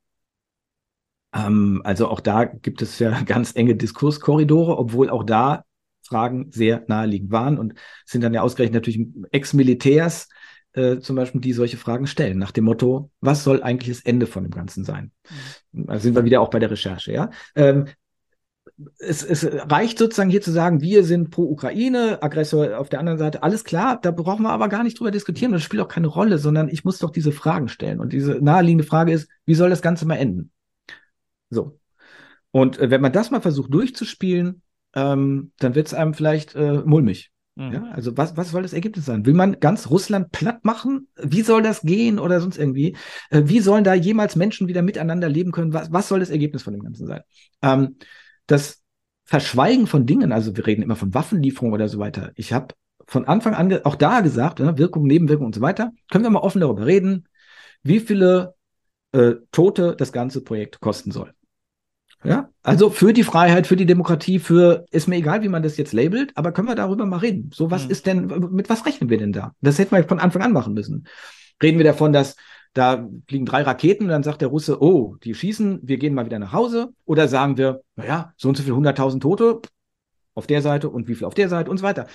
Ähm, also auch da gibt es ja ganz enge Diskurskorridore, obwohl auch da Fragen sehr naheliegend waren und sind dann ja ausgerechnet natürlich Ex-Militärs äh, zum Beispiel, die solche Fragen stellen, nach dem Motto, was soll eigentlich das Ende von dem Ganzen sein? Mhm. Da sind wir wieder auch bei der Recherche, ja. Ähm, es, es reicht sozusagen hier zu sagen, wir sind pro Ukraine, Aggressor auf der anderen Seite, alles klar, da brauchen wir aber gar nicht drüber diskutieren, das spielt auch keine Rolle, sondern ich muss doch diese Fragen stellen. Und diese naheliegende Frage ist, wie soll das Ganze mal enden? So. Und äh, wenn man das mal versucht durchzuspielen, ähm, dann wird es einem vielleicht äh, mulmig. Mhm. Ja, also was, was soll das Ergebnis sein? Will man ganz Russland platt machen? Wie soll das gehen oder sonst irgendwie? Äh, wie sollen da jemals Menschen wieder miteinander leben können? Was, was soll das Ergebnis von dem Ganzen sein? Ähm, das Verschweigen von Dingen, also wir reden immer von Waffenlieferungen oder so weiter. Ich habe von Anfang an auch da gesagt, ne, Wirkung, Nebenwirkung und so weiter, können wir mal offen darüber reden, wie viele äh, Tote das ganze Projekt kosten soll. Ja, also für die Freiheit, für die Demokratie, für, ist mir egal, wie man das jetzt labelt, aber können wir darüber mal reden. So, was mhm. ist denn, mit was rechnen wir denn da? Das hätten wir von Anfang an machen müssen. Reden wir davon, dass da fliegen drei Raketen und dann sagt der Russe, oh, die schießen, wir gehen mal wieder nach Hause. Oder sagen wir, naja, so und so viel 100.000 Tote auf der Seite und wie viel auf der Seite und so weiter.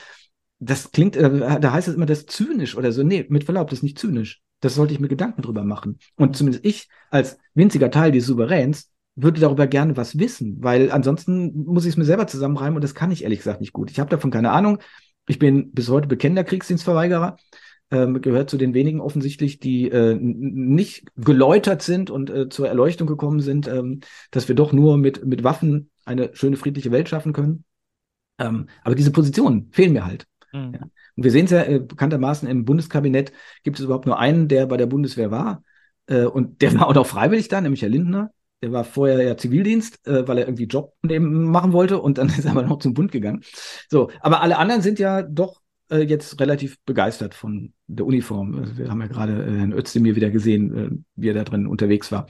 Das klingt, äh, da heißt es immer, das ist zynisch oder so. Nee, mit Verlaub, das ist nicht zynisch. Das sollte ich mir Gedanken drüber machen. Und zumindest ich als winziger Teil des Souveräns würde darüber gerne was wissen, weil ansonsten muss ich es mir selber zusammenreimen und das kann ich ehrlich gesagt nicht gut. Ich habe davon keine Ahnung. Ich bin bis heute bekennender Kriegsdienstverweigerer, ähm, gehört zu den wenigen offensichtlich, die äh, nicht geläutert sind und äh, zur Erleuchtung gekommen sind, ähm, dass wir doch nur mit, mit Waffen eine schöne friedliche Welt schaffen können. Ähm, aber diese Positionen fehlen mir halt. Mhm. Ja. Und wir sehen es ja äh, bekanntermaßen im Bundeskabinett gibt es überhaupt nur einen, der bei der Bundeswehr war. Äh, und der war auch noch freiwillig da, nämlich Herr Lindner. Der war vorher ja Zivildienst, äh, weil er irgendwie Job machen wollte und dann ist er aber noch zum Bund gegangen. So, aber alle anderen sind ja doch äh, jetzt relativ begeistert von der Uniform. Also wir haben ja gerade äh, Herrn Özdemir wieder gesehen, äh, wie er da drin unterwegs war.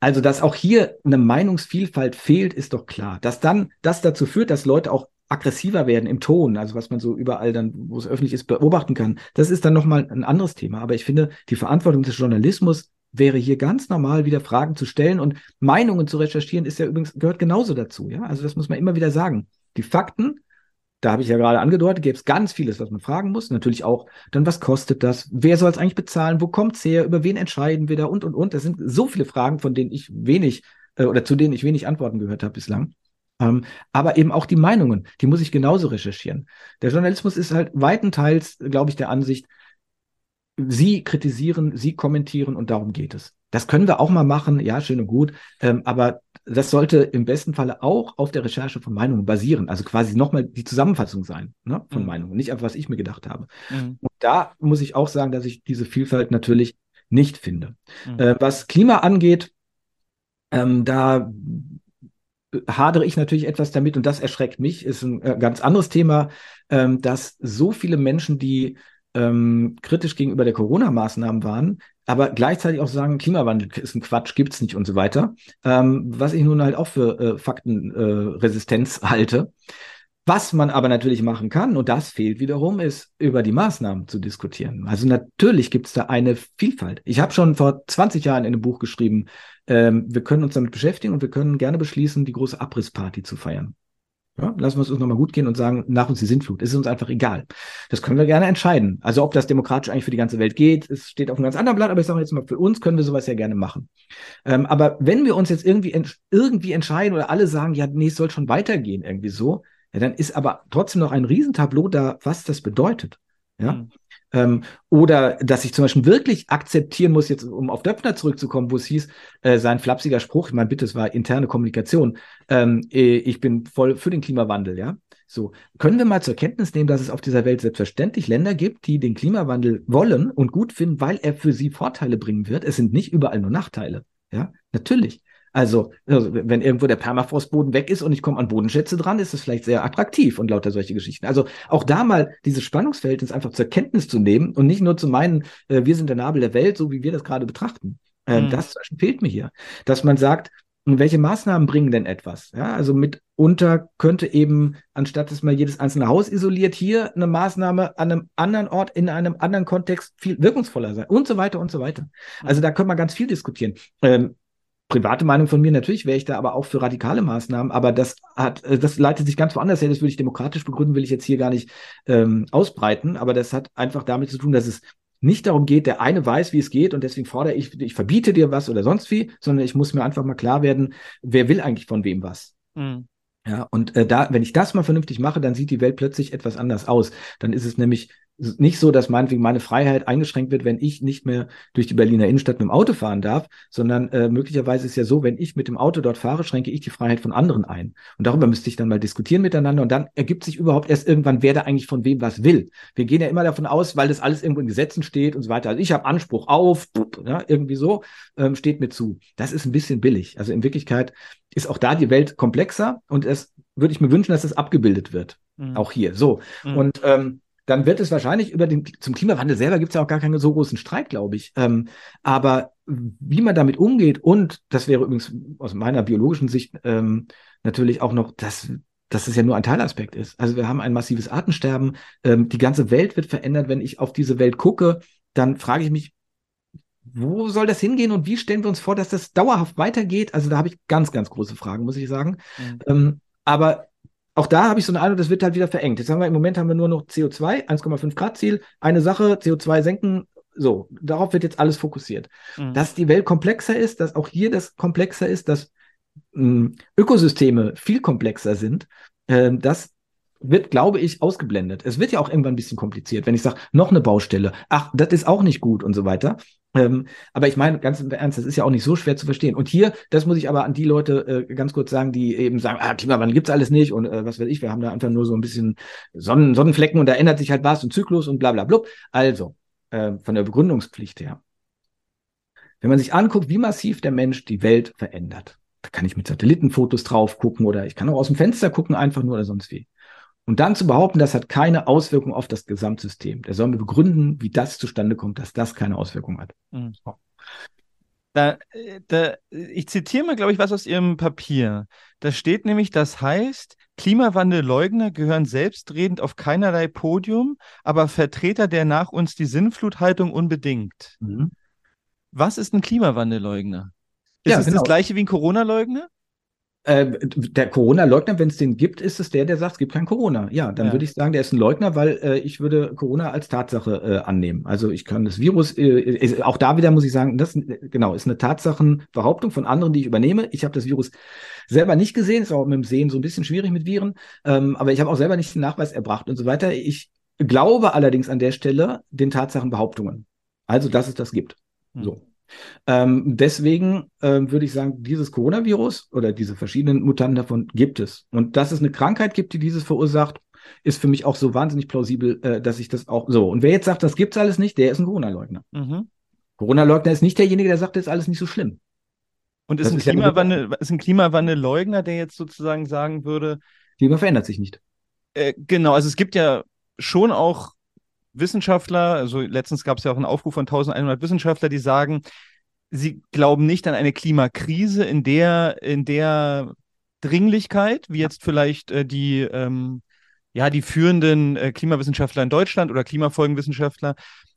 Also, dass auch hier eine Meinungsvielfalt fehlt, ist doch klar. Dass dann das dazu führt, dass Leute auch aggressiver werden im Ton, also was man so überall dann, wo es öffentlich ist, beobachten kann. Das ist dann nochmal ein anderes Thema. Aber ich finde, die Verantwortung des Journalismus wäre hier ganz normal wieder Fragen zu stellen und Meinungen zu recherchieren, ist ja übrigens, gehört genauso dazu. Ja, also das muss man immer wieder sagen. Die Fakten, da habe ich ja gerade angedeutet, gäbe es ganz vieles, was man fragen muss. Natürlich auch, dann was kostet das? Wer soll es eigentlich bezahlen? Wo kommt es her? Über wen entscheiden wir da? Und, und, und. Das sind so viele Fragen, von denen ich wenig äh, oder zu denen ich wenig Antworten gehört habe bislang. Ähm, aber eben auch die Meinungen, die muss ich genauso recherchieren. Der Journalismus ist halt weitenteils, glaube ich, der Ansicht, Sie kritisieren, Sie kommentieren und darum geht es. Das können wir auch mal machen, ja, schön und gut, ähm, aber das sollte im besten Falle auch auf der Recherche von Meinungen basieren, also quasi nochmal die Zusammenfassung sein ne, von mhm. Meinungen, nicht einfach, was ich mir gedacht habe. Mhm. Und da muss ich auch sagen, dass ich diese Vielfalt natürlich nicht finde. Mhm. Äh, was Klima angeht, ähm, da hadere ich natürlich etwas damit und das erschreckt mich, ist ein äh, ganz anderes Thema, ähm, dass so viele Menschen, die ähm, kritisch gegenüber der Corona-Maßnahmen waren, aber gleichzeitig auch sagen, Klimawandel ist ein Quatsch, gibt's nicht und so weiter, ähm, was ich nun halt auch für äh, Faktenresistenz äh, halte. Was man aber natürlich machen kann, und das fehlt wiederum, ist über die Maßnahmen zu diskutieren. Also natürlich gibt es da eine Vielfalt. Ich habe schon vor 20 Jahren in einem Buch geschrieben, ähm, wir können uns damit beschäftigen und wir können gerne beschließen, die große Abrissparty zu feiern. Ja, lassen wir es uns nochmal gut gehen und sagen, nach uns die Sintflut. Ist uns einfach egal. Das können wir gerne entscheiden. Also ob das demokratisch eigentlich für die ganze Welt geht, es steht auf einem ganz anderen Blatt, aber ich sage jetzt mal, für uns können wir sowas ja gerne machen. Ähm, aber wenn wir uns jetzt irgendwie, ent irgendwie entscheiden oder alle sagen, ja, nee, es soll schon weitergehen, irgendwie so, ja, dann ist aber trotzdem noch ein Riesentableau da, was das bedeutet. Ja. Mhm. Ähm, oder dass ich zum Beispiel wirklich akzeptieren muss, jetzt um auf Döpfner zurückzukommen, wo es hieß, äh, sein flapsiger Spruch, ich meine, bitte, es war interne Kommunikation, ähm, äh, ich bin voll für den Klimawandel, ja. So, können wir mal zur Kenntnis nehmen, dass es auf dieser Welt selbstverständlich Länder gibt, die den Klimawandel wollen und gut finden, weil er für sie Vorteile bringen wird. Es sind nicht überall nur Nachteile. Ja, natürlich. Also, also, wenn irgendwo der Permafrostboden weg ist und ich komme an Bodenschätze dran, ist es vielleicht sehr attraktiv und lauter solche Geschichten. Also auch da mal dieses Spannungsverhältnis einfach zur Kenntnis zu nehmen und nicht nur zu meinen, äh, wir sind der Nabel der Welt, so wie wir das gerade betrachten. Äh, mhm. Das fehlt mir hier. Dass man sagt, welche Maßnahmen bringen denn etwas? Ja, also mitunter könnte eben, anstatt dass man jedes einzelne Haus isoliert, hier eine Maßnahme an einem anderen Ort, in einem anderen Kontext viel wirkungsvoller sein und so weiter und so weiter. Also da können wir ganz viel diskutieren. Ähm, private Meinung von mir, natürlich wäre ich da aber auch für radikale Maßnahmen, aber das hat, äh, das leitet sich ganz woanders her, das würde ich demokratisch begründen, will ich jetzt hier gar nicht ähm, ausbreiten, aber das hat einfach damit zu tun, dass es nicht darum geht, der eine weiß, wie es geht und deswegen fordere ich, ich verbiete dir was oder sonst wie, sondern ich muss mir einfach mal klar werden, wer will eigentlich von wem was. Mhm. Ja, und äh, da, wenn ich das mal vernünftig mache, dann sieht die Welt plötzlich etwas anders aus. Dann ist es nämlich nicht so, dass meinetwegen meine Freiheit eingeschränkt wird, wenn ich nicht mehr durch die Berliner Innenstadt mit dem Auto fahren darf, sondern äh, möglicherweise ist ja so, wenn ich mit dem Auto dort fahre, schränke ich die Freiheit von anderen ein. Und darüber müsste ich dann mal diskutieren miteinander und dann ergibt sich überhaupt erst irgendwann, wer da eigentlich von wem was will. Wir gehen ja immer davon aus, weil das alles irgendwo in Gesetzen steht und so weiter. Also ich habe Anspruch auf, ja, irgendwie so, ähm, steht mir zu. Das ist ein bisschen billig. Also in Wirklichkeit ist auch da die Welt komplexer und es würde ich mir wünschen, dass es abgebildet wird. Mhm. Auch hier. So. Mhm. Und ähm, dann wird es wahrscheinlich über den, zum Klimawandel selber gibt es ja auch gar keinen so großen Streit, glaube ich. Ähm, aber wie man damit umgeht und das wäre übrigens aus meiner biologischen Sicht ähm, natürlich auch noch, dass, dass es ja nur ein Teilaspekt ist. Also wir haben ein massives Artensterben. Ähm, die ganze Welt wird verändert. Wenn ich auf diese Welt gucke, dann frage ich mich, wo soll das hingehen und wie stellen wir uns vor, dass das dauerhaft weitergeht? Also da habe ich ganz, ganz große Fragen, muss ich sagen. Mhm. Ähm, aber auch da habe ich so eine Ahnung, das wird halt wieder verengt. Jetzt haben wir im Moment haben wir nur noch CO2, 1,5 Grad Ziel, eine Sache, CO2 senken. So, darauf wird jetzt alles fokussiert. Mhm. Dass die Welt komplexer ist, dass auch hier das komplexer ist, dass mh, hm, Ökosysteme viel komplexer sind, äh, das wird, glaube ich, ausgeblendet. Es wird ja auch irgendwann ein bisschen kompliziert, wenn ich sage, noch eine Baustelle, ach, das ist auch nicht gut und so weiter. Ähm, aber ich meine, ganz im Ernst, das ist ja auch nicht so schwer zu verstehen. Und hier, das muss ich aber an die Leute äh, ganz kurz sagen, die eben sagen, ah, Klimawandel gibt's alles nicht und äh, was weiß ich, wir haben da einfach nur so ein bisschen Sonnen Sonnenflecken und da ändert sich halt was und Zyklus und bla bla blub. Also, äh, von der Begründungspflicht her. Wenn man sich anguckt, wie massiv der Mensch die Welt verändert, da kann ich mit Satellitenfotos drauf gucken oder ich kann auch aus dem Fenster gucken, einfach nur oder sonst wie. Und dann zu behaupten, das hat keine Auswirkung auf das Gesamtsystem. Der soll mir begründen, wie das zustande kommt, dass das keine Auswirkung hat. Mhm. Da, da, ich zitiere mal, glaube ich, was aus Ihrem Papier. Da steht nämlich, das heißt, Klimawandelleugner gehören selbstredend auf keinerlei Podium, aber Vertreter der nach uns die Sinnfluthaltung unbedingt. Mhm. Was ist ein Klimawandelleugner? Ist ja, es genau. das gleiche wie ein Corona-Leugner? Äh, der Corona-Leugner, wenn es den gibt, ist es der, der sagt, es gibt kein Corona. Ja, dann ja. würde ich sagen, der ist ein Leugner, weil äh, ich würde Corona als Tatsache äh, annehmen. Also ich kann das Virus, äh, ist, auch da wieder muss ich sagen, das genau ist eine Tatsachenbehauptung von anderen, die ich übernehme. Ich habe das Virus selber nicht gesehen, ist auch mit dem Sehen so ein bisschen schwierig mit Viren, ähm, aber ich habe auch selber nicht den Nachweis erbracht und so weiter. Ich glaube allerdings an der Stelle den Tatsachenbehauptungen. Also, dass es das gibt. Hm. So. Ähm, deswegen ähm, würde ich sagen, dieses Coronavirus oder diese verschiedenen Mutanten davon gibt es. Und dass es eine Krankheit gibt, die dieses verursacht, ist für mich auch so wahnsinnig plausibel, äh, dass ich das auch so. Und wer jetzt sagt, das gibt's alles nicht, der ist ein Corona-Leugner. Mhm. Corona-Leugner ist nicht derjenige, der sagt, das ist alles nicht so schlimm. Und ist ein, Klimawandel, ist ein Klimawandelleugner, der jetzt sozusagen sagen würde. Klima verändert sich nicht. Äh, genau, also es gibt ja schon auch Wissenschaftler, also letztens gab es ja auch einen Aufruf von 1100 Wissenschaftler, die sagen, sie glauben nicht an eine Klimakrise in der, in der Dringlichkeit, wie jetzt vielleicht äh, die, ähm, ja, die führenden äh, Klimawissenschaftler in Deutschland oder Klimafolgenwissenschaftler.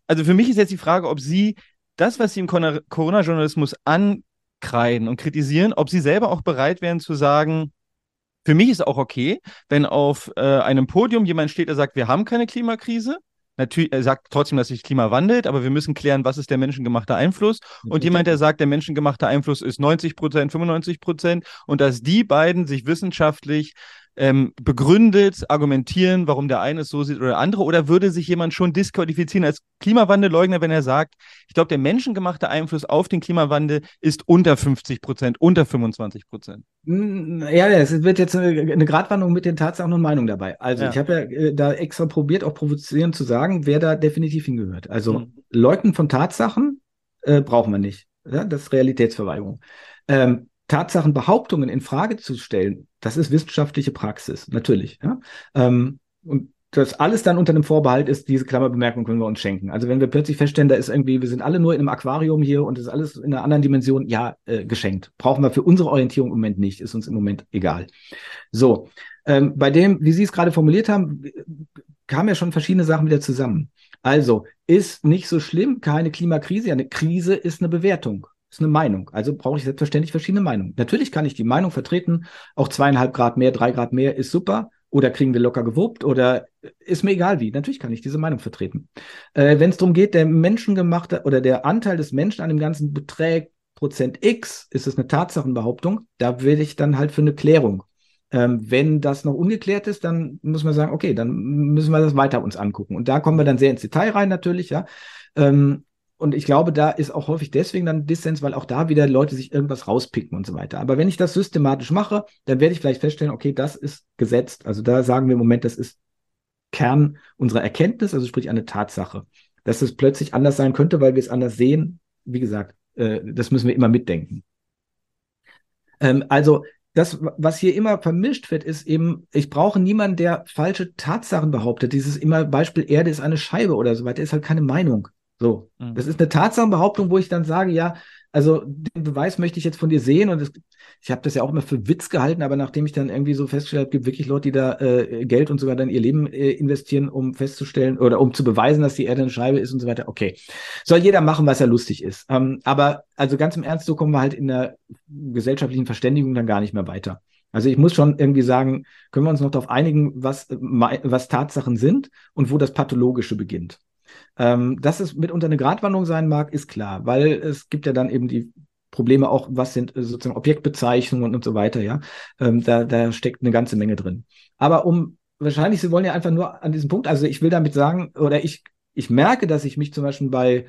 Also für mich ist jetzt die Frage, ob sie das, was sie im Corona-Journalismus ankreiden und kritisieren, ob sie selber auch bereit wären zu sagen, Für mich ist auch okay, wenn auf äh, einem Podium jemand steht, der sagt, wir haben keine Klimakrise. Natürlich, er sagt trotzdem, dass sich Klima wandelt, aber wir müssen klären, was ist der menschengemachte Einfluss. Und jemand, der sagt, der menschengemachte Einfluss ist 90 Prozent, 95 Prozent und dass die beiden sich wissenschaftlich ähm, begründet argumentieren, warum der eine es so sieht oder der andere? Oder würde sich jemand schon disqualifizieren als Klimawandelleugner, wenn er sagt, ich glaube, der menschengemachte Einfluss auf den Klimawandel ist unter 50 Prozent, unter 25 Prozent? Ja, es wird jetzt eine, eine Gratwanderung mit den Tatsachen und Meinungen dabei. Also ja. ich habe ja äh, da extra probiert, auch provozierend zu sagen, wer da definitiv hingehört. Also mhm. Leugnen von Tatsachen äh, brauchen wir nicht. Ja, das ist Realitätsverweigerung. Ähm, Tatsachenbehauptungen in Frage zu stellen, das ist wissenschaftliche Praxis, natürlich. Ja? Ähm, und das alles dann unter dem Vorbehalt ist, diese Klammerbemerkung können wir uns schenken. Also wenn wir plötzlich feststellen, da ist irgendwie, wir sind alle nur in einem Aquarium hier und ist alles in einer anderen Dimension, ja, äh, geschenkt. Brauchen wir für unsere Orientierung im Moment nicht, ist uns im Moment egal. So, ähm, bei dem, wie Sie es gerade formuliert haben, kamen ja schon verschiedene Sachen wieder zusammen. Also, ist nicht so schlimm, keine Klimakrise. Eine Krise ist eine Bewertung ist eine Meinung. Also brauche ich selbstverständlich verschiedene Meinungen. Natürlich kann ich die Meinung vertreten, auch zweieinhalb Grad mehr, drei Grad mehr ist super. Oder kriegen wir locker gewuppt oder ist mir egal wie. Natürlich kann ich diese Meinung vertreten. Äh, Wenn es darum geht, der menschengemachte oder der Anteil des Menschen an dem Ganzen beträgt Prozent X, ist es eine Tatsachenbehauptung. Da will ich dann halt für eine Klärung. Ähm, wenn das noch ungeklärt ist, dann muss man sagen, okay, dann müssen wir das weiter uns angucken. Und da kommen wir dann sehr ins Detail rein natürlich, ja. Ähm, und ich glaube, da ist auch häufig deswegen dann Dissens, weil auch da wieder Leute sich irgendwas rauspicken und so weiter. Aber wenn ich das systematisch mache, dann werde ich vielleicht feststellen, okay, das ist gesetzt. Also da sagen wir im Moment, das ist Kern unserer Erkenntnis, also sprich eine Tatsache. Dass es plötzlich anders sein könnte, weil wir es anders sehen, wie gesagt, äh, das müssen wir immer mitdenken. Ähm, also das, was hier immer vermischt wird, ist eben, ich brauche niemanden, der falsche Tatsachen behauptet. Dieses immer Beispiel Erde ist eine Scheibe oder so weiter, ist halt keine Meinung. So, mhm. das ist eine Tatsachenbehauptung, wo ich dann sage, ja, also den Beweis möchte ich jetzt von dir sehen und das, ich habe das ja auch immer für Witz gehalten, aber nachdem ich dann irgendwie so festgestellt habe, gibt wirklich Leute, die da äh, Geld und sogar dann ihr Leben äh, investieren, um festzustellen oder um zu beweisen, dass die Erde eine Scheibe ist und so weiter. Okay, soll jeder machen, was er lustig ist. Ähm, aber also ganz im Ernst, so kommen wir halt in der gesellschaftlichen Verständigung dann gar nicht mehr weiter. Also ich muss schon irgendwie sagen, können wir uns noch darauf einigen, was, was Tatsachen sind und wo das Pathologische beginnt. Ähm, dass es mitunter eine Gratwanderung sein mag, ist klar, weil es gibt ja dann eben die Probleme auch, was sind äh, sozusagen Objektbezeichnungen und so weiter, ja. Ähm, da, da steckt eine ganze Menge drin. Aber um, wahrscheinlich, Sie wollen ja einfach nur an diesem Punkt, also ich will damit sagen, oder ich, ich merke, dass ich mich zum Beispiel bei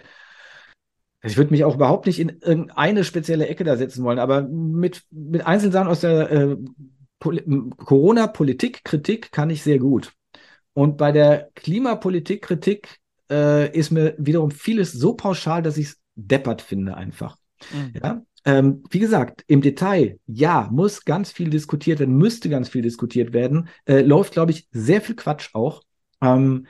ich würde mich auch überhaupt nicht in irgendeine spezielle Ecke da setzen wollen, aber mit, mit Einzelsachen aus der äh, Corona-Politik-Kritik kann ich sehr gut. Und bei der Klimapolitik-Kritik äh, ist mir wiederum vieles so pauschal, dass ich es deppert finde einfach. Mhm. Ja? Ähm, wie gesagt, im Detail, ja, muss ganz viel diskutiert werden, müsste ganz viel diskutiert werden. Äh, läuft, glaube ich, sehr viel Quatsch auch. Ähm,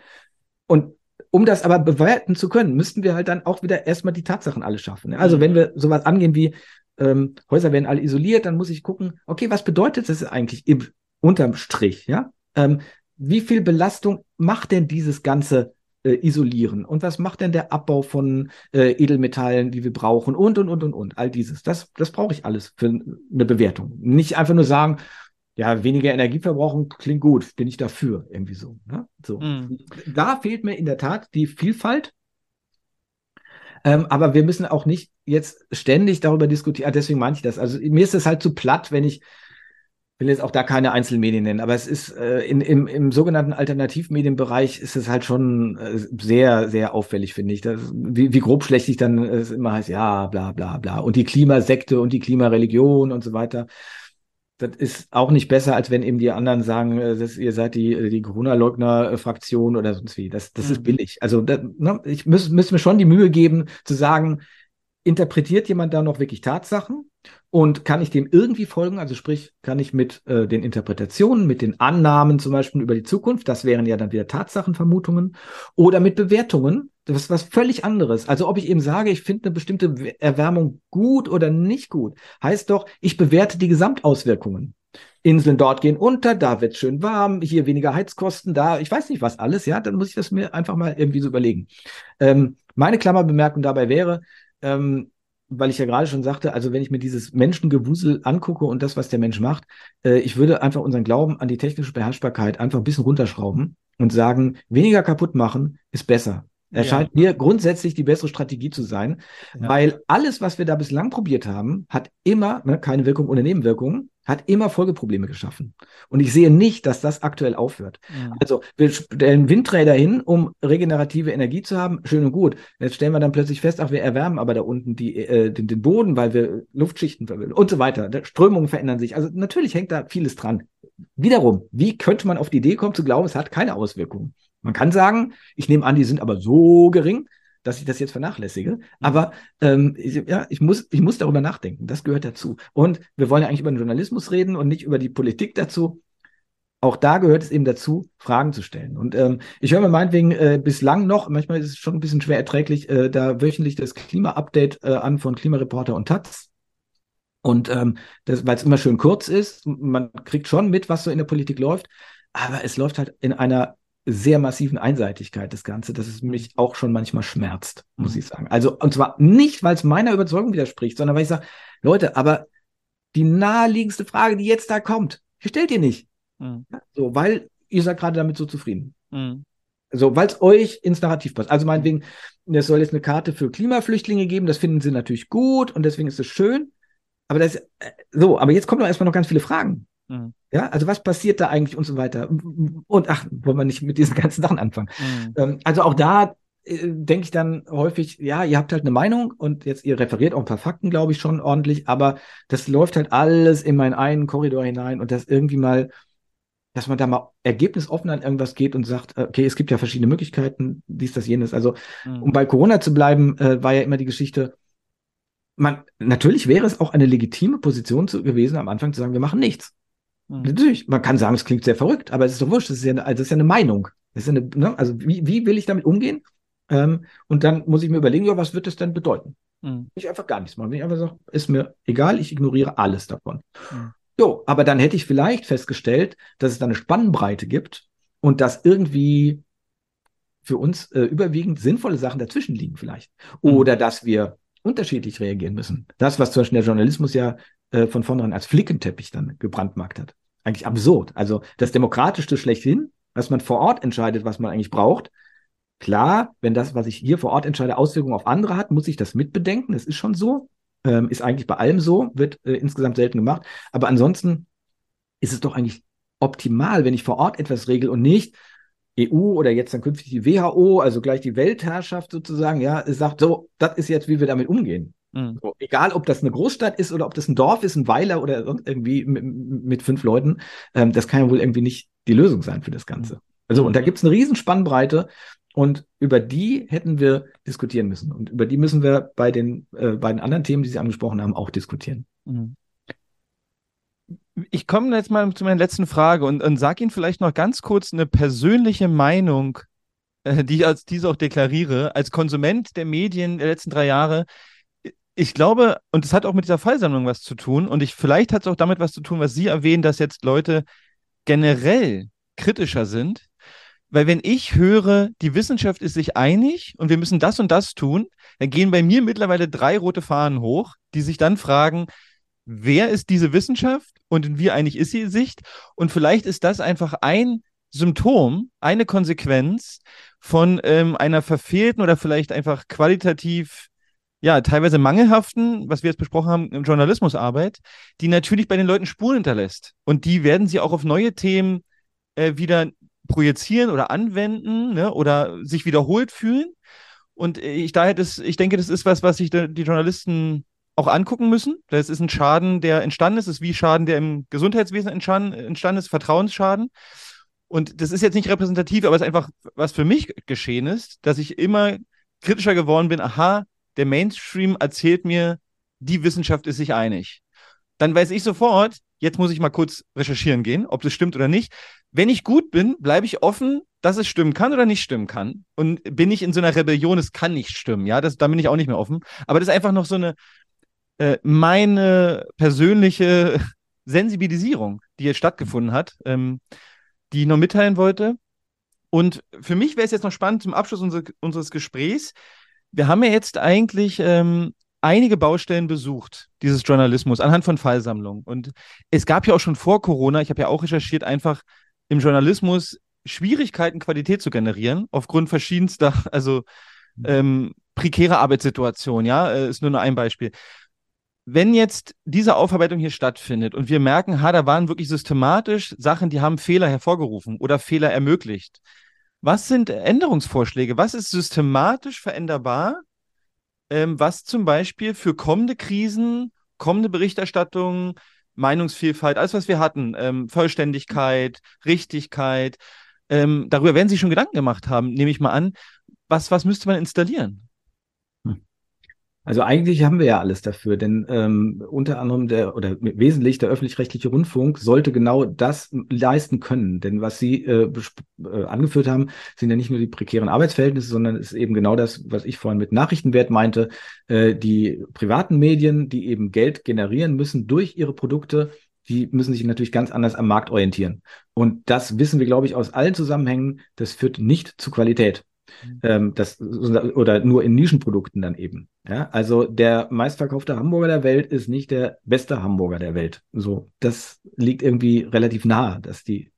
und um das aber bewerten zu können, müssten wir halt dann auch wieder erstmal die Tatsachen alle schaffen. Also mhm. wenn wir sowas angehen wie ähm, Häuser werden alle isoliert, dann muss ich gucken, okay, was bedeutet das eigentlich im, unterm Strich, ja? Ähm, wie viel Belastung macht denn dieses ganze äh, isolieren? Und was macht denn der Abbau von äh, Edelmetallen, die wir brauchen? Und, und, und, und, und. All dieses. Das, das brauche ich alles für eine Bewertung. Nicht einfach nur sagen, ja, weniger Energieverbrauch klingt gut, bin ich dafür, irgendwie so. Ne? so. Mhm. Da fehlt mir in der Tat die Vielfalt. Ähm, aber wir müssen auch nicht jetzt ständig darüber diskutieren. Ah, deswegen meine ich das. Also mir ist es halt zu platt, wenn ich will jetzt auch da keine Einzelmedien nennen, aber es ist äh, in, im, im sogenannten Alternativmedienbereich ist es halt schon äh, sehr, sehr auffällig, finde ich. Das, wie, wie grobschlächtig dann es immer heißt, ja, bla bla bla. Und die Klimasekte und die Klimareligion und so weiter. Das ist auch nicht besser, als wenn eben die anderen sagen, äh, dass ihr seid die, die Corona-Leugner-Fraktion oder sonst wie. Das, das mhm. ist billig. Also da, ne, ich muss, muss mir schon die Mühe geben, zu sagen, interpretiert jemand da noch wirklich Tatsachen? Und kann ich dem irgendwie folgen? Also sprich, kann ich mit äh, den Interpretationen, mit den Annahmen zum Beispiel über die Zukunft, das wären ja dann wieder Tatsachenvermutungen, oder mit Bewertungen, das ist was völlig anderes. Also ob ich eben sage, ich finde eine bestimmte Erwärmung gut oder nicht gut, heißt doch, ich bewerte die Gesamtauswirkungen. Inseln dort gehen unter, da wird schön warm, hier weniger Heizkosten, da, ich weiß nicht was alles, ja, dann muss ich das mir einfach mal irgendwie so überlegen. Ähm, meine Klammerbemerkung dabei wäre, ähm, weil ich ja gerade schon sagte, also wenn ich mir dieses Menschengewusel angucke und das, was der Mensch macht, äh, ich würde einfach unseren Glauben an die technische Beherrschbarkeit einfach ein bisschen runterschrauben und sagen, weniger kaputt machen ist besser. Erscheint ja. mir grundsätzlich die bessere Strategie zu sein, ja. weil alles, was wir da bislang probiert haben, hat immer, ne, keine Wirkung ohne Nebenwirkungen, hat immer Folgeprobleme geschaffen. Und ich sehe nicht, dass das aktuell aufhört. Ja. Also wir stellen Windräder hin, um regenerative Energie zu haben, schön und gut. Jetzt stellen wir dann plötzlich fest, ach, wir erwärmen aber da unten die, äh, den, den Boden, weil wir Luftschichten verwöhnen und so weiter. Strömungen verändern sich. Also natürlich hängt da vieles dran. Wiederum, wie könnte man auf die Idee kommen zu glauben, es hat keine Auswirkungen? Man kann sagen, ich nehme an, die sind aber so gering, dass ich das jetzt vernachlässige. Mhm. Aber ähm, ich, ja, ich muss, ich muss darüber nachdenken. Das gehört dazu. Und wir wollen ja eigentlich über den Journalismus reden und nicht über die Politik dazu. Auch da gehört es eben dazu, Fragen zu stellen. Und ähm, ich höre mir meinetwegen äh, bislang noch, manchmal ist es schon ein bisschen schwer erträglich, äh, da wöchentlich das Klima-Update äh, an von Klimareporter und Taz. Und ähm, weil es immer schön kurz ist, man kriegt schon mit, was so in der Politik läuft, aber es läuft halt in einer sehr massiven Einseitigkeit das Ganze, dass es mich auch schon manchmal schmerzt, muss mhm. ich sagen. Also, und zwar nicht, weil es meiner Überzeugung widerspricht, sondern weil ich sage, Leute, aber die naheliegendste Frage, die jetzt da kommt, stellt ihr nicht. Mhm. So, weil ihr seid gerade damit so zufrieden. Mhm. So, weil es euch ins Narrativ passt. Also meinetwegen, es soll jetzt eine Karte für Klimaflüchtlinge geben, das finden sie natürlich gut und deswegen ist es schön. Aber das, äh, so, aber jetzt kommen doch erstmal noch ganz viele Fragen. Mhm. Ja, also was passiert da eigentlich und so weiter. Und ach, wollen wir nicht mit diesen ganzen Sachen anfangen. Mhm. Ähm, also auch da äh, denke ich dann häufig, ja, ihr habt halt eine Meinung und jetzt ihr referiert auch ein paar Fakten, glaube ich, schon ordentlich, aber das läuft halt alles in meinen einen Korridor hinein und das irgendwie mal, dass man da mal ergebnisoffen an irgendwas geht und sagt, äh, okay, es gibt ja verschiedene Möglichkeiten, dies, das, jenes. Also, mhm. um bei Corona zu bleiben, äh, war ja immer die Geschichte, man, natürlich wäre es auch eine legitime Position zu, gewesen, am Anfang zu sagen, wir machen nichts. Mhm. Natürlich, man kann sagen, es klingt sehr verrückt, aber es ist doch wurscht, das ist ja eine, also ist ja eine Meinung. Das ist eine, ne? Also wie, wie will ich damit umgehen? Ähm, und dann muss ich mir überlegen, ja, was wird das denn bedeuten? Mhm. Ich einfach gar nichts machen. Ich einfach sage, ist mir egal, ich ignoriere alles davon. Mhm. So, aber dann hätte ich vielleicht festgestellt, dass es da eine Spannbreite gibt und dass irgendwie für uns äh, überwiegend sinnvolle Sachen dazwischen liegen vielleicht. Mhm. Oder dass wir unterschiedlich reagieren müssen. Das, was zum Beispiel der Journalismus ja äh, von vornherein als Flickenteppich dann gebrandmarkt hat eigentlich absurd. Also das Demokratischste schlechthin, dass man vor Ort entscheidet, was man eigentlich braucht. Klar, wenn das, was ich hier vor Ort entscheide, Auswirkungen auf andere hat, muss ich das mitbedenken. Das ist schon so. Ähm, ist eigentlich bei allem so, wird äh, insgesamt selten gemacht. Aber ansonsten ist es doch eigentlich optimal, wenn ich vor Ort etwas regel und nicht EU oder jetzt dann künftig die WHO, also gleich die Weltherrschaft sozusagen, ja, sagt so, das ist jetzt, wie wir damit umgehen. Mhm. So, egal, ob das eine Großstadt ist oder ob das ein Dorf ist, ein Weiler oder irgendwie mit, mit fünf Leuten, ähm, das kann ja wohl irgendwie nicht die Lösung sein für das Ganze. Mhm. Also, und da gibt es eine riesen Spannbreite und über die hätten wir diskutieren müssen. Und über die müssen wir bei den äh, beiden anderen Themen, die Sie angesprochen haben, auch diskutieren. Mhm. Ich komme jetzt mal zu meiner letzten Frage und, und sage Ihnen vielleicht noch ganz kurz eine persönliche Meinung, äh, die ich als diese auch deklariere. Als Konsument der Medien der letzten drei Jahre ich glaube, und es hat auch mit dieser Fallsammlung was zu tun, und ich, vielleicht hat es auch damit was zu tun, was Sie erwähnen, dass jetzt Leute generell kritischer sind. Weil wenn ich höre, die Wissenschaft ist sich einig und wir müssen das und das tun, dann gehen bei mir mittlerweile drei rote Fahnen hoch, die sich dann fragen, wer ist diese Wissenschaft und wie einig ist sie Sicht? Und vielleicht ist das einfach ein Symptom, eine Konsequenz von ähm, einer verfehlten oder vielleicht einfach qualitativ ja, teilweise mangelhaften, was wir jetzt besprochen haben, Journalismusarbeit, die natürlich bei den Leuten Spuren hinterlässt. Und die werden sie auch auf neue Themen äh, wieder projizieren oder anwenden ne, oder sich wiederholt fühlen. Und ich daher das, ich denke, das ist was, was sich die Journalisten auch angucken müssen. Das ist ein Schaden, der entstanden ist, das ist wie Schaden, der im Gesundheitswesen entstanden ist, Vertrauensschaden. Und das ist jetzt nicht repräsentativ, aber es ist einfach, was für mich geschehen ist, dass ich immer kritischer geworden bin, aha, der Mainstream erzählt mir, die Wissenschaft ist sich einig. Dann weiß ich sofort, jetzt muss ich mal kurz recherchieren gehen, ob das stimmt oder nicht. Wenn ich gut bin, bleibe ich offen, dass es stimmen kann oder nicht stimmen kann. Und bin ich in so einer Rebellion, es kann nicht stimmen, ja, das, da bin ich auch nicht mehr offen. Aber das ist einfach noch so eine, äh, meine persönliche Sensibilisierung, die jetzt stattgefunden hat, ähm, die ich noch mitteilen wollte. Und für mich wäre es jetzt noch spannend zum Abschluss unser, unseres Gesprächs, wir haben ja jetzt eigentlich ähm, einige Baustellen besucht, dieses Journalismus, anhand von Fallsammlungen. Und es gab ja auch schon vor Corona, ich habe ja auch recherchiert, einfach im Journalismus Schwierigkeiten, Qualität zu generieren, aufgrund verschiedenster, also ähm, prekäre Arbeitssituationen, ja, äh, ist nur ein Beispiel. Wenn jetzt diese Aufarbeitung hier stattfindet und wir merken, ha, da waren wirklich systematisch Sachen, die haben Fehler hervorgerufen oder Fehler ermöglicht. Was sind Änderungsvorschläge? Was ist systematisch veränderbar, ähm, was zum Beispiel für kommende Krisen, kommende Berichterstattung, Meinungsvielfalt, alles, was wir hatten, ähm, Vollständigkeit, Richtigkeit, ähm, darüber werden Sie schon Gedanken gemacht haben, nehme ich mal an. Was, was müsste man installieren? Also eigentlich haben wir ja alles dafür, denn ähm, unter anderem der oder wesentlich der öffentlich-rechtliche Rundfunk sollte genau das leisten können. Denn was Sie äh, äh, angeführt haben, sind ja nicht nur die prekären Arbeitsverhältnisse, sondern es ist eben genau das, was ich vorhin mit Nachrichtenwert meinte. Äh, die privaten Medien, die eben Geld generieren müssen durch ihre Produkte, die müssen sich natürlich ganz anders am Markt orientieren. Und das wissen wir, glaube ich, aus allen Zusammenhängen. Das führt nicht zu Qualität. Mhm. Ähm, das, oder nur in Nischenprodukten dann eben. Ja, also der meistverkaufte Hamburger der Welt ist nicht der beste Hamburger der Welt. So, das liegt irgendwie relativ nahe, dass die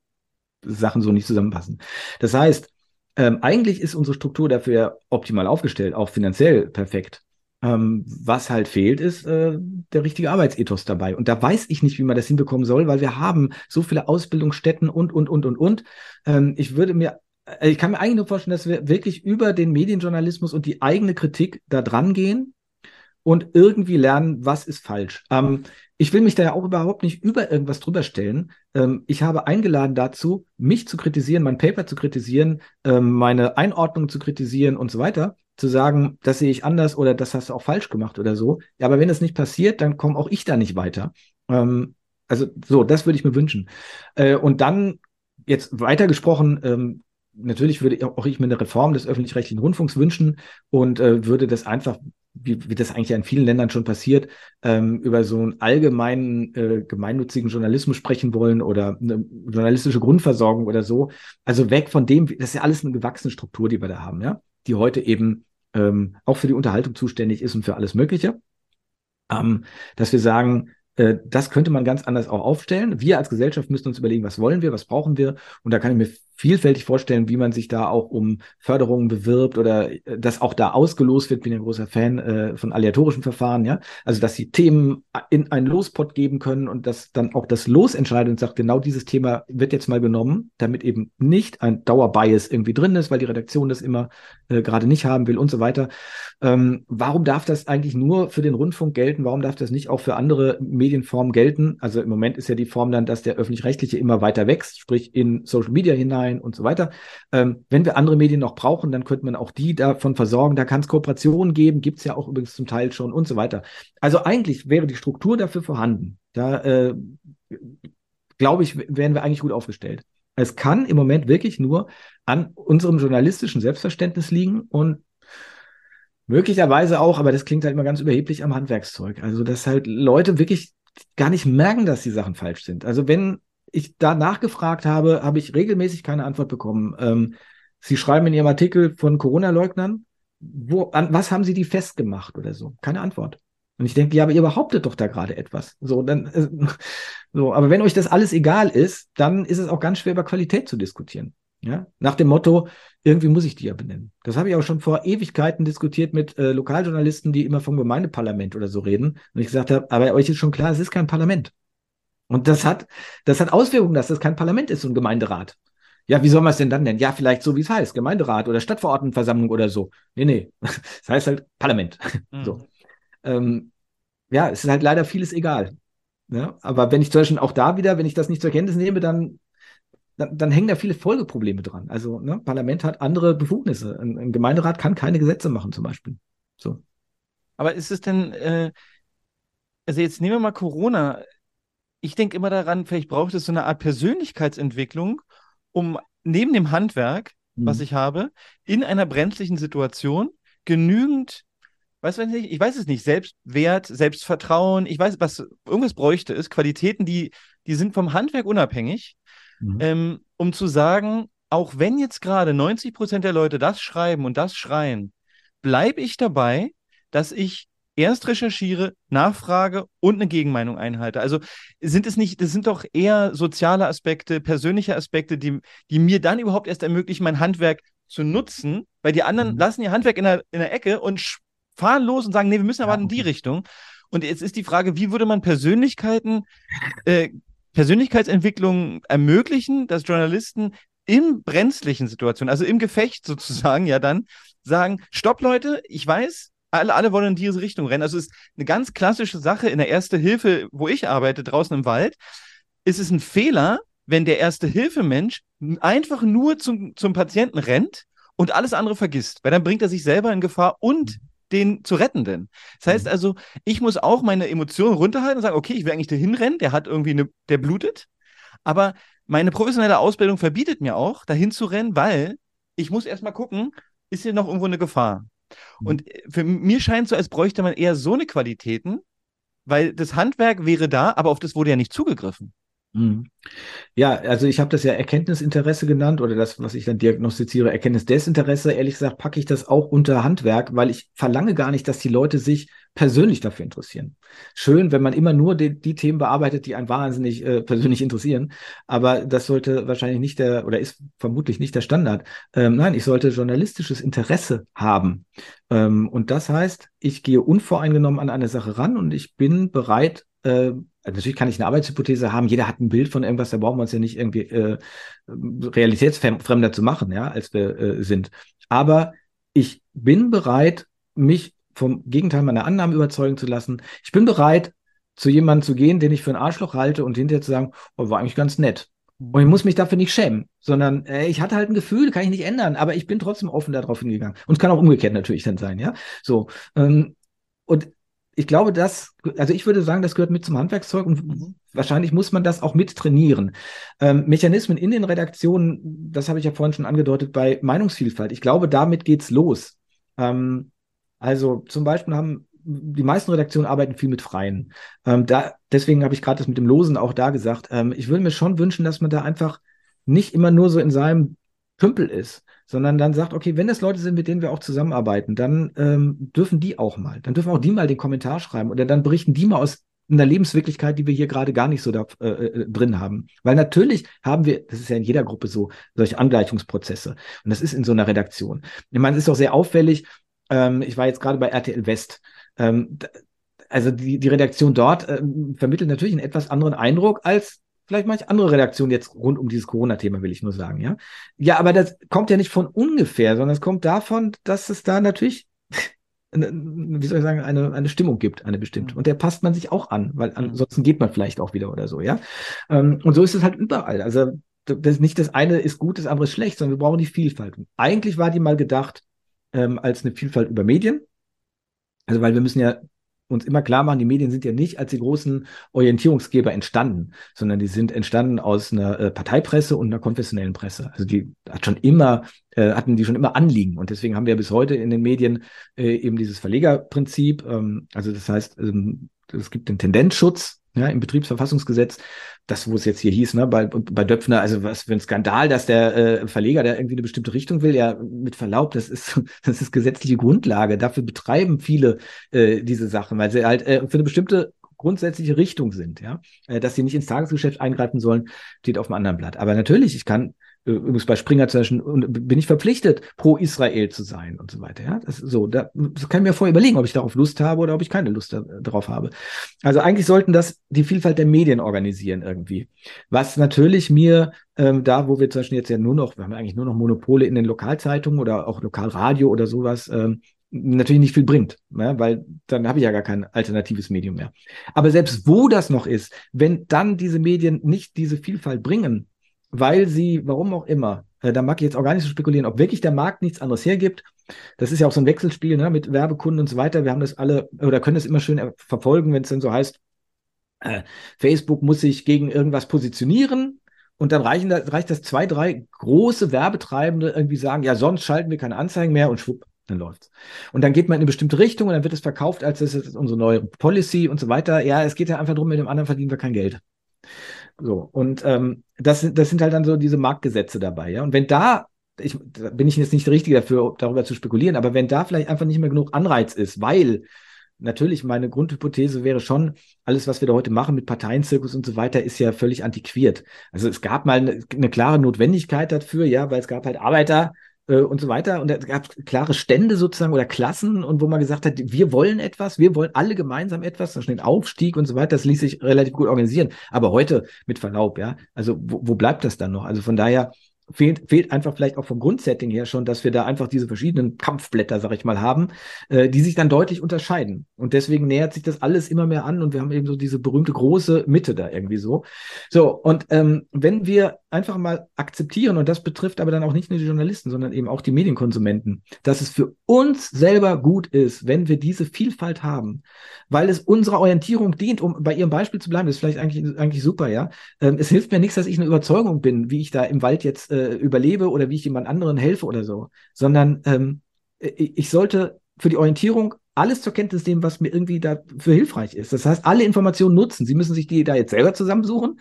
Sachen so nicht zusammenpassen. Das heißt, ähm, eigentlich ist unsere Struktur dafür optimal aufgestellt, auch finanziell perfekt. Ähm, was halt fehlt, ist äh, der richtige Arbeitsethos dabei. Und da weiß ich nicht, wie man das hinbekommen soll, weil wir haben so viele Ausbildungsstätten und, und, und, und, und. Ähm, ich würde mir ich kann mir eigentlich nur vorstellen, dass wir wirklich über den Medienjournalismus und die eigene Kritik da dran gehen und irgendwie lernen, was ist falsch. Ähm, ich will mich da ja auch überhaupt nicht über irgendwas drüber stellen. Ähm, ich habe eingeladen dazu, mich zu kritisieren, mein Paper zu kritisieren, ähm, meine Einordnung zu kritisieren und so weiter. Zu sagen, das sehe ich anders oder das hast du auch falsch gemacht oder so. Ja, aber wenn das nicht passiert, dann komme auch ich da nicht weiter. Ähm, also so, das würde ich mir wünschen. Äh, und dann jetzt weitergesprochen, ähm, natürlich würde auch ich mir eine Reform des öffentlich-rechtlichen Rundfunks wünschen und äh, würde das einfach, wie, wie das eigentlich in vielen Ländern schon passiert, ähm, über so einen allgemeinen äh, gemeinnützigen Journalismus sprechen wollen oder eine journalistische Grundversorgung oder so. Also weg von dem, das ist ja alles eine gewachsene Struktur, die wir da haben, ja, die heute eben ähm, auch für die Unterhaltung zuständig ist und für alles Mögliche. Ähm, dass wir sagen, äh, das könnte man ganz anders auch aufstellen. Wir als Gesellschaft müssen uns überlegen, was wollen wir, was brauchen wir. Und da kann ich mir vielfältig vorstellen, wie man sich da auch um Förderungen bewirbt oder äh, dass auch da ausgelost wird. Bin ein großer Fan äh, von aleatorischen Verfahren, ja. Also, dass sie Themen in einen Lospot geben können und dass dann auch das Los entscheidet und sagt, genau dieses Thema wird jetzt mal genommen, damit eben nicht ein Dauerbias irgendwie drin ist, weil die Redaktion das immer äh, gerade nicht haben will und so weiter. Ähm, warum darf das eigentlich nur für den Rundfunk gelten? Warum darf das nicht auch für andere Medienformen gelten? Also im Moment ist ja die Form dann, dass der öffentlich-rechtliche immer weiter wächst, sprich in Social Media hinein und so weiter. Ähm, wenn wir andere Medien noch brauchen, dann könnte man auch die davon versorgen. Da kann es Kooperationen geben, gibt es ja auch übrigens zum Teil schon und so weiter. Also eigentlich wäre die Struktur dafür vorhanden. Da äh, glaube ich, wären wir eigentlich gut aufgestellt. Es kann im Moment wirklich nur an unserem journalistischen Selbstverständnis liegen und möglicherweise auch, aber das klingt halt immer ganz überheblich am Handwerkszeug. Also, dass halt Leute wirklich gar nicht merken, dass die Sachen falsch sind. Also, wenn ich da nachgefragt habe, habe ich regelmäßig keine Antwort bekommen. Ähm, Sie schreiben in Ihrem Artikel von Corona-Leugnern, wo, an was haben Sie die festgemacht oder so? Keine Antwort. Und ich denke, ja, aber ihr behauptet doch da gerade etwas. So, dann, äh, so, aber wenn euch das alles egal ist, dann ist es auch ganz schwer, über Qualität zu diskutieren. Ja, nach dem Motto, irgendwie muss ich die ja benennen. Das habe ich auch schon vor Ewigkeiten diskutiert mit äh, Lokaljournalisten, die immer vom Gemeindeparlament oder so reden. Und ich gesagt habe, aber euch ist schon klar, es ist kein Parlament. Und das hat, das hat Auswirkungen, dass das kein Parlament ist, so ein Gemeinderat. Ja, wie soll man es denn dann nennen? Ja, vielleicht so, wie es heißt, Gemeinderat oder Stadtverordnetenversammlung oder so. Nee, nee, das heißt halt Parlament. Mhm. So. Ähm, ja, es ist halt leider vieles egal. Ja, aber wenn ich zum Beispiel auch da wieder, wenn ich das nicht zur Kenntnis nehme, dann dann, dann hängen da viele Folgeprobleme dran. Also, ne, Parlament hat andere Befugnisse. Ein, ein, Gemeinderat kann keine Gesetze machen, zum Beispiel. So. Aber ist es denn, äh, also jetzt nehmen wir mal Corona. Ich denke immer daran, vielleicht braucht es so eine Art Persönlichkeitsentwicklung, um neben dem Handwerk, mhm. was ich habe, in einer brenzlichen Situation genügend, weiß ich nicht, ich weiß es nicht, Selbstwert, Selbstvertrauen, ich weiß, was irgendwas bräuchte, ist Qualitäten, die, die sind vom Handwerk unabhängig, mhm. ähm, um zu sagen, auch wenn jetzt gerade 90 Prozent der Leute das schreiben und das schreien, bleibe ich dabei, dass ich erst recherchiere, nachfrage und eine Gegenmeinung einhalte. Also sind es nicht, das sind doch eher soziale Aspekte, persönliche Aspekte, die, die mir dann überhaupt erst ermöglichen, mein Handwerk zu nutzen, weil die anderen mhm. lassen ihr Handwerk in der, in der Ecke und fahren los und sagen, nee, wir müssen aber ja, in die Richtung. Und jetzt ist die Frage, wie würde man Persönlichkeiten, äh, Persönlichkeitsentwicklung ermöglichen, dass Journalisten in brenzlichen Situationen, also im Gefecht sozusagen, ja dann sagen, stopp Leute, ich weiß, alle, alle wollen in diese Richtung rennen. Also es ist eine ganz klassische Sache in der Erste Hilfe, wo ich arbeite, draußen im Wald, ist es ein Fehler, wenn der Erste-Hilfe-Mensch einfach nur zum, zum Patienten rennt und alles andere vergisst, weil dann bringt er sich selber in Gefahr und den zu rettenden. Das heißt mhm. also, ich muss auch meine Emotionen runterhalten und sagen, okay, ich will eigentlich dahin rennen, der hat irgendwie eine, der blutet, aber meine professionelle Ausbildung verbietet mir auch, dahin zu rennen, weil ich muss erstmal gucken, ist hier noch irgendwo eine Gefahr? Mhm. Und für mir scheint so, als bräuchte man eher so eine Qualitäten, weil das Handwerk wäre da, aber auf das wurde ja nicht zugegriffen. Mhm. Ja, also ich habe das ja Erkenntnisinteresse genannt oder das, was ich dann diagnostiziere, Erkenntnisdesinteresse. Ehrlich gesagt packe ich das auch unter Handwerk, weil ich verlange gar nicht, dass die Leute sich persönlich dafür interessieren. Schön, wenn man immer nur die, die Themen bearbeitet, die einen wahnsinnig äh, persönlich interessieren, aber das sollte wahrscheinlich nicht der oder ist vermutlich nicht der Standard. Ähm, nein, ich sollte journalistisches Interesse haben. Ähm, und das heißt, ich gehe unvoreingenommen an eine Sache ran und ich bin bereit, äh, also natürlich kann ich eine Arbeitshypothese haben, jeder hat ein Bild von irgendwas, da brauchen wir uns ja nicht irgendwie äh, realitätsfremder zu machen, ja, als wir äh, sind. Aber ich bin bereit, mich vom Gegenteil meiner Annahmen überzeugen zu lassen. Ich bin bereit, zu jemandem zu gehen, den ich für ein Arschloch halte und hinterher zu sagen, oh, war eigentlich ganz nett. Und ich muss mich dafür nicht schämen, sondern äh, ich hatte halt ein Gefühl, kann ich nicht ändern, aber ich bin trotzdem offen darauf hingegangen. Und es kann auch umgekehrt natürlich dann sein, ja. So. Ähm, und ich glaube, das, also ich würde sagen, das gehört mit zum Handwerkszeug und mhm. wahrscheinlich muss man das auch mit trainieren. Ähm, Mechanismen in den Redaktionen, das habe ich ja vorhin schon angedeutet, bei Meinungsvielfalt. Ich glaube, damit geht's los. Ähm, also zum Beispiel haben die meisten Redaktionen arbeiten viel mit Freien. Ähm, da, deswegen habe ich gerade das mit dem Losen auch da gesagt. Ähm, ich würde mir schon wünschen, dass man da einfach nicht immer nur so in seinem Tümpel ist, sondern dann sagt, okay, wenn das Leute sind, mit denen wir auch zusammenarbeiten, dann ähm, dürfen die auch mal, dann dürfen auch die mal den Kommentar schreiben oder dann berichten die mal aus einer Lebenswirklichkeit, die wir hier gerade gar nicht so da, äh, äh, drin haben. Weil natürlich haben wir, das ist ja in jeder Gruppe so, solche Angleichungsprozesse. Und das ist in so einer Redaktion. Ich meine, es ist auch sehr auffällig. Ähm, ich war jetzt gerade bei RTL West. Ähm, also die, die Redaktion dort ähm, vermittelt natürlich einen etwas anderen Eindruck als vielleicht manche andere Redaktion jetzt rund um dieses Corona-Thema, will ich nur sagen, ja. Ja, aber das kommt ja nicht von ungefähr, sondern es kommt davon, dass es da natürlich, wie soll ich sagen, eine, eine Stimmung gibt, eine bestimmte. Mhm. Und der passt man sich auch an, weil mhm. ansonsten geht man vielleicht auch wieder oder so, ja. Ähm, und so ist es halt überall. Also das, nicht das eine ist gut, das andere ist schlecht, sondern wir brauchen die Vielfalt. Und eigentlich war die mal gedacht ähm, als eine Vielfalt über Medien. Also, weil wir müssen ja uns immer klar machen, die Medien sind ja nicht als die großen Orientierungsgeber entstanden, sondern die sind entstanden aus einer äh, Parteipresse und einer konfessionellen Presse. Also die hat schon immer, äh, hatten die schon immer Anliegen. Und deswegen haben wir bis heute in den Medien äh, eben dieses Verlegerprinzip. Ähm, also das heißt, ähm, es gibt den Tendenzschutz, ja, im Betriebsverfassungsgesetz, das, wo es jetzt hier hieß, ne, bei, bei Döpfner, also was für ein Skandal, dass der äh, Verleger da irgendwie eine bestimmte Richtung will, ja, mit Verlaub, das ist, das ist gesetzliche Grundlage. Dafür betreiben viele äh, diese Sachen, weil sie halt äh, für eine bestimmte grundsätzliche Richtung sind, ja. Äh, dass sie nicht ins Tagesgeschäft eingreifen sollen, steht auf einem anderen Blatt. Aber natürlich, ich kann übrigens bei Springer zum Beispiel, bin ich verpflichtet, pro Israel zu sein und so weiter. Ja, das, so, da, das kann ich mir vorher überlegen, ob ich darauf Lust habe oder ob ich keine Lust darauf habe. Also eigentlich sollten das die Vielfalt der Medien organisieren irgendwie. Was natürlich mir ähm, da, wo wir zum Beispiel jetzt ja nur noch, wir haben eigentlich nur noch Monopole in den Lokalzeitungen oder auch Lokalradio oder sowas, ähm, natürlich nicht viel bringt, ne? weil dann habe ich ja gar kein alternatives Medium mehr. Aber selbst wo das noch ist, wenn dann diese Medien nicht diese Vielfalt bringen, weil sie, warum auch immer, äh, da mag ich jetzt auch gar nicht so spekulieren, ob wirklich der Markt nichts anderes hergibt. Das ist ja auch so ein Wechselspiel ne, mit Werbekunden und so weiter. Wir haben das alle oder können das immer schön verfolgen, wenn es dann so heißt, äh, Facebook muss sich gegen irgendwas positionieren. Und dann reichen da, reicht das zwei, drei große Werbetreibende irgendwie sagen, ja, sonst schalten wir keine Anzeigen mehr und schwupp, dann läuft's. Und dann geht man in eine bestimmte Richtung und dann wird es verkauft, als das ist unsere neue Policy und so weiter. Ja, es geht ja einfach darum, mit dem anderen verdienen wir kein Geld. So, und ähm, das, das sind halt dann so diese Marktgesetze dabei, ja. Und wenn da, ich da bin ich jetzt nicht der Richtige dafür, darüber zu spekulieren, aber wenn da vielleicht einfach nicht mehr genug Anreiz ist, weil natürlich, meine Grundhypothese wäre schon, alles, was wir da heute machen mit Parteienzirkus und so weiter, ist ja völlig antiquiert. Also es gab mal eine, eine klare Notwendigkeit dafür, ja, weil es gab halt Arbeiter, äh, und so weiter. Und es gab klare Stände sozusagen oder Klassen und wo man gesagt hat, wir wollen etwas, wir wollen alle gemeinsam etwas, dann den Aufstieg und so weiter, das ließ sich relativ gut organisieren. Aber heute, mit Verlaub, ja, also wo, wo bleibt das dann noch? Also von daher, fehlt, fehlt einfach vielleicht auch vom Grundsetting her schon, dass wir da einfach diese verschiedenen Kampfblätter, sag ich mal, haben, äh, die sich dann deutlich unterscheiden. Und deswegen nähert sich das alles immer mehr an und wir haben eben so diese berühmte große Mitte da irgendwie so. So, und ähm, wenn wir einfach mal akzeptieren, und das betrifft aber dann auch nicht nur die Journalisten, sondern eben auch die Medienkonsumenten, dass es für uns selber gut ist, wenn wir diese Vielfalt haben, weil es unserer Orientierung dient, um bei Ihrem Beispiel zu bleiben, das ist vielleicht eigentlich, eigentlich super, ja. Ähm, es hilft mir nichts, dass ich eine Überzeugung bin, wie ich da im Wald jetzt äh, überlebe oder wie ich jemand anderen helfe oder so, sondern ähm, ich sollte für die Orientierung alles zur Kenntnis nehmen, was mir irgendwie dafür hilfreich ist. Das heißt, alle Informationen nutzen. Sie müssen sich die da jetzt selber zusammensuchen.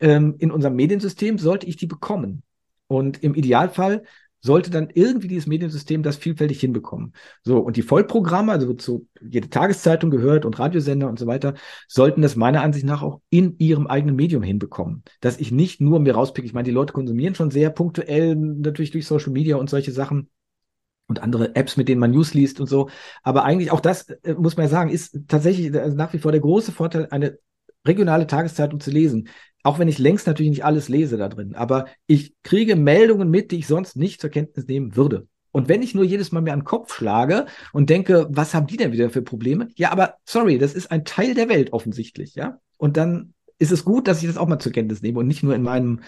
Ähm, in unserem Mediensystem sollte ich die bekommen. Und im Idealfall sollte dann irgendwie dieses Mediensystem das vielfältig hinbekommen. So, und die Vollprogramme, also wozu jede Tageszeitung gehört und Radiosender und so weiter, sollten das meiner Ansicht nach auch in ihrem eigenen Medium hinbekommen. Dass ich nicht nur mir rauspicke, ich meine, die Leute konsumieren schon sehr punktuell, natürlich durch Social Media und solche Sachen und andere Apps, mit denen man News liest und so. Aber eigentlich auch das, äh, muss man ja sagen, ist tatsächlich also nach wie vor der große Vorteil, eine regionale Tageszeitung zu lesen auch wenn ich längst natürlich nicht alles lese da drin, aber ich kriege Meldungen mit, die ich sonst nicht zur Kenntnis nehmen würde. Und wenn ich nur jedes Mal mir an den Kopf schlage und denke, was haben die denn wieder für Probleme? Ja, aber sorry, das ist ein Teil der Welt offensichtlich, ja. Und dann ist es gut, dass ich das auch mal zur Kenntnis nehme und nicht nur in meinem,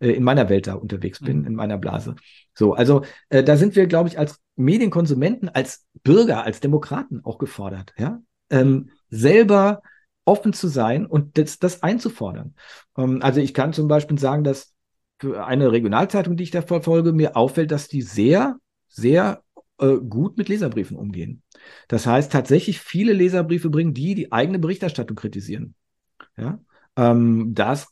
äh, in meiner Welt da unterwegs bin, mhm. in meiner Blase. So, also äh, da sind wir, glaube ich, als Medienkonsumenten, als Bürger, als Demokraten auch gefordert, ja, ähm, selber offen zu sein und das, das einzufordern. Ähm, also ich kann zum Beispiel sagen, dass für eine Regionalzeitung, die ich da verfolge, mir auffällt, dass die sehr, sehr äh, gut mit Leserbriefen umgehen. Das heißt, tatsächlich viele Leserbriefe bringen, die die eigene Berichterstattung kritisieren. Ja, ähm, das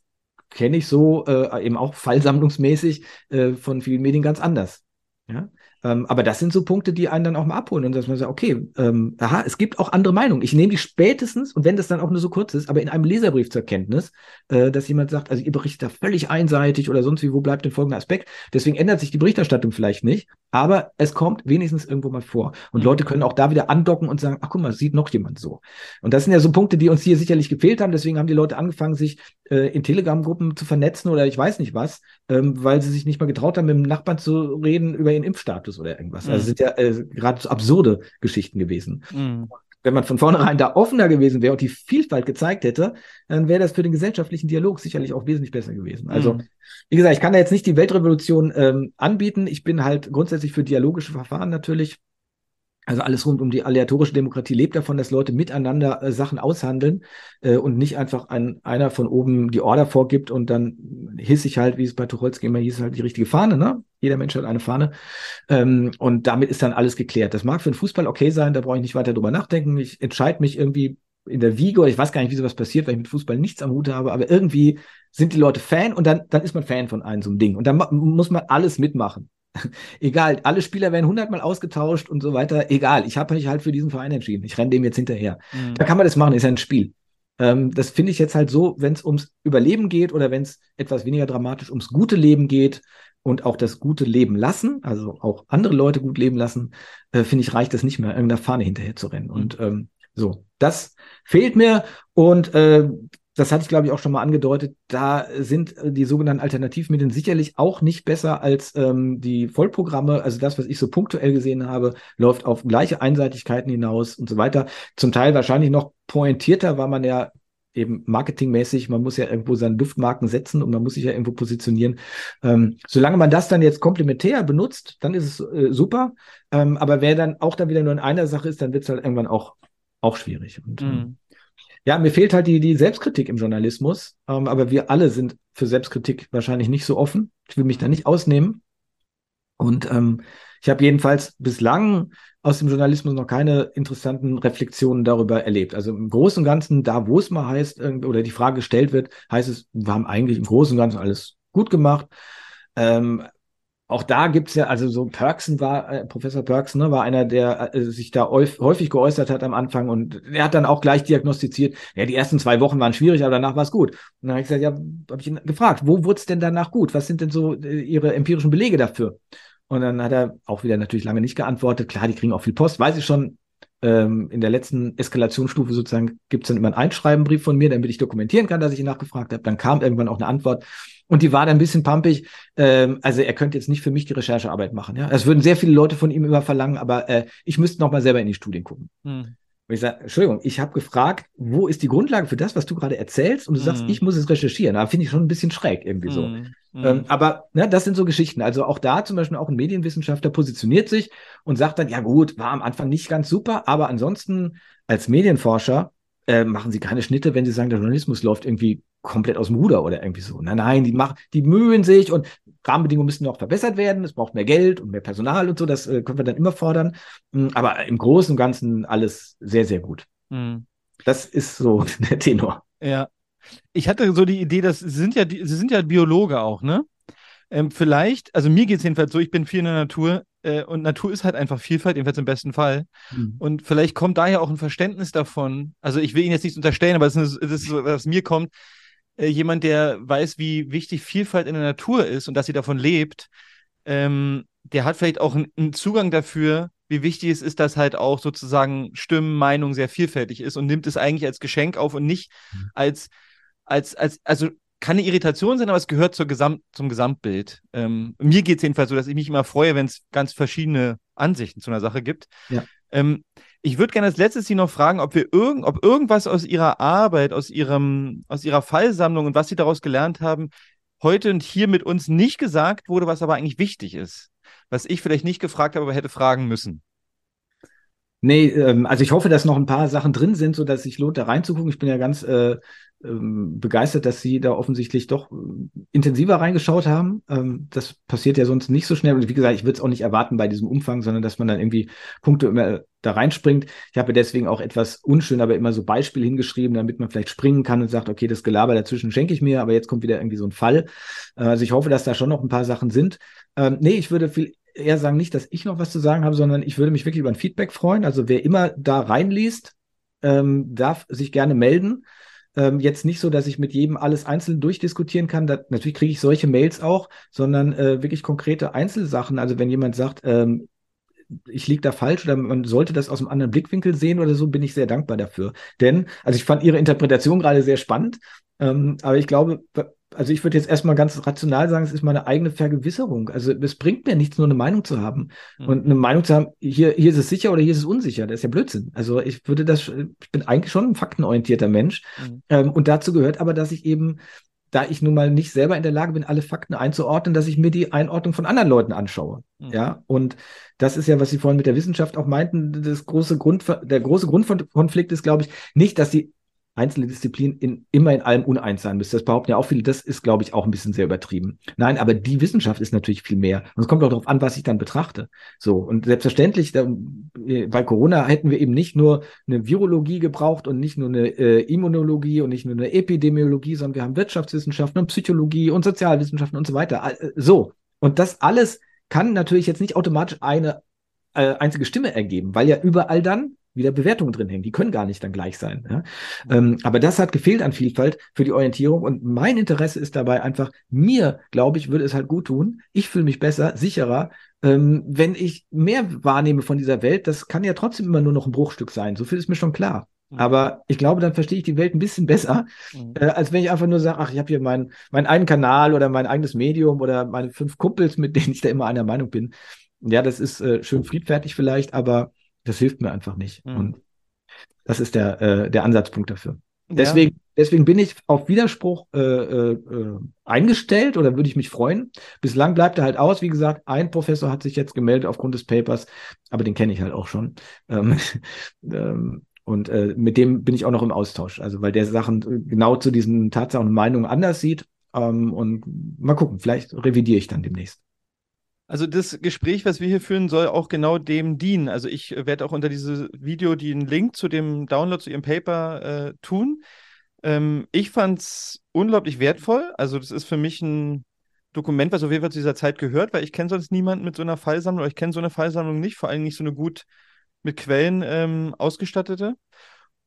kenne ich so äh, eben auch fallsammlungsmäßig äh, von vielen Medien ganz anders. Ja, ähm, aber das sind so Punkte, die einen dann auch mal abholen und dass man sagt, okay, ähm, aha, es gibt auch andere Meinungen. Ich nehme die spätestens, und wenn das dann auch nur so kurz ist, aber in einem Leserbrief zur Kenntnis, äh, dass jemand sagt, also ihr berichtet da völlig einseitig oder sonst wie, wo bleibt denn folgender Aspekt? Deswegen ändert sich die Berichterstattung vielleicht nicht, aber es kommt wenigstens irgendwo mal vor. Und mhm. Leute können auch da wieder andocken und sagen, ach guck mal, sieht noch jemand so. Und das sind ja so Punkte, die uns hier sicherlich gefehlt haben. Deswegen haben die Leute angefangen, sich äh, in Telegram-Gruppen zu vernetzen oder ich weiß nicht was, ähm, weil sie sich nicht mal getraut haben, mit dem Nachbarn zu reden über ihren Impfstatus oder irgendwas. Also mhm. Also sind ja äh, gerade absurde Geschichten gewesen. Mhm. Wenn man von vornherein da offener gewesen wäre und die Vielfalt gezeigt hätte, dann wäre das für den gesellschaftlichen Dialog sicherlich auch wesentlich besser gewesen. Also, mhm. wie gesagt, ich kann da jetzt nicht die Weltrevolution ähm, anbieten. Ich bin halt grundsätzlich für dialogische Verfahren natürlich. Also alles rund um die aleatorische Demokratie lebt davon, dass Leute miteinander äh, Sachen aushandeln äh, und nicht einfach ein, einer von oben die Order vorgibt und dann hissig halt, wie es bei Tucholsky immer hieß, halt die richtige Fahne, ne? Jeder Mensch hat eine Fahne. Ähm, und damit ist dann alles geklärt. Das mag für den Fußball okay sein, da brauche ich nicht weiter drüber nachdenken. Ich entscheide mich irgendwie in der Wiege oder ich weiß gar nicht, wie sowas passiert, weil ich mit Fußball nichts am Hut habe, aber irgendwie sind die Leute Fan und dann, dann ist man Fan von einem so einem Ding. Und dann muss man alles mitmachen. egal, alle Spieler werden hundertmal ausgetauscht und so weiter. Egal, ich habe mich halt für diesen Verein entschieden. Ich renne dem jetzt hinterher. Mhm. Da kann man das machen, ist ja ein Spiel. Ähm, das finde ich jetzt halt so, wenn es ums Überleben geht oder wenn es etwas weniger dramatisch ums gute Leben geht und auch das gute Leben lassen, also auch andere Leute gut leben lassen, äh, finde ich, reicht es nicht mehr, irgendeiner Fahne hinterher zu rennen. Und ähm, so, das fehlt mir und äh, das hatte ich, glaube ich, auch schon mal angedeutet, da sind äh, die sogenannten Alternativmedien sicherlich auch nicht besser als ähm, die Vollprogramme. Also das, was ich so punktuell gesehen habe, läuft auf gleiche Einseitigkeiten hinaus und so weiter. Zum Teil wahrscheinlich noch pointierter, weil man ja eben marketingmäßig, man muss ja irgendwo seine Duftmarken setzen und man muss sich ja irgendwo positionieren. Ähm, solange man das dann jetzt komplementär benutzt, dann ist es äh, super. Ähm, aber wer dann auch dann wieder nur in einer Sache ist, dann wird es halt irgendwann auch, auch schwierig. Und, ähm, mhm. Ja, mir fehlt halt die, die Selbstkritik im Journalismus, ähm, aber wir alle sind für Selbstkritik wahrscheinlich nicht so offen. Ich will mich da nicht ausnehmen. Und ähm, ich habe jedenfalls bislang aus dem Journalismus noch keine interessanten Reflexionen darüber erlebt. Also im Großen und Ganzen, da wo es mal heißt, oder die Frage gestellt wird, heißt es, wir haben eigentlich im Großen und Ganzen alles gut gemacht. Ähm, auch da gibt's ja, also so Perksen war, äh, Professor Perksen, ne, war einer, der äh, sich da häufig geäußert hat am Anfang und er hat dann auch gleich diagnostiziert, ja, die ersten zwei Wochen waren schwierig, aber danach war es gut. Und dann habe ich gesagt, ja, habe ich ihn gefragt, wo wurde denn danach gut? Was sind denn so äh, Ihre empirischen Belege dafür? Und dann hat er auch wieder natürlich lange nicht geantwortet. Klar, die kriegen auch viel Post, weiß ich schon. Ähm, in der letzten Eskalationsstufe sozusagen gibt's dann immer einen Einschreibenbrief von mir, damit ich dokumentieren kann, dass ich ihn nachgefragt habe. Dann kam irgendwann auch eine Antwort. Und die war dann ein bisschen pampig. Ähm, also er könnte jetzt nicht für mich die Recherchearbeit machen. Ja, es würden sehr viele Leute von ihm immer verlangen, aber äh, ich müsste noch mal selber in die Studien gucken. Hm. Und ich sage, Entschuldigung, ich habe gefragt, wo ist die Grundlage für das, was du gerade erzählst? Und du sagst, mm. ich muss es recherchieren. Da finde ich schon ein bisschen schräg irgendwie so. Mm. Ähm, aber ne, das sind so Geschichten. Also auch da zum Beispiel auch ein Medienwissenschaftler positioniert sich und sagt dann, ja gut, war am Anfang nicht ganz super, aber ansonsten als Medienforscher äh, machen sie keine Schnitte, wenn sie sagen, der Journalismus läuft irgendwie komplett aus dem Ruder oder irgendwie so. Nein, nein, die machen, die mühen sich und Rahmenbedingungen müssen noch verbessert werden. Es braucht mehr Geld und mehr Personal und so. Das äh, können wir dann immer fordern. Mm, aber im Großen und Ganzen alles sehr, sehr gut. Mhm. Das ist so der Tenor. Ja. Ich hatte so die Idee, dass Sie sind ja, Sie sind ja Biologe auch, ne? Ähm, vielleicht, also mir geht es jedenfalls so, ich bin viel in der Natur äh, und Natur ist halt einfach Vielfalt, jedenfalls im besten Fall. Mhm. Und vielleicht kommt daher auch ein Verständnis davon. Also ich will Ihnen jetzt nichts unterstellen, aber es ist, es ist so, was mir kommt, äh, jemand, der weiß, wie wichtig Vielfalt in der Natur ist und dass sie davon lebt, ähm, der hat vielleicht auch einen Zugang dafür, wie wichtig es ist, dass halt auch sozusagen Stimmen, Meinung sehr vielfältig ist und nimmt es eigentlich als Geschenk auf und nicht mhm. als, als, als, also kann eine Irritation sein, aber es gehört Gesamt, zum Gesamtbild. Ähm, mir geht es jedenfalls so, dass ich mich immer freue, wenn es ganz verschiedene Ansichten zu einer Sache gibt. Ja. Ähm, ich würde gerne als letztes Sie noch fragen, ob wir irgend, ob irgendwas aus Ihrer Arbeit, aus Ihrem, aus Ihrer Fallsammlung und was Sie daraus gelernt haben, heute und hier mit uns nicht gesagt wurde, was aber eigentlich wichtig ist. Was ich vielleicht nicht gefragt habe, aber hätte fragen müssen. Nee, ähm, also ich hoffe, dass noch ein paar Sachen drin sind, so dass es sich lohnt, da reinzugucken. Ich bin ja ganz äh, ähm, begeistert, dass Sie da offensichtlich doch äh, intensiver reingeschaut haben. Ähm, das passiert ja sonst nicht so schnell. Und wie gesagt, ich würde es auch nicht erwarten bei diesem Umfang, sondern dass man dann irgendwie Punkte immer da reinspringt. Ich habe deswegen auch etwas unschön, aber immer so Beispiel hingeschrieben, damit man vielleicht springen kann und sagt, okay, das Gelaber dazwischen schenke ich mir, aber jetzt kommt wieder irgendwie so ein Fall. Äh, also ich hoffe, dass da schon noch ein paar Sachen sind. Ähm, nee, ich würde viel eher sagen, nicht, dass ich noch was zu sagen habe, sondern ich würde mich wirklich über ein Feedback freuen. Also wer immer da reinliest, ähm, darf sich gerne melden. Ähm, jetzt nicht so, dass ich mit jedem alles einzeln durchdiskutieren kann. Da, natürlich kriege ich solche Mails auch, sondern äh, wirklich konkrete Einzelsachen. Also wenn jemand sagt, ähm, ich liege da falsch oder man sollte das aus einem anderen Blickwinkel sehen oder so, bin ich sehr dankbar dafür. Denn, also ich fand Ihre Interpretation gerade sehr spannend, ähm, aber ich glaube, also ich würde jetzt erstmal ganz rational sagen, es ist meine eigene Vergewisserung. Also es bringt mir nichts, nur eine Meinung zu haben. Mhm. Und eine Meinung zu haben, hier, hier ist es sicher oder hier ist es unsicher. Das ist ja Blödsinn. Also ich würde das, ich bin eigentlich schon ein faktenorientierter Mensch. Mhm. Ähm, und dazu gehört aber, dass ich eben, da ich nun mal nicht selber in der Lage bin, alle Fakten einzuordnen, dass ich mir die Einordnung von anderen Leuten anschaue. Mhm. Ja. Und das ist ja, was Sie vorhin mit der Wissenschaft auch meinten, das große Grund, der große Grundkonflikt ist, glaube ich, nicht, dass sie einzelne Disziplinen in, immer in allem uneins sein müsste. Das behaupten ja auch viele. Das ist, glaube ich, auch ein bisschen sehr übertrieben. Nein, aber die Wissenschaft ist natürlich viel mehr. Und es kommt auch darauf an, was ich dann betrachte. So. Und selbstverständlich, da, äh, bei Corona hätten wir eben nicht nur eine Virologie gebraucht und nicht nur eine äh, Immunologie und nicht nur eine Epidemiologie, sondern wir haben Wirtschaftswissenschaften und Psychologie und Sozialwissenschaften und so weiter. Äh, so. Und das alles kann natürlich jetzt nicht automatisch eine äh, einzige Stimme ergeben, weil ja überall dann wieder Bewertungen drin hängen. Die können gar nicht dann gleich sein. Ja? Ähm, aber das hat gefehlt an Vielfalt für die Orientierung. Und mein Interesse ist dabei einfach, mir, glaube ich, würde es halt gut tun. Ich fühle mich besser, sicherer, ähm, wenn ich mehr wahrnehme von dieser Welt. Das kann ja trotzdem immer nur noch ein Bruchstück sein. So viel ist mir schon klar. Mhm. Aber ich glaube, dann verstehe ich die Welt ein bisschen besser, mhm. äh, als wenn ich einfach nur sage, ach, ich habe hier meinen mein einen Kanal oder mein eigenes Medium oder meine fünf Kumpels, mit denen ich da immer einer Meinung bin. Ja, das ist äh, schön friedfertig vielleicht, aber das hilft mir einfach nicht. Mhm. Und das ist der, äh, der Ansatzpunkt dafür. Deswegen, ja. deswegen bin ich auf Widerspruch äh, äh, eingestellt oder würde ich mich freuen. Bislang bleibt er halt aus. Wie gesagt, ein Professor hat sich jetzt gemeldet aufgrund des Papers, aber den kenne ich halt auch schon. Ähm, ähm, und äh, mit dem bin ich auch noch im Austausch. Also weil der Sachen genau zu diesen Tatsachen und Meinungen anders sieht. Ähm, und mal gucken, vielleicht revidiere ich dann demnächst. Also das Gespräch, was wir hier führen, soll auch genau dem dienen. Also ich werde auch unter dieses Video den Link zu dem Download zu Ihrem Paper äh, tun. Ähm, ich fand es unglaublich wertvoll. Also das ist für mich ein Dokument, was auf jeden Fall zu dieser Zeit gehört, weil ich kenne sonst niemanden mit so einer Fallsammlung, oder ich kenne so eine Fallsammlung nicht, vor allem nicht so eine gut mit Quellen ähm, ausgestattete.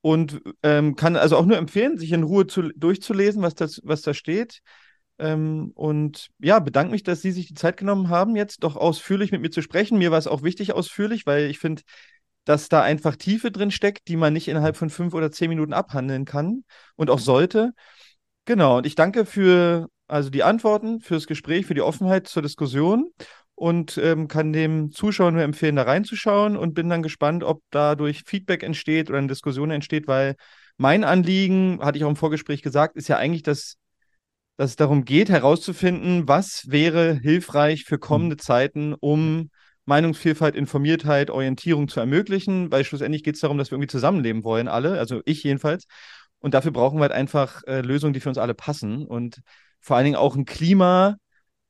Und ähm, kann also auch nur empfehlen, sich in Ruhe zu, durchzulesen, was, das, was da steht. Ähm, und ja, bedanke mich, dass Sie sich die Zeit genommen haben, jetzt doch ausführlich mit mir zu sprechen. Mir war es auch wichtig ausführlich, weil ich finde, dass da einfach Tiefe drin steckt, die man nicht innerhalb von fünf oder zehn Minuten abhandeln kann und auch sollte. Genau, und ich danke für also die Antworten, fürs Gespräch, für die Offenheit zur Diskussion und ähm, kann dem Zuschauer nur empfehlen, da reinzuschauen und bin dann gespannt, ob dadurch Feedback entsteht oder eine Diskussion entsteht, weil mein Anliegen, hatte ich auch im Vorgespräch gesagt, ist ja eigentlich, dass, dass es darum geht, herauszufinden, was wäre hilfreich für kommende Zeiten, um Meinungsvielfalt, Informiertheit, Orientierung zu ermöglichen, weil schlussendlich geht es darum, dass wir irgendwie zusammenleben wollen, alle, also ich jedenfalls. Und dafür brauchen wir halt einfach äh, Lösungen, die für uns alle passen und vor allen Dingen auch ein Klima,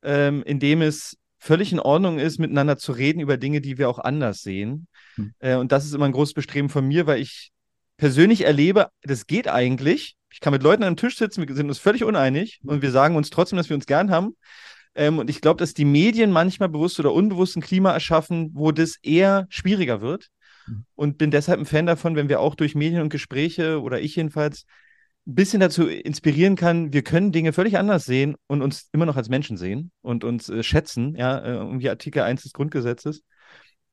ähm, in dem es völlig in Ordnung ist, miteinander zu reden über Dinge, die wir auch anders sehen. Mhm. Äh, und das ist immer ein großes Bestreben von mir, weil ich persönlich erlebe, das geht eigentlich. Ich kann mit Leuten am Tisch sitzen, wir sind uns völlig uneinig und wir sagen uns trotzdem, dass wir uns gern haben. Ähm, und ich glaube, dass die Medien manchmal bewusst oder unbewusst ein Klima erschaffen, wo das eher schwieriger wird. Mhm. Und bin deshalb ein Fan davon, wenn wir auch durch Medien und Gespräche oder ich jedenfalls ein bisschen dazu inspirieren kann, wir können Dinge völlig anders sehen und uns immer noch als Menschen sehen und uns äh, schätzen, ja, äh, irgendwie Artikel 1 des Grundgesetzes.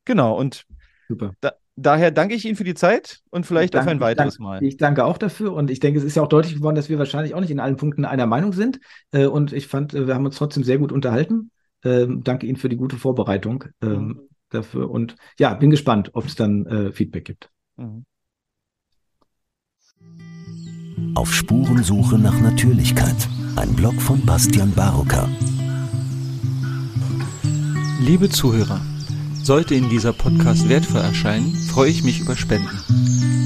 Genau, und Super. Da, daher danke ich Ihnen für die Zeit und vielleicht danke, auf ein weiteres danke, Mal. Ich danke auch dafür und ich denke, es ist ja auch deutlich geworden, dass wir wahrscheinlich auch nicht in allen Punkten einer Meinung sind. Äh, und ich fand, äh, wir haben uns trotzdem sehr gut unterhalten. Ähm, danke Ihnen für die gute Vorbereitung ähm, mhm. dafür und ja, bin gespannt, ob es dann äh, Feedback gibt. Mhm. Auf Spurensuche nach Natürlichkeit. Ein Blog von Bastian Barocker. Liebe Zuhörer, sollte Ihnen dieser Podcast wertvoll erscheinen, freue ich mich über Spenden.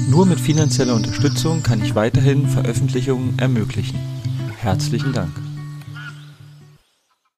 Nur mit finanzieller Unterstützung kann ich weiterhin Veröffentlichungen ermöglichen. Herzlichen Dank.